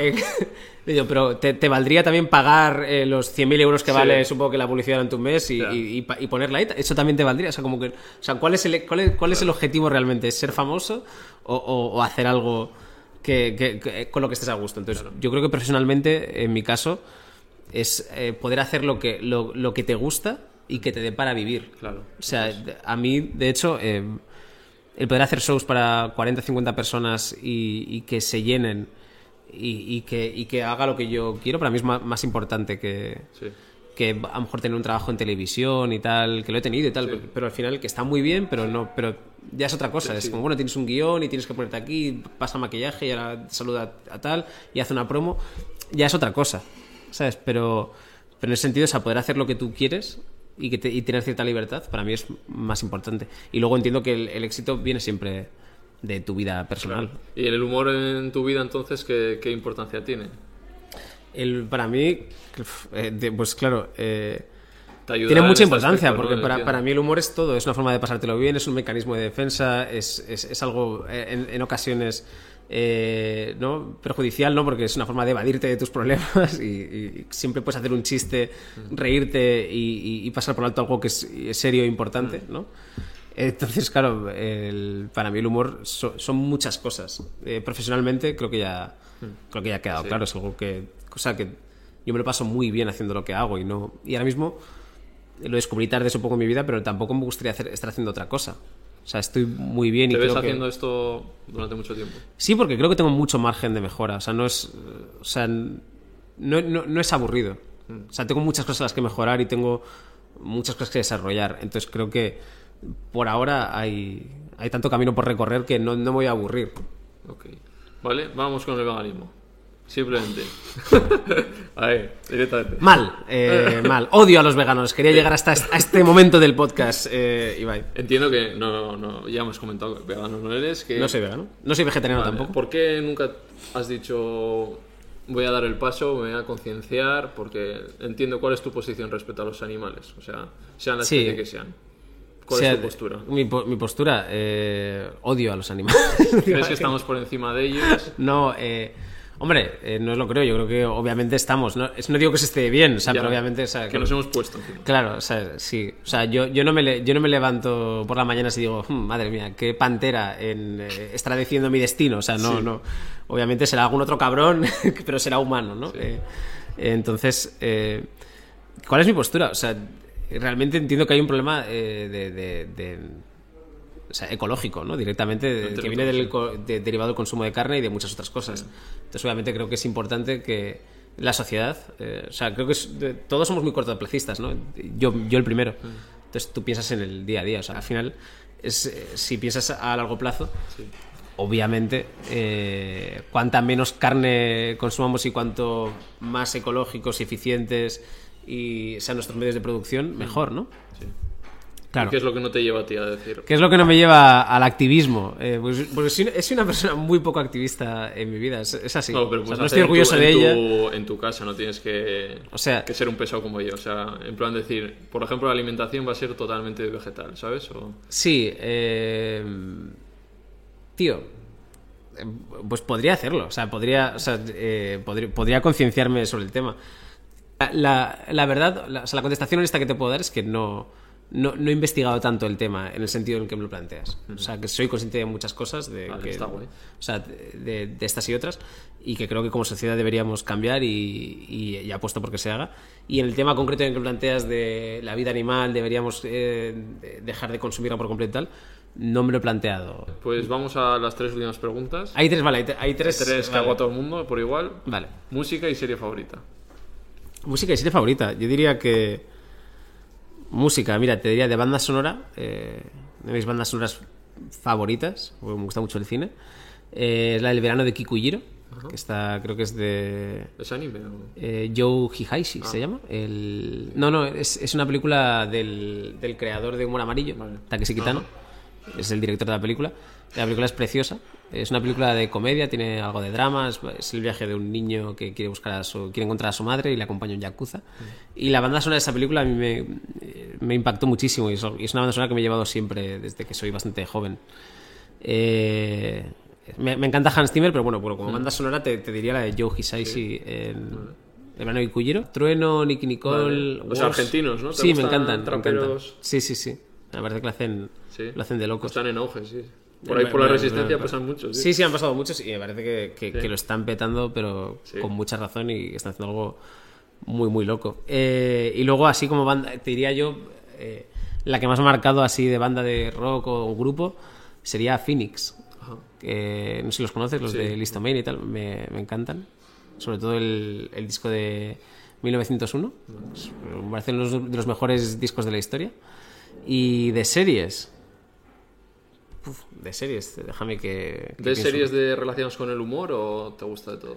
Digo, pero te, te valdría también pagar eh, los 100.000 euros que Sí. vale, supongo que la publicidad durante un mes y, y, y y ponerla ahí. Eso también te valdría. O sea, como que, o sea ¿cuál es el, cuál es, cuál es el objetivo realmente? ¿Es ser famoso o, o- o hacer algo que, que- que- con lo que estés a gusto? Entonces, yo creo que profesionalmente, en mi caso, es eh, poder hacer lo que, lo, lo que te gusta y que te dé para vivir. Claro. O sea, a mí, de hecho, eh, el poder hacer shows para 40, 50 personas y, y que se llenen y, y que, y que haga lo que yo quiero, para mí es más, importante que, Sí. que a lo mejor tener un trabajo en televisión y tal, que lo he tenido y tal, pero, pero al final que está muy bien, pero no pero ya es otra cosa. Sí, es como, bueno, tienes un guion y tienes que ponerte aquí, pasa maquillaje y ahora saluda a tal y hace una promo, ya es otra cosa, ¿sabes? Pero, pero en ese sentido, o sea, poder hacer lo que tú quieres y, que te- y tener cierta libertad, para mí es más importante. Y luego entiendo que el, el éxito viene siempre de tu vida personal. ¿Y el humor en tu vida entonces qué, qué importancia tiene? El, para mí, eh, pues claro, eh, ¿Te ayuda tiene en mucha este importancia, aspecto, porque no? para, para mí el humor es todo, es una forma de pasártelo bien, es un mecanismo de defensa, es, es, es algo eh, en, en ocasiones eh, ¿no? perjudicial, ¿no? porque es una forma de evadirte de tus problemas [laughs] y, y siempre puedes hacer un chiste, reírte y, y- y pasar por alto algo que es serio e importante. ¿no? Entonces, claro, el- para mí el humor so- son muchas cosas. Eh, profesionalmente creo que ya creo que ya ha quedado Sí. claro, es algo que, cosa que yo me lo paso muy bien haciendo lo que hago y no y ahora mismo lo descubrí tarde es un poco en mi vida, pero tampoco me gustaría hacer- estar haciendo otra cosa. O sea, estoy muy bien y ¿Te ves creo que... haciendo esto durante mucho tiempo? Sí, porque creo que tengo mucho margen de mejora. O sea, no es, o sea, no, no- no es aburrido. O sea, tengo muchas cosas a las que mejorar y tengo muchas cosas que desarrollar. Entonces creo que por ahora hay, hay tanto camino por recorrer que no, no me voy a aburrir. Ok. Vale, vamos con el veganismo. Simplemente. [laughs] a ver, directamente. Mal, eh, [laughs] mal. Odio a los veganos. Quería llegar hasta a este momento del podcast, eh, Ibai. Entiendo que no, no, ya hemos comentado que vegano no eres. Que, No soy vegano. No soy vegetariano Vale, tampoco. ¿Por qué nunca has dicho voy a dar el paso, me voy a concienciar? Porque entiendo cuál es tu posición respecto a los animales. O sea, sean la Sí. que sean. ¿Cuál O sea, es tu postura? Mi, po- mi postura, eh, odio a los animales. [laughs] ¿Crees que estamos por encima de ellos? No, eh, hombre, eh, no lo creo. Yo creo que obviamente estamos. No, no digo que se esté bien, o sea, Ya, pero obviamente. o sea, que nos hemos puesto encima. Claro, o sea, sí. O sea, yo, yo, no me yo no me levanto por la mañana y digo, "Hmm, madre mía, qué pantera en, eh, estará diciendo mi destino. O sea, no, Sí. no. Obviamente será algún otro cabrón, [laughs] pero será humano, ¿no? Entonces, ¿cuál es mi postura? O sea, realmente entiendo que hay un problema eh, de, de- de- o sea, ecológico, ¿no? Directamente, de- que viene del sí. de- derivado del consumo de carne y de muchas otras cosas. Entonces, obviamente, creo que es importante que la sociedad, eh, o sea, creo que es- de- todos somos muy cortoplacistas, ¿no? Yo, yo el primero. Entonces, tú piensas en el día a día, o sea, al final, es, eh, si piensas a largo plazo, Sí. obviamente, eh, cuanta menos carne consumamos y cuanto más ecológicos y eficientes y sean nuestros medios de producción, mejor, ¿no? Sí. Claro. ¿Qué es lo que no te lleva a ti a decir? ¿Qué es lo que no me lleva al activismo? Eh, pues, porque soy, he sido una persona muy poco activista en mi vida, es, es así. No, pero O sea, puedes no estoy orgulloso de tu, ella. en tu- En tu casa no tienes que, O sea, que ser un pesado como yo. O sea, en plan decir, por ejemplo, la alimentación va a ser totalmente vegetal, ¿sabes? O... sí, eh, tío, eh, pues podría hacerlo, o sea, podría, o sea, eh, podría, podría concienciarme sobre el tema. La, la- verdad, la, o sea, la contestación honesta que te puedo dar es que no, no, no he investigado tanto el tema en el sentido en que me lo planteas. O sea, que soy consciente de muchas cosas, de, que- está guay. o sea, de, de estas y otras, y que creo que como sociedad deberíamos cambiar y, y, y apuesto porque se haga. Y en el tema concreto en que planteas de la vida animal, deberíamos eh, de- dejar de consumirla por completo y tal, no me lo he planteado. Pues vamos a las tres últimas preguntas. Hay tres, vale, hay, hay tres. tres que vale. hago a todo el mundo por igual. Vale. Música y serie favorita. Música y serie favorita. Yo diría que. Música, mira, te diría de banda sonora. Eh, de mis bandas sonoras favoritas, porque me gusta mucho el cine. eh, es la del verano de Kikujiro, que está, creo que es de. ¿Es anime o...? eh, Joe Hihaishi se llama. El... No, no, es, es una película del, del creador de Humor Amarillo, Vale. Takeshi Kitano. Es el director de la película. La película es preciosa. Es una película de comedia, tiene algo de drama. Es, el viaje de un niño que quiere buscar a su, quiere encontrar a su madre y le acompaña un yakuza. Y la banda sonora de esa película a mí me, me impactó muchísimo y es, y una banda sonora que me he llevado siempre desde que soy bastante joven. Eh, me, me encanta Hans Zimmer, pero bueno, bueno como banda sonora te, te diría la de Joe Hisaishi en El verano de Kujiro. Trueno, Nicky Nicole. Vale. Los argentinos, ¿no? ¿Te Sí, me encantan. me encantan. Sí, sí, sí. Me parece que lo hacen, Sí. lo hacen de locos. Están en auge, sí. Por ahí por la resistencia pasan muchos. Sí, sí, han pasado muchos y me parece que, que- Sí. que lo están petando, pero Sí. con mucha razón y están haciendo algo muy, muy loco. Eh, y luego, así como banda, te diría yo, eh, la que más ha marcado así de banda de rock o grupo sería Phoenix. Que no sé si los conoces, los de Listomania y tal, me, me encantan. Sobre todo el, el disco de 1901. Es- Me parece uno de los mejores discos de la historia. Y de series. Uf, de series, déjame que. que ¿Ves pienso. series de relacionadas con el humor o te gusta de todo?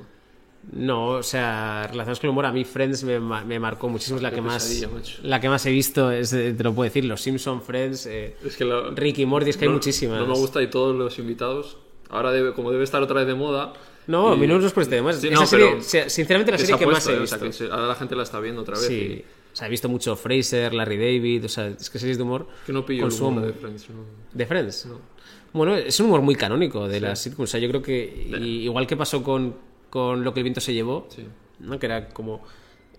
No, o sea, relacionados con el humor, a mí Friends me, me marcó muchísimo, es la Qué que más macho. la que más he visto, es, te lo puedo decir, Los Simpson, Friends, eh, Es que la- Ricky Morty, es que hay muchísimas. No me gusta y todos los invitados. Ahora, debe, como debe estar otra vez de moda. No, y- no nos cuesta además. Sí, no, serie, sinceramente, la serie que más he o visto. sea, que se- ahora la gente la está viendo otra vez. Sí. O sea, he visto mucho Fraser, Larry David, o sea, es que series de humor. que no pillo el consumo. humor de Friends. no. ¿De Friends? Bueno, es un humor muy canónico de las sitcoms. O sea, yo creo que y- igual que pasó con, con Lo que el viento se llevó, Sí. ¿no? que era como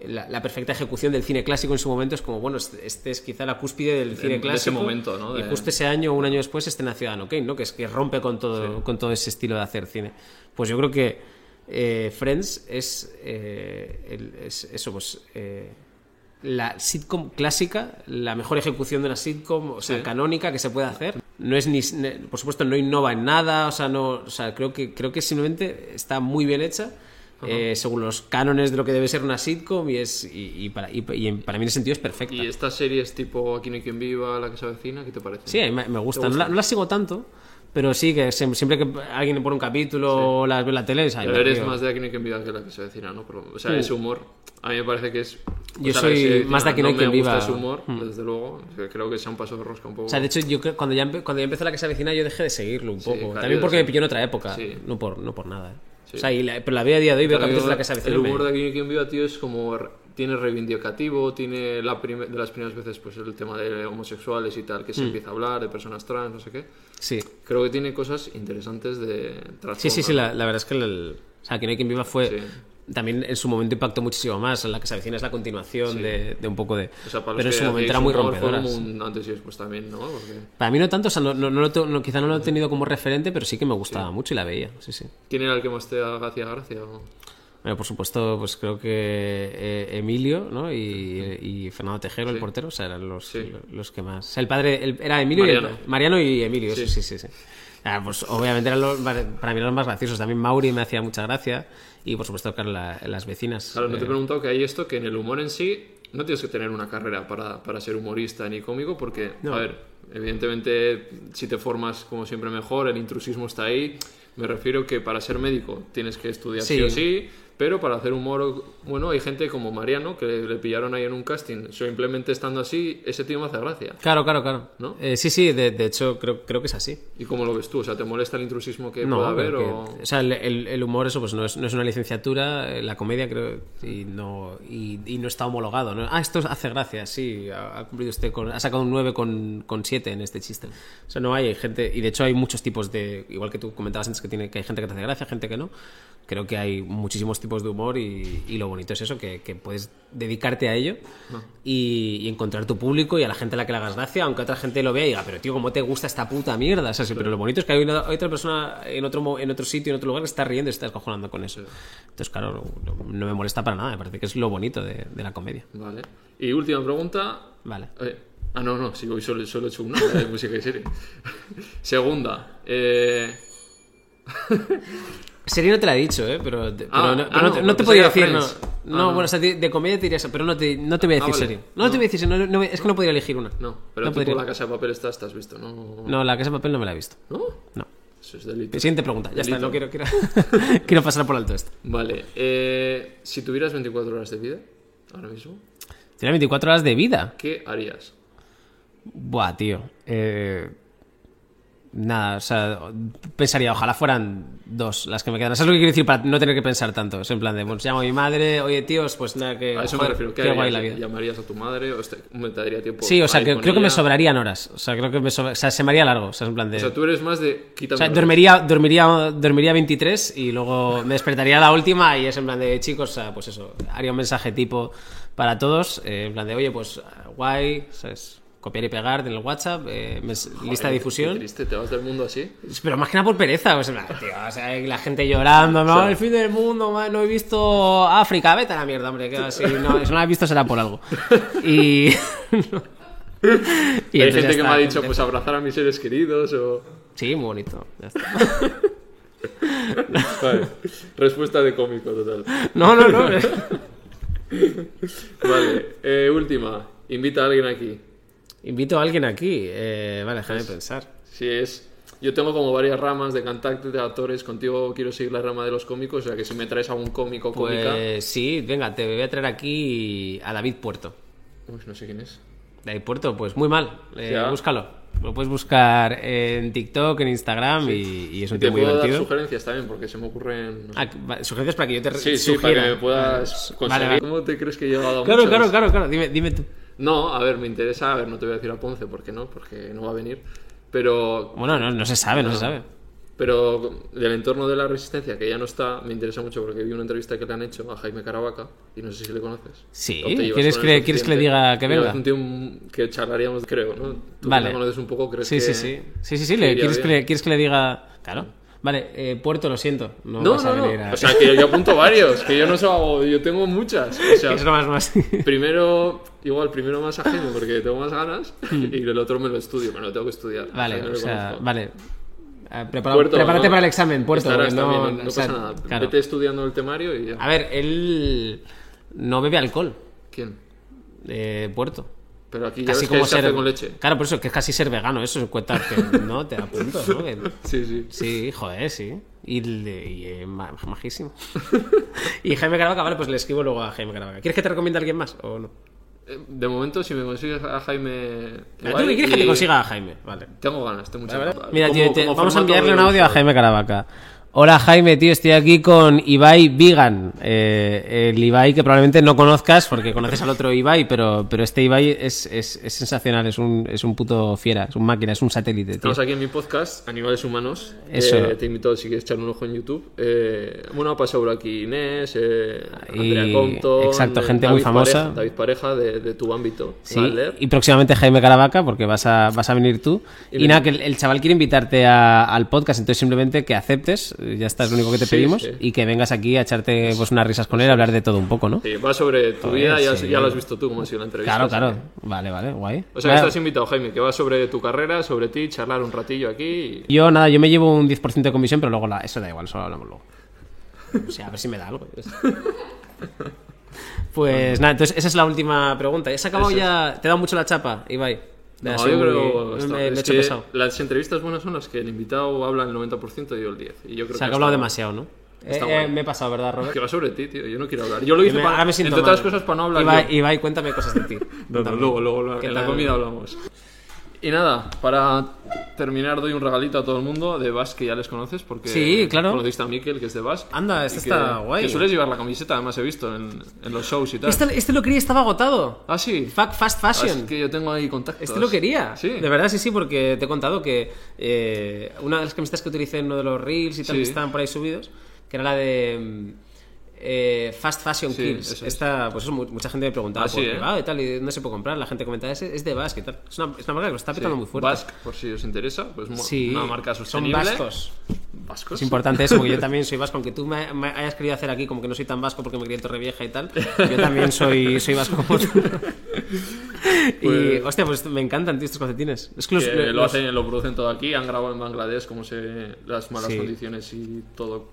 la, la perfecta ejecución del cine clásico en su momento, es como, bueno, este, este es quizá la cúspide del cine de ese clásico. momento, ¿no? Y De- justo ese año o un año después estrena Ciudadano Kane, ¿no? que es que rompe con todo, con todo ese estilo de hacer cine. Pues yo creo que eh, Friends es, eh, el- es eso, pues... eh, la sitcom clásica, la mejor ejecución de una sitcom, o sea, Sí. canónica que se puede hacer. No es ni, por supuesto, no innova en nada, o sea, no, o sea, creo que creo que simplemente está muy bien hecha. eh, según los cánones de lo que debe ser una sitcom y es y, y para, y, y para mí en ese sentido es perfecta. Y estas series tipo Aquí no hay quien viva, La que se avecina, ¿qué te parece? Sí, me, me gusta. gusta? No, no la sigo tanto, pero sí que se- siempre que alguien le pone un capítulo o las ve la tele, Pero me eres río. más de Aquí no hay quien viva que La que se avecina, ¿no? Pero, o sea, ese humor, a mí me parece que es... Yo soy se avecina más de Aquí no hay me quien gusta viva. ese humor, desde luego. creo que sea un paso de rosca un poco. O sea, de hecho, yo cuando ya, cuando ya empezó la que se avecina, yo dejé de seguirlo un poco. claro, También porque sí. me pilló en otra época, Sí. no, por, no por nada. ¿eh? Sí. O sea, y la- pero la veo a día de hoy, veo capítulos de la que se avecina. El me- humor de Aquí no hay quien viva, tío, es como... Tiene reivindicativo, tiene la de las primeras veces pues el tema de homosexuales y tal, que Mm. se empieza a hablar, de personas trans, no sé qué. Sí. Creo que tiene cosas interesantes de Sí, sí, sí, trasfondo, la, la verdad es que el, o sea, que no hay quien viva fue... Sí. También en su momento impactó muchísimo más. La que se avecina es la continuación Sí. de, de un poco de... O sea, pero en su momento era muy rompedora. un antes y después también, ¿no? Porque Para mí no tanto, o sea, no, no, no no- quizá no lo he tenido como referente, pero sí que me gustaba mucho y la veía, sí, sí. ¿Quién era el que más te hacía gracia? o? Bueno, por supuesto, pues creo que eh, Emilio ¿no? y, y Fernando Tejero, el Sí. portero, o sea, eran los, Sí. los que más... O sea, el padre el- era Emilio y el- Mariano. Mariano y Emilio, Sí. sí, sí, sí. Ah, pues obviamente eran los, para mí eran los más graciosos. También Mauri me hacía mucha gracia y por supuesto, claro, la- las vecinas. Claro, no te he eh, preguntado que hay esto, que en el humor en sí no tienes que tener una carrera para, para ser humorista ni cómico, porque, No. a ver, evidentemente si te formas como siempre mejor, el intrusismo está ahí. Me refiero que para ser médico tienes que estudiar Sí. o sí, pero para hacer humor, bueno, hay gente como Mariano que le, le pillaron ahí en un casting, simplemente estando así, ese tío me hace gracia. Claro, claro, claro. ¿No? Eh, sí, sí, de, de hecho creo, creo que es así. ¿Y cómo lo ves tú? O sea, ¿te molesta el intrusismo que No, pueda haber? porque- O... o sea, el, el- el humor, eso, pues no es, no es una licenciatura, eh, la comedia creo, y no, y, y no está homologado. ¿no? Ah, esto hace gracia, sí, ha, ha cumplido usted con, ha sacado un 9 con, con 7 en este chiste. O sea, no hay, hay gente, y de hecho hay muchos tipos de, igual que tú comentabas antes que, tiene, que hay gente que te hace gracia, gente que no. Creo que hay muchísimos tipos tipos de humor y, y lo bonito es eso, que, que puedes dedicarte a ello y, y encontrar tu público y a la gente a la que le hagas gracia, aunque otra gente lo vea y diga, pero tío, ¿cómo te gusta esta puta mierda? O sea, sí, pero lo bonito es que hay, una- hay otra persona en otro, en otro sitio, en otro lugar, que está riendo y está escojonando con eso. Entonces, claro, no, no- no me molesta para nada, me parece que es lo bonito de, de la comedia. Vale. Y última pregunta. Vale. Eh, ah, no, no, sí, hoy solo, solo he hecho una de música y serie. Segunda. Eh, [laughs] Serie no te la he dicho, ¿eh? Pero, Ah, pero ah, no no, te, no te pensé podía decir, no. Friends. No, Ah, no. bueno, o sea, de, de comedia te diría eso, pero no te, no te voy a decir Ah, vale. serie. No, te voy a decir serie, es que no podría elegir una. no, pero No tipo podría. la casa de papel esta, estás visto, ¿no? No, la casa de papel no me la he visto. ¿No? No. Eso es delito. Siguiente pregunta, ya está, no quiero, quiero, [laughs] quiero pasar por alto esto. Vale. Eh, si tuvieras 24 horas de vida, ahora mismo, Tiene 24 horas de vida. ¿qué harías? Buah, tío. Eh, nada, o sea, pensaría, ojalá fueran dos las que me quedan. ¿Sabes lo que quiero decir para no tener que pensar tanto? Es en plan de, bueno, llamo a mi madre, oye, tíos, pues nada, que. A eso joder, me refiero. ¿Qué, qué harías? guay la vida. ¿Llamarías a tu madre o este- me te daría tiempo? Sí, o sea, que, creo que me sobrarían horas. O sea, creo que me sobra- o sea, se me haría largo. O sea, en plan de. O sea, tú eres más de... Quítame O sea, dormiría, dormiría, dormiría 23 y luego me despertaría la última y es en plan de chicos, o sea, pues eso, haría un mensaje tipo para todos, eh, en plan de, oye, pues guay, ¿sabes? Copiar y pegar en el WhatsApp, eh, mes- lista de Qué difusión. triste, te vas del mundo así. Pero más que nada por pereza, pues, tío, o sea, la gente llorando, no, el fin del mundo, man, no he visto África, vete a la mierda, hombre, que así, no, si no la has visto será por algo. Y... [laughs] y Hay gente que está, me ha dicho, pues abrazar a mis seres queridos o... Sí, muy bonito, ya está. [laughs] Vale. Respuesta de cómico total. No, no, no. [laughs] Vale, eh, última. Invita a alguien aquí. Invito a alguien aquí. Eh, vale, déjame pensar. Si es... Yo tengo como varias ramas de contacto de actores. Contigo quiero seguir la rama de los cómicos. O sea, que si me traes algún cómico o cómica... Pues sí, venga, te voy a traer aquí a David Puerto. Uy, no sé quién es. David Puerto, pues muy mal. Eh, búscalo. Lo puedes buscar en TikTok, en Instagram y, y es un Te tío muy puedo dar divertido. sugerencias también, porque se me ocurren... no sé. Ah, sugerencias para que yo te Sí, sí, sugiera. para que me puedas conseguir. Vale, vale. ¿Cómo te crees que he llegado a Claro, muchos? claro, claro, claro. Dime, dime tú. No, a ver, me interesa. A ver, no te voy a decir a Ponce, porque no, porque no va a venir. Pero Bueno, no, no se sabe, no, se sabe. Pero del entorno de la resistencia, que ya no está, me interesa mucho porque vi una entrevista que le han hecho a Jaime Caravaca y no sé si le conoces. Sí, ¿quieres que- quieres que le diga que venga? Es un tío que charlaríamos, creo, ¿no? Tú Vale. que le conoces un poco, crees Sí, que... sí, sí. Sí, sí, sí. iría ¿quieres, que le, ¿Quieres que le diga...? Claro. Vale, eh, Puerto, lo siento. No, No, vas a no, venir no. a... O sea, que yo apunto varios, que yo no sé, yo tengo muchas. O sea, es lo más, más... [laughs] primero, igual, primero más ajeno porque tengo más ganas y el otro me lo estudio, me lo tengo que estudiar. Vale, o sea, vale. Prepara- Puerto, prepárate ¿no? para el examen, Puerto. Estarás no, también, no, no o sea, pasa nada. claro. Vete estudiando el temario y ya. A ver, él no bebe alcohol, ¿Quién? eh, Puerto. Pero aquí ya Casi ves como que ser. con leche. Claro, por eso que es casi ser vegano, eso es cuenta que [laughs] no te da puntos, ¿no? Que- Sí, sí. Sí, joder, sí. Y, le- y, eh, ma- majísimo. [laughs] y Jaime Caravaca, vale, pues le escribo luego a Jaime Caravaca. ¿Quieres que te recomiende a alguien más o no? Eh, De momento, si me consigues a Jaime. Mira, ¿Tú quieres que y- te consiga a Jaime? Vale. Tengo ganas, tengo muchas ganas. Mira, Como- tío, te- como vamos a enviarle un audio a. Jaime Caravaca. Hola Jaime, tío, estoy aquí con Ibai Vigan. Eh, el Ibai que probablemente no conozcas porque conoces al otro Ibai, pero, pero este Ibai es, es, es sensacional, es un, es un puto fiera, es un máquina, es un satélite. Tío. Estamos aquí en mi podcast, Animales Humanos. Eso. Eh, te invito si quieres echar un ojo en YouTube. Eh, bueno, ha pasado por aquí Inés, Y- Andrea Compton. exacto, gente David muy famosa. Pareja, David Pareja de, de tu ámbito. Sí, y próximamente Jaime Caravaca, porque vas a, vas a venir tú. Y, Y nada, que el, el chaval quiere invitarte a- al podcast, entonces simplemente que aceptes, ya está, es lo único que te Sí, pedimos, sí. y que vengas aquí a echarte pues, unas risas con él, a hablar de todo un poco, ¿no? Sí, va sobre tu vida, ya, lo has visto tú, cómo ha sido la entrevista. Claro, claro. que- Vale, vale, guay. O sea, que Nada, estás invitado, Jaime, que va sobre tu carrera, sobre ti, charlar un ratillo aquí. y- Yo, nada, yo me llevo un 10% de comisión, pero luego la, eso da igual, eso lo hablamos luego. O sea, a ver si me da algo. [laughs] Pues nada, entonces esa es la última pregunta. ¿Se ha acabado Eso ya? ¿Te da mucho la chapa, Ibai? No, Ha yo creo me- me he que pesado. las entrevistas buenas son las que el invitado habla el 90% y yo el 10. Y yo creo Se ha que hablado está- demasiado, ¿no? Eh, eh, me he pasado, ¿verdad, Robert? Que va sobre ti, tío. Yo no quiero hablar. Yo lo hice Me- para, entre otras mal. cosas para no hablar Ibai. Ibai, cuéntame cosas de ti. [laughs] No, no, luego, luego, luego, ¿Qué en la comida hablamos. Y nada, para terminar doy un regalito a todo el mundo de Basque que ya les conoces porque Sí, claro. conociste a Miquel que es de Basque. Anda, este que- está guay. Que sueles llevar la camiseta, además he visto en, en los shows y tal. Este, este lo quería, estaba agotado. Ah, sí. Fa- Fast fashion. es que yo tengo ahí contactos. Este lo quería. Sí. De verdad, sí, sí, porque te he contado que eh, una de las camisetas que utilicé en uno de los reels y tal Sí. que estaban por ahí subidos, que era la de. Eh, Fast Fashion Sí, Kills. es. Esta, pues eso, mucha gente me preguntaba Ah, por sí, qué ¿eh? y tal, y dónde se puede comprar. La gente comentaba, es, es de Basque y tal. Es una, es una marca que lo está petando muy fuerte. Basque, por si os interesa, pues una marca son sostenible. vascos. Vascos. Es importante eso, porque yo [laughs] también soy vasco, aunque tú me, me hayas querido hacer aquí como que no soy tan vasco porque me crié en Torrevieja y tal, yo también soy, soy vasco como tú. [laughs] [laughs] y, Pues- hostia, pues me encantan, tío, estos calcetines. Es que los, lo hacen, lo producen todo aquí, han grabado en Bangladesh cómo se las malas condiciones y todo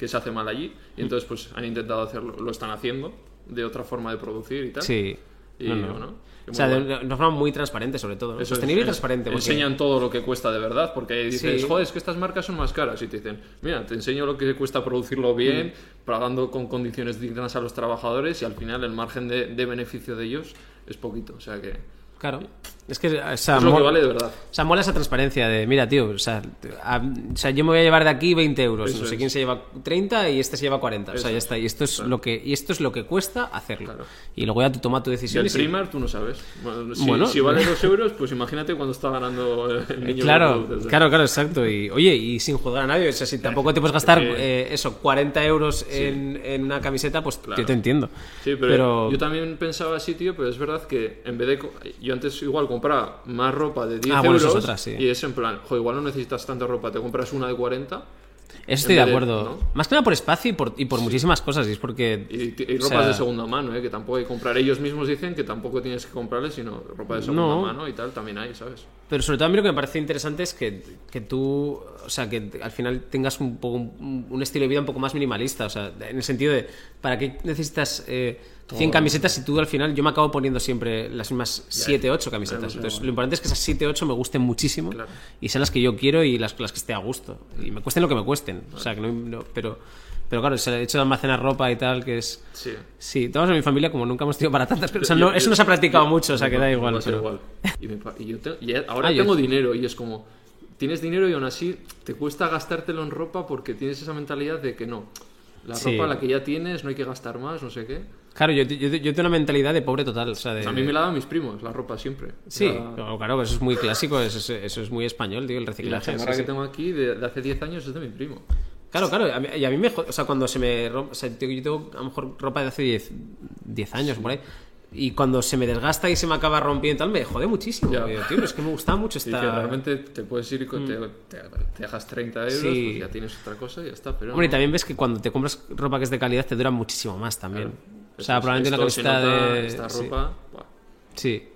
que se hace mal allí y entonces pues han intentado hacerlo, lo están haciendo de otra forma de producir y tal. Sí. Y No, no. bueno, O sea, muy de, una forma muy transparente, sobre todo. ¿no? Sostenible es, y transparente. porque- Enseñan todo lo que cuesta de verdad, porque dices, Sí. joder, es que estas marcas son más caras. Y te dicen, mira, te enseño lo que cuesta producirlo bien, Mm. pagando con condiciones dignas a los trabajadores y al final el margen de, de beneficio de ellos es poquito. O sea que Claro. Es que o sea, es lo que vale de verdad. O sea, mola esa transparencia de, mira, tío, o sea, a- o sea, yo me voy a llevar de aquí 20 euros, Eso no sé es. quién se lleva 30 y este se lleva 40. o sea, ya es. está. Y esto es Claro. lo que y esto es lo que cuesta hacerlo. Claro. Y luego ya tú tomas tu decisión. el y si- primer tú no sabes. Bueno, si, Bueno. si vale dos euros, pues imagínate cuando está ganando el niño. que Claro, claro, claro, exacto. Y oye, y sin juzgar a nadie, o sea, si tampoco te puedes gastar [laughs] Eh, eh, eso, 40 euros en, en una camiseta, pues Claro. yo te entiendo. Sí, pero, yo también pensaba así, tío, pero es verdad que en vez de... co- Yo antes igual compraba más ropa de 10 Ah, bueno, euros es otra, sí. y es en plan, jo, igual no necesitas tanta ropa, te compras una de 40 Estoy en de acuerdo. ¿no? Más que nada por espacio y por, y por muchísimas cosas. Y es porque. y, y ropas sea, de segunda mano, ¿eh? que tampoco hay que comprar. Ellos mismos dicen que tampoco tienes que comprarles, sino ropa de segunda No. mano y tal, también hay, ¿sabes? Pero sobre todo a mí lo que me parece interesante es que, que tú, o sea, que al final tengas un, poco, un, un estilo de vida un poco más minimalista. O sea, en el sentido de, ¿para qué necesitas eh, 100 camisetas si tú al final, yo me acabo poniendo siempre las mismas 7, 8 camisetas? Entonces, lo importante es que esas 7, 8 me gusten muchísimo Claro. y sean las que yo quiero y las, las que esté a gusto. Y me cuesten lo que me cuesten. O sea, que no, no- pero, pero claro, el hecho de almacenar ropa y tal, que es... Sí. Sí, todos en mi familia, como nunca hemos tenido para tantas, pero o sea, no- eso no se ha practicado mucho, o sea, que da igual. pero- igual. Y, pa- y yo te- y ahora Ah, yo- tengo dinero y es como, tienes dinero y aún así te cuesta gastártelo en ropa porque tienes esa mentalidad de que no. La Sí. ropa la que ya tienes, no hay que gastar más, no sé qué. Claro, yo, yo, yo tengo una mentalidad de pobre total. O sea, de, A mí me la dan mis primos, la ropa siempre. Sí, La- claro, claro, eso es muy clásico, eso es, eso es muy español, tío, el Y la reciclaje. chamarra sí, que sí. tengo aquí de, de hace 10 años es de mi primo. Claro, claro, a mí- y a mí me o sea, cuando se me rompe, o sea, yo tengo a lo mejor ropa de hace 10, 10 años por ahí, y cuando se me desgasta y se me acaba rompiendo y tal, me jode muchísimo. Digo, tío, es que me gusta mucho [laughs] Y esta... que realmente te puedes ir y con- te, te- te dejas 30 euros, Mm. Sí. pues ya tienes otra cosa y ya está. Pero Hombre, y no. también ves que cuando te compras ropa que es de calidad te dura muchísimo más también. O sea, Esto- probablemente una camiseta nota, de... Esta sí. ropa... Sí,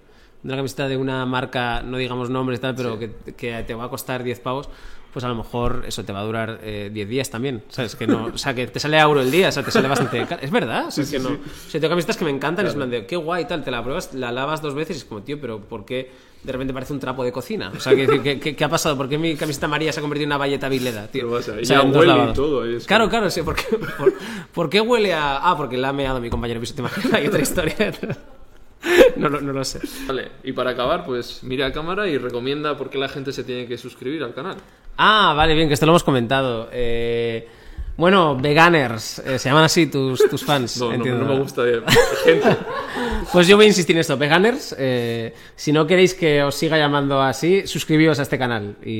una camiseta de una marca, no digamos nombres y tal, pero que, que te va a costar 10 pavos, pues a lo mejor eso te va a durar eh, 10 días también. ¿Sabes? Que no, o sea, que te sale a euro el día, o sea, te sale bastante caro. Es verdad, o sea, que no. O sea, tengo camisetas que me encantan y es plan de, qué guay y tal, te la pruebas, la lavas dos veces y es como, tío, pero ¿por qué de repente parece un trapo de cocina? O sea, ¿qué, qué, qué- qué ha pasado? ¿Por qué mi camiseta amarilla se ha convertido en una valleta vileda, tío? O sea, huele y todo, es Claro, claro, sí. ¿por qué, por, por qué huele a...? Ah, porque la ha meado mi compañero piso, te imaginas, hay otra historia detrás. [laughs] No, lo- no lo sé. Vale, y para acabar, pues mira a cámara y recomienda por qué la gente se tiene que suscribir al canal. Ah, vale, bien, que esto lo hemos comentado. Eh, bueno, veganers, eh, se llaman así tus, tus fans. [laughs] No, no, entiendo. no me gusta de gente. [laughs] Pues yo voy a insistir en esto, veganers. eh, si no queréis que os siga llamando así, suscribíos a este canal y,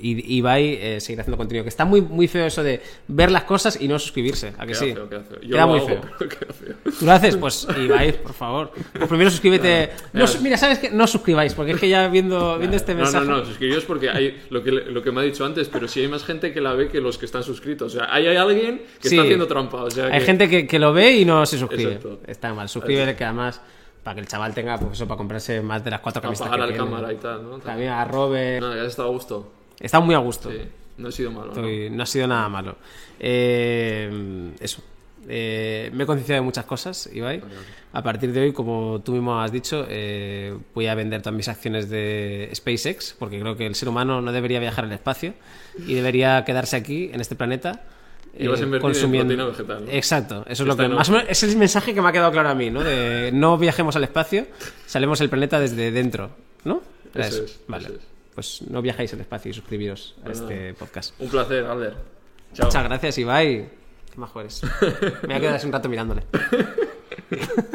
y, y vais eh, seguir haciendo contenido. Que está muy, muy feo eso de ver las cosas y no suscribirse. ¿A que Queda sí? feo, queda feo. Yo Queda lo muy hago, feo. [laughs] pero queda feo. ¿Tú lo haces? Pues Ibai, por favor. Pues primero suscríbete. No, mira, ¿sabes qué? No suscribáis, porque es que ya viendo, viendo este No, mensaje. no, no, suscribíos porque hay lo que, lo que me ha dicho antes, pero sí hay más gente que la ve que los que están suscritos. O sea, ahí hay alguien que Sí. está haciendo trampa. O sea, Hay gente que, que lo ve y no se suscribe. Exacto. Está mal. Suscríbete que además para que el chaval tenga pues eso para comprarse más de las cuatro para camisetas pagar que al tiene. cámara y tal, ¿no? También a Robert. No, ya has estado a gusto. Está muy a gusto. Sí, no he sido malo. Estoy- ¿no? ha sido nada malo. Eh, eso. Eh, me he concienciado de muchas cosas, Ibai. A partir de hoy, como tú mismo has dicho, eh, voy a vender todas mis acciones de SpaceX, porque creo que el ser humano no debería viajar al espacio y debería quedarse aquí, en este planeta. Y vas a eh, invertir en proteína vegetal, ¿no? Exacto, eso es lo que más o menos, es el mensaje que me ha quedado claro a mí, ¿no? De no viajemos al espacio, salemos el planeta desde dentro, ¿no? Era Eso eso. es, vale. eso es. Pues no viajáis al espacio y suscribiros a Bueno, este podcast. Un placer, Alder. Chao. Muchas gracias, Ibai. Qué majo eres. [laughs] Me voy a quedar así un rato mirándole. [laughs]